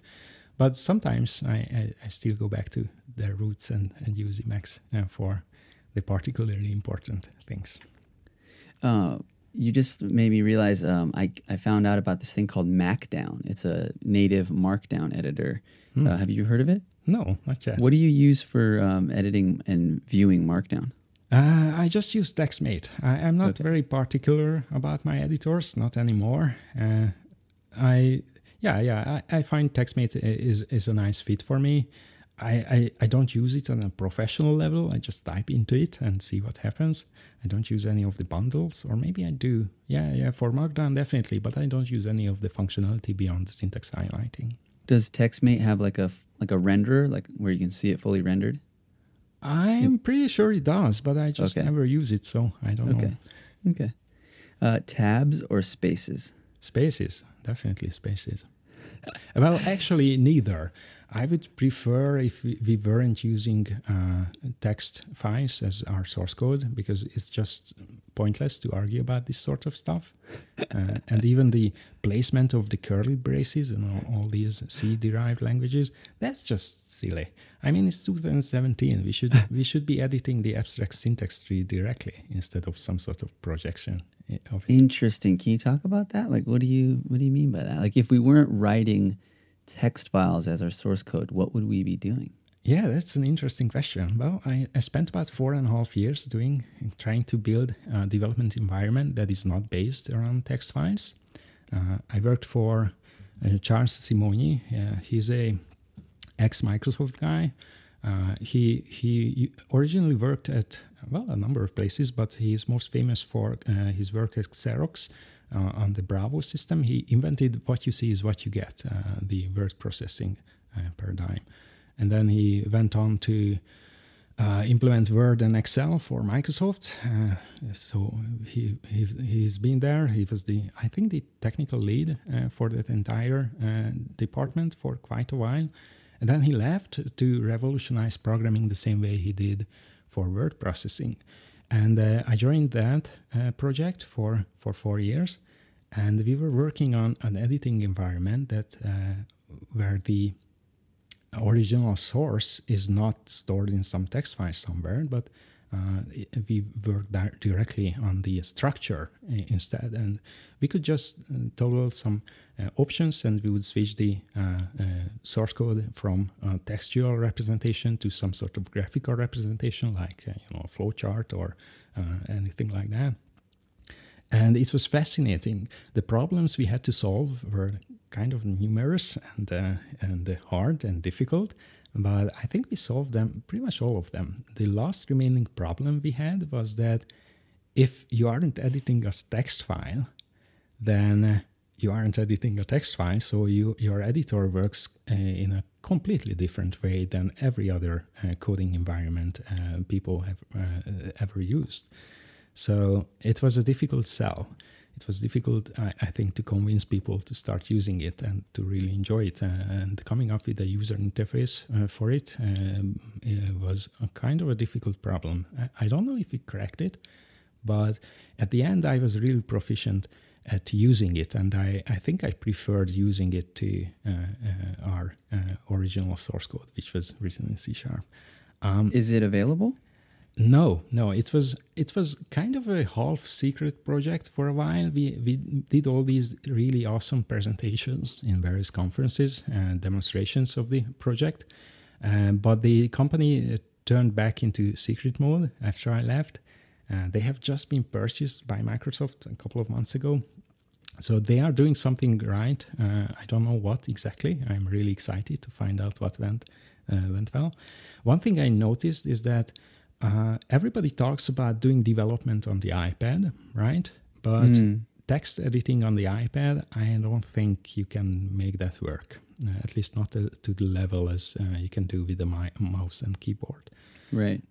Speaker 2: But sometimes I, I, I still go back to their roots and, and use Emacs uh, for the particularly important things.
Speaker 1: Uh, you just made me realize um, I, I found out about this thing called MacDown. It's a native Markdown editor. Hmm. Uh, have you heard of it?
Speaker 2: No, not yet.
Speaker 1: What do you use for um, editing and viewing Markdown?
Speaker 2: Uh, I just use TextMate. I, am not okay. very particular about my editors, not anymore. Uh, I yeah yeah I, I, find TextMate is is a nice fit for me. I, I, I don't use it on a professional level. I just type into it and see what happens. I don't use any of the bundles, or maybe I do. Yeah, yeah, for Markdown definitely, but I don't use any of the functionality beyond the syntax highlighting.
Speaker 1: Does TextMate have like a like a renderer, like where you can see it fully rendered?
Speaker 2: I'm pretty sure it does, but I just okay. never use it, so I don't
Speaker 1: okay.
Speaker 2: know.
Speaker 1: Okay. Uh, tabs or spaces?
Speaker 2: Spaces, definitely spaces. well, actually, neither. I would prefer if we weren't using uh, text files as our source code because it's just pointless to argue about this sort of stuff. Uh, (laughs) and even the placement of the curly braces and all, all these C derived languages, that's just silly. I mean, it's 2017. We should (laughs) we should be editing the abstract syntax tree directly instead of some sort of projection. Of
Speaker 1: Interesting. Can you talk about that? Like, what do you what do you mean by that? Like, if we weren't writing text files as our source code, what would we be doing?
Speaker 2: Yeah, that's an interesting question. Well, I, I spent about four and a half years doing trying to build a development environment that is not based around text files. Uh, I worked for uh, Charles Simonyi. Uh, he's a ex Microsoft guy. Uh, he he originally worked at well a number of places, but he's most famous for uh, his work at Xerox on the Bravo system. He invented what you see is what you get, uh, the word processing paradigm, and then he went on to uh, implement Word and Excel for Microsoft. Uh, so he, he he's been there. He was the I think the technical lead uh, for that entire uh, department for quite a while, and then he left to revolutionize programming the same way he did for word processing. And uh, I joined that uh, project for for four years, and we were working on an editing environment that where the original source is not stored in some text file somewhere, but uh, we work directly on the structure uh, instead. And we could just uh, toggle some uh, options and we would switch the uh, uh, source code from textual representation to some sort of graphical representation like you know a flowchart or anything like that. And it was fascinating. The problems we had to solve were kind of numerous and uh, and hard and difficult, but I think we solved them pretty much all of them. The last remaining problem we had was that if you aren't editing a text file, then uh, you aren't editing a text file, so you, your editor works uh, in a completely different way than every other uh, coding environment uh, people have uh, ever used. So it was a difficult sell. It was difficult, I, I, think, to convince people to start using it and to really enjoy it. Uh, and coming up with a user interface uh, for it um, it was a kind of a difficult problem. I, I, don't know if we cracked it, but at the end, I was really proficient at using it, and I, I think I preferred using it to uh, uh our uh, original source code, which was written in C sharp.
Speaker 1: Um, Is it available?
Speaker 2: No, no, it was it was kind of a half secret project for a while. We we did all these really awesome presentations in various conferences and demonstrations of the project, uh, but the company uh, turned back into secret mode after I left. Uh, they have just been purchased by Microsoft a couple of months ago, so they are doing something right. Uh, I don't know what exactly. I'm really excited to find out what went uh, went well. One thing I noticed is that uh, everybody talks about doing development on the iPad, right? But mm. text editing on the iPad, I don't think you can make that work. Uh, at least not to, to the level as uh, you can do with the mi- mouse and keyboard.
Speaker 1: Right.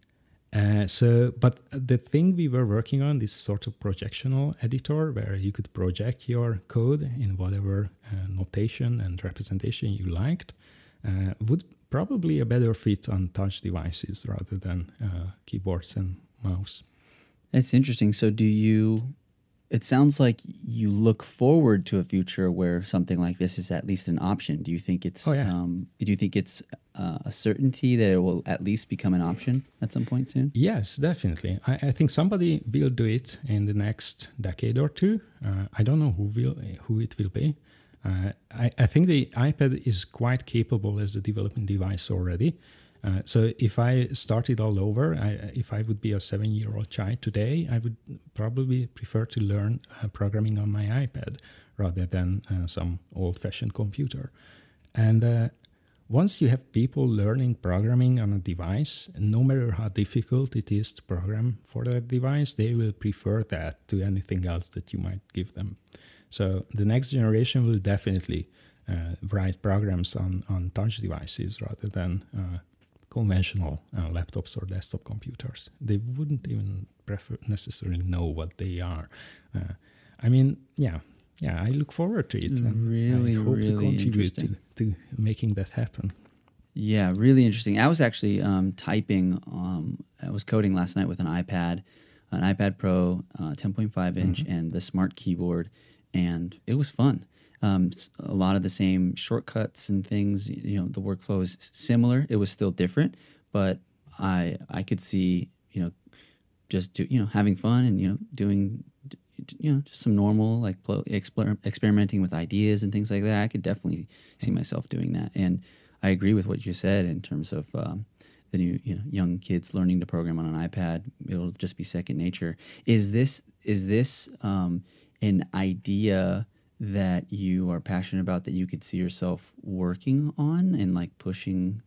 Speaker 2: Uh, so, but the thing we were working on, this sort of projectional editor, where you could project your code in whatever uh, notation and representation you liked, uh, would probably a better fit on touch devices rather than uh, keyboards and mouse.
Speaker 1: That's interesting. So, do you? It sounds like you look forward to a future where something like this is at least an option. Do you think it's?
Speaker 2: Oh, yeah.
Speaker 1: um, do you think it's uh, a certainty that it will at least become an option at some point soon?
Speaker 2: Yes, definitely. I, I think somebody will do it in the next decade or two. Uh, I don't know who will who it will be. Uh, I, I, think the iPad is quite capable as a development device already. Uh, so if I started all over, I, if I would be a seven-year-old child today, I would probably prefer to learn uh, programming on my iPad rather than uh, some old-fashioned computer. And uh, once you have people learning programming on a device, no matter how difficult it is to program for that device, they will prefer that to anything else that you might give them. So the next generation will definitely uh, write programs on, on touch devices rather than uh, conventional uh, laptops or desktop computers. They wouldn't even prefer necessarily know what they are. Uh, I mean, yeah, yeah, I look forward to it.
Speaker 1: And really, I hope really to contribute to,
Speaker 2: to making that happen.
Speaker 1: Yeah, really interesting. I was actually um, typing, um, I was coding last night with an iPad, an iPad Pro, uh, 10.5 inch, mm-hmm. and the smart keyboard and it was fun. Um, a lot of the same shortcuts and things. You know, the workflow is similar. It was still different, but I I could see you know just do, you know having fun and you know doing you know just some normal like exper- experimenting with ideas and things like that. I could definitely see myself doing that, and I agree with what you said in terms of. Um, the new you know young kids learning to program on an iPad it'll just be second nature is this is this um, an idea that you are passionate about that you could see yourself working on and like pushing,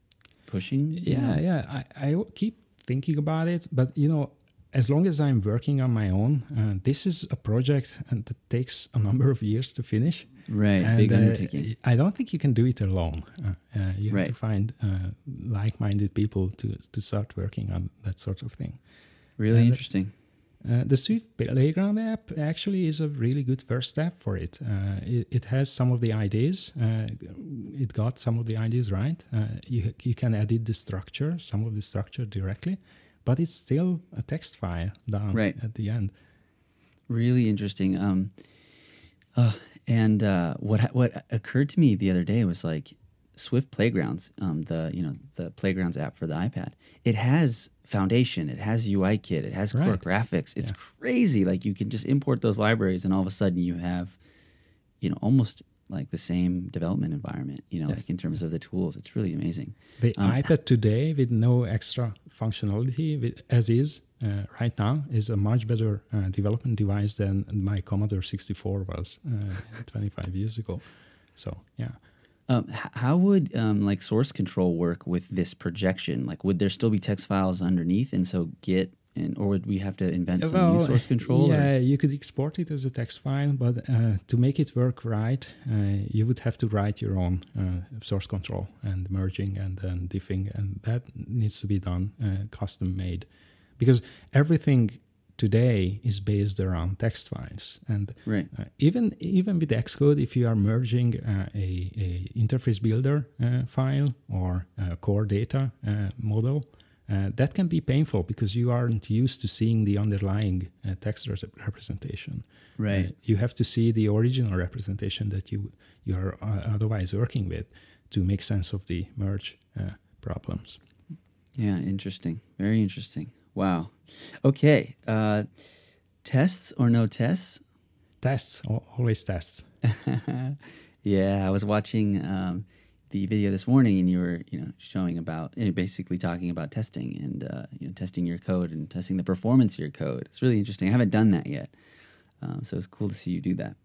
Speaker 1: pushing?
Speaker 2: Yeah, yeah. I, I keep thinking about it, but you know, as long as I'm working on my own, uh, this is a project and that takes a number of years to finish.
Speaker 1: Right,
Speaker 2: And,
Speaker 1: big
Speaker 2: uh,
Speaker 1: undertaking.
Speaker 2: I don't think you can do it alone. Uh, uh, you have
Speaker 1: Right.
Speaker 2: to find uh, like-minded people to to start working on that sort of thing.
Speaker 1: Really
Speaker 2: and-
Speaker 1: interesting.
Speaker 2: Uh, the Swift Playground app actually is a really good first step for it. Uh, it, it has some of the ideas. Uh, it got some of the ideas right. Uh, you, you can edit the structure, some of the structure directly, but it's still a text file down
Speaker 1: Right.
Speaker 2: at the end.
Speaker 1: Really interesting. Um, uh, and uh, what what occurred to me the other day was like Swift Playgrounds, um, the you know the Playgrounds app for the iPad. It has Foundation, it has UI Kit, it has Core
Speaker 2: Right.
Speaker 1: Graphics. It's
Speaker 2: Yeah.
Speaker 1: crazy. Like you can just import those libraries, and all of a sudden you have, you know, almost like the same development environment. You know,
Speaker 2: Yes.
Speaker 1: like in terms of the tools, it's really amazing.
Speaker 2: The
Speaker 1: Um,
Speaker 2: iPad today, with no extra functionality, with, as is uh, right now, is a much better uh, development device than my Commodore 64 was uh, 25 years ago. So, yeah.
Speaker 1: Um, h- how would um, like source control work with this projection? Like, would there still be text files underneath, and so Git, and or would we have to invent some new source control? or-
Speaker 2: Yeah, you could export it as a text file, but uh, to make it work right, uh, you would have to write your own uh, source control and merging and then diffing, and that needs to be done uh, custom made, because everything today is based around text files, and
Speaker 1: Right.
Speaker 2: uh, even even with Xcode, if you are merging uh, a, a interface builder uh, file or a core data uh, model, uh, that can be painful because you aren't used to seeing the underlying uh, text res- representation.
Speaker 1: Right.
Speaker 2: Uh, you have to see the original representation that you you are uh, otherwise working with to make sense of the merge uh, problems.
Speaker 1: Yeah. Interesting. Very interesting. Wow. Okay. Uh, tests or no tests?
Speaker 2: Tests, always tests. (laughs)
Speaker 1: yeah, I was watching um, the video this morning, and you were, you know, showing about, and basically talking about testing and uh, you know, testing your code and testing the performance of your code. It's really interesting. I haven't done that yet, um, so it's cool to see you do that.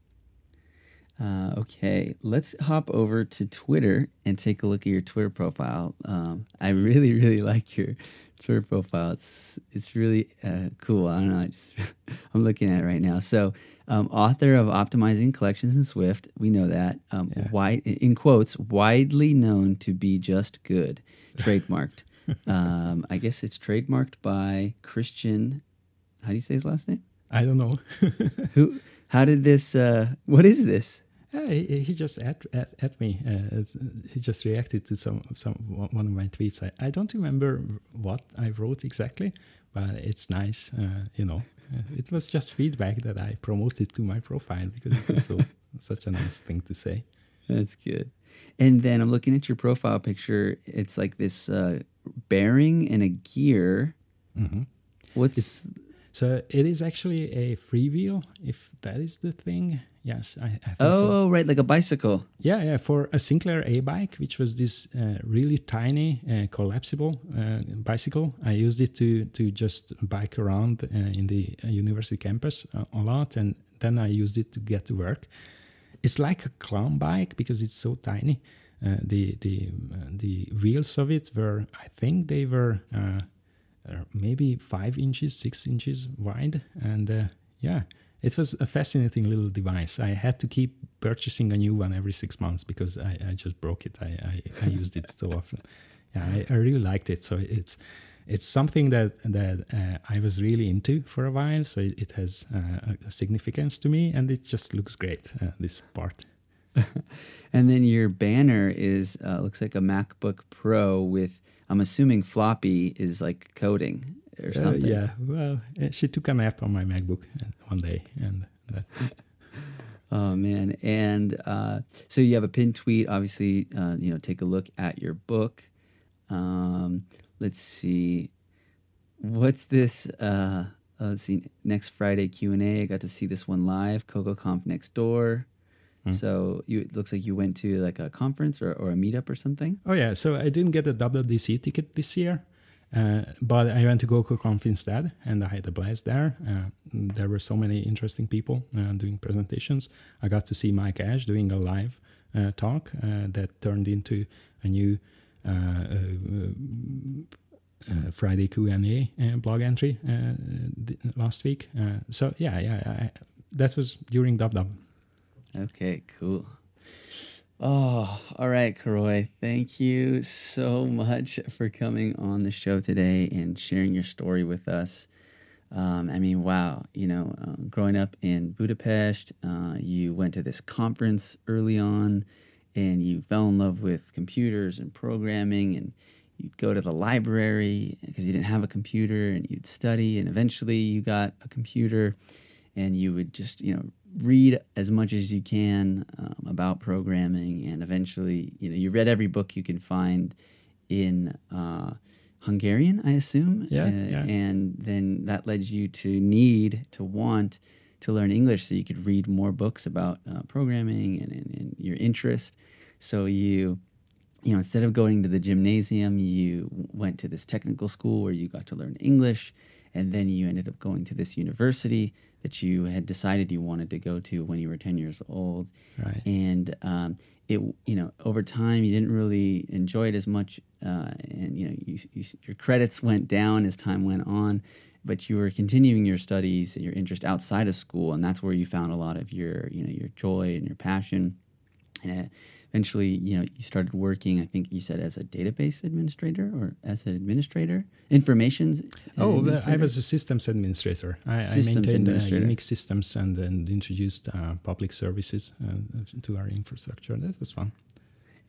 Speaker 1: Uh, okay, let's hop over to Twitter and take a look at your Twitter profile. Um, I really, really (laughs) like your Twitter profile. It's it's really uh, cool. I don't know. I just (laughs) I'm looking at it right now. So, um, author of Optimizing Collections in Swift, we know that. Um,
Speaker 2: Yeah.
Speaker 1: wide in quotes, widely known to be just good, trademarked. (laughs) um, I guess it's trademarked by Christian. How do you say his last name?
Speaker 2: I don't know. (laughs)
Speaker 1: Who? How did this? Uh, what is this?
Speaker 2: Yeah, he, he just at, at, at me. Uh, he just reacted to some some one of my tweets. I, I don't remember what I wrote exactly, but it's nice. Uh, you know, Uh, it was just feedback that I promoted to my profile because it was so (laughs) such a nice thing to say.
Speaker 1: That's good. And then I'm looking at your profile picture. It's like this uh, bearing and a gear.
Speaker 2: hmm
Speaker 1: What's
Speaker 2: So it is actually a freewheel, if that is the thing. Yes, I, I think so.
Speaker 1: oh right, like a bicycle.
Speaker 2: Yeah, yeah, for a Sinclair A bike, which was this uh, really tiny uh, collapsible uh, bicycle. I used it to to just bike around uh, in the uh, university campus uh, a lot, and then I used it to get to work. It's like a clown bike because it's so tiny. Uh, the the uh, the wheels of it were, I think they were maybe five inches, six inches wide, and uh, yeah, it was a fascinating little device. I had to keep purchasing a new one every six months because I, I just broke it. I, I, I used it so often. (laughs) Yeah, I, I really liked it. So it's it's something that that uh, I was really into for a while. So it, it has uh, a significance to me, and it just looks great. Uh, this part. (laughs)
Speaker 1: And then your banner is uh, looks like a MacBook Pro with I'm assuming floppy is like coding or
Speaker 2: Uh, yeah. Well, uh, she took a nap on my MacBook uh, one day, and that, (laughs)
Speaker 1: Oh man! And uh, so you have a pinned tweet. Obviously, uh, you know, take a look at your book. Um, let's see, what's this? Uh, uh, let's see, next Friday Q and A. I got to see this one live. CocoaConf next door.
Speaker 2: Hmm.
Speaker 1: So you, it looks like you went to like a conference or, or a meetup or something.
Speaker 2: Oh yeah, so I didn't get a WWDC ticket this year, Uh, but I went to CocoaConf instead, and I had a blast there. Uh, there were so many interesting people uh, doing presentations. I got to see Mike Ash doing a live uh, talk uh, that turned into a new uh, Friday Q&A blog entry last week. so yeah, yeah, I, that was during DubDub.
Speaker 1: Okay, cool. Oh, all right, Károly. Thank you so much for coming on the show today and sharing your story with us. Um, I mean, wow, you know, uh, growing up in Budapest, uh, you went to this conference early on and you fell in love with computers and programming and you'd go to the library because you didn't have a computer and you'd study and eventually you got a computer and you would just, you know, read as much as you can um, about programming, and eventually, you know, you read every book you can find in uh, Hungarian, I assume.
Speaker 2: Yeah,
Speaker 1: uh,
Speaker 2: yeah.
Speaker 1: And then that led you to need to want to learn English so you could read more books about uh, programming and, and, and your interest. So you you know, instead of going to the gymnasium, you went to this technical school where you got to learn English, and then you ended up going to this university that you had decided you wanted to go to when you were 10 years old.
Speaker 2: Right.
Speaker 1: And um, it, you know, over time you didn't really enjoy it as much, uh, and you know, you, you, your credits went down as time went on. But you were continuing your studies, and your interest outside of school, and that's where you found a lot of your, you know, your joy and your passion. And uh, eventually, you know, you started working. I think you said as a database administrator or as an administrator, informations.
Speaker 2: Oh, I was a systems administrator. I, systems I maintained uh, Unix systems and, and introduced uh, public services uh, to our infrastructure. That was fun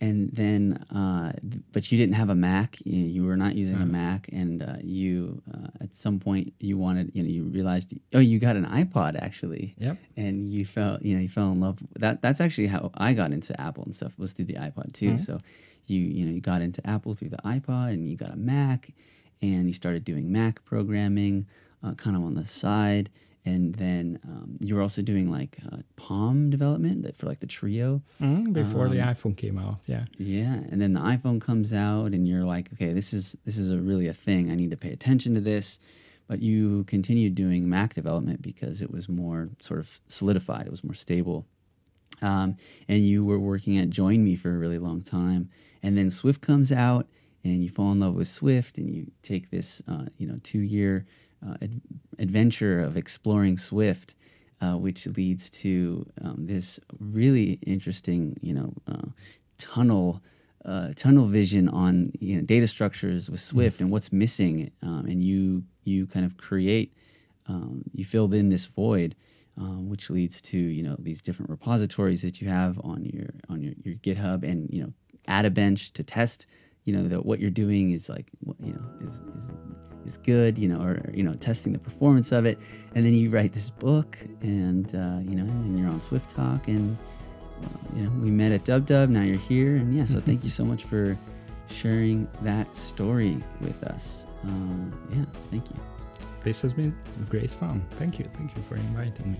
Speaker 1: and then uh, but you didn't have a mac. You, were not using a mm. mac and uh, you uh, at some point you wanted you know you realized oh you got an ipod actually.
Speaker 2: Yep.
Speaker 1: And you felt you know you fell in love that that's actually how i got into apple and stuff was through the ipod too. Mm-hmm. so you you know you got into apple through the ipod and you got a mac and you started doing mac programming uh, kind of on the side and then um, you were also doing like uh, Palm development for like the Treo
Speaker 2: mm, before um, the iPhone came out. Yeah,
Speaker 1: yeah, and then the iPhone comes out, and you're like, okay, this is this is a really a thing. I need to pay attention to this. But you continued doing Mac development because it was more sort of solidified. It was more stable. Um, and you were working at Join.me for a really long time, and then Swift comes out, and you fall in love with Swift, and you take this, uh, you know, two year ad- adventure of exploring Swift, uh, which leads to um, this really interesting, you know, uh, tunnel. Uh, tunnel vision on you know data structures with Swift mm. and what's missing, um, and you you kind of create um, you filled in this void, um, which leads to you know these different repositories that you have on your on your, your GitHub, and you know Attabench to test you know that what you're doing is like you know is, is is good, you know, or you know, testing the performance of it, and then you write this book, and uh, you know, and you're on Swift Talk, and uh, you know, we met at Dub Dub. Now you're here, and yeah, so thank you so much for sharing that story with us. Um, yeah, thank you.
Speaker 2: This has been great fun. Thank you, thank you for inviting me.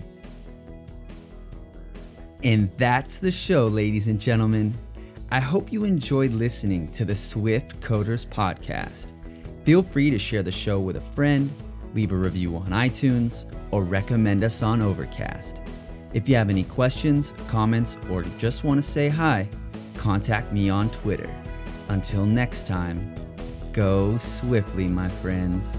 Speaker 1: And that's the show, ladies and gentlemen. I hope you enjoyed listening to the Swift Coders podcast. Feel free to share the show with a friend, leave a review on iTunes, or recommend us on Overcast. If you have any questions, comments, or just want to say hi, contact me on Twitter. Until next time, go swiftly, my friends.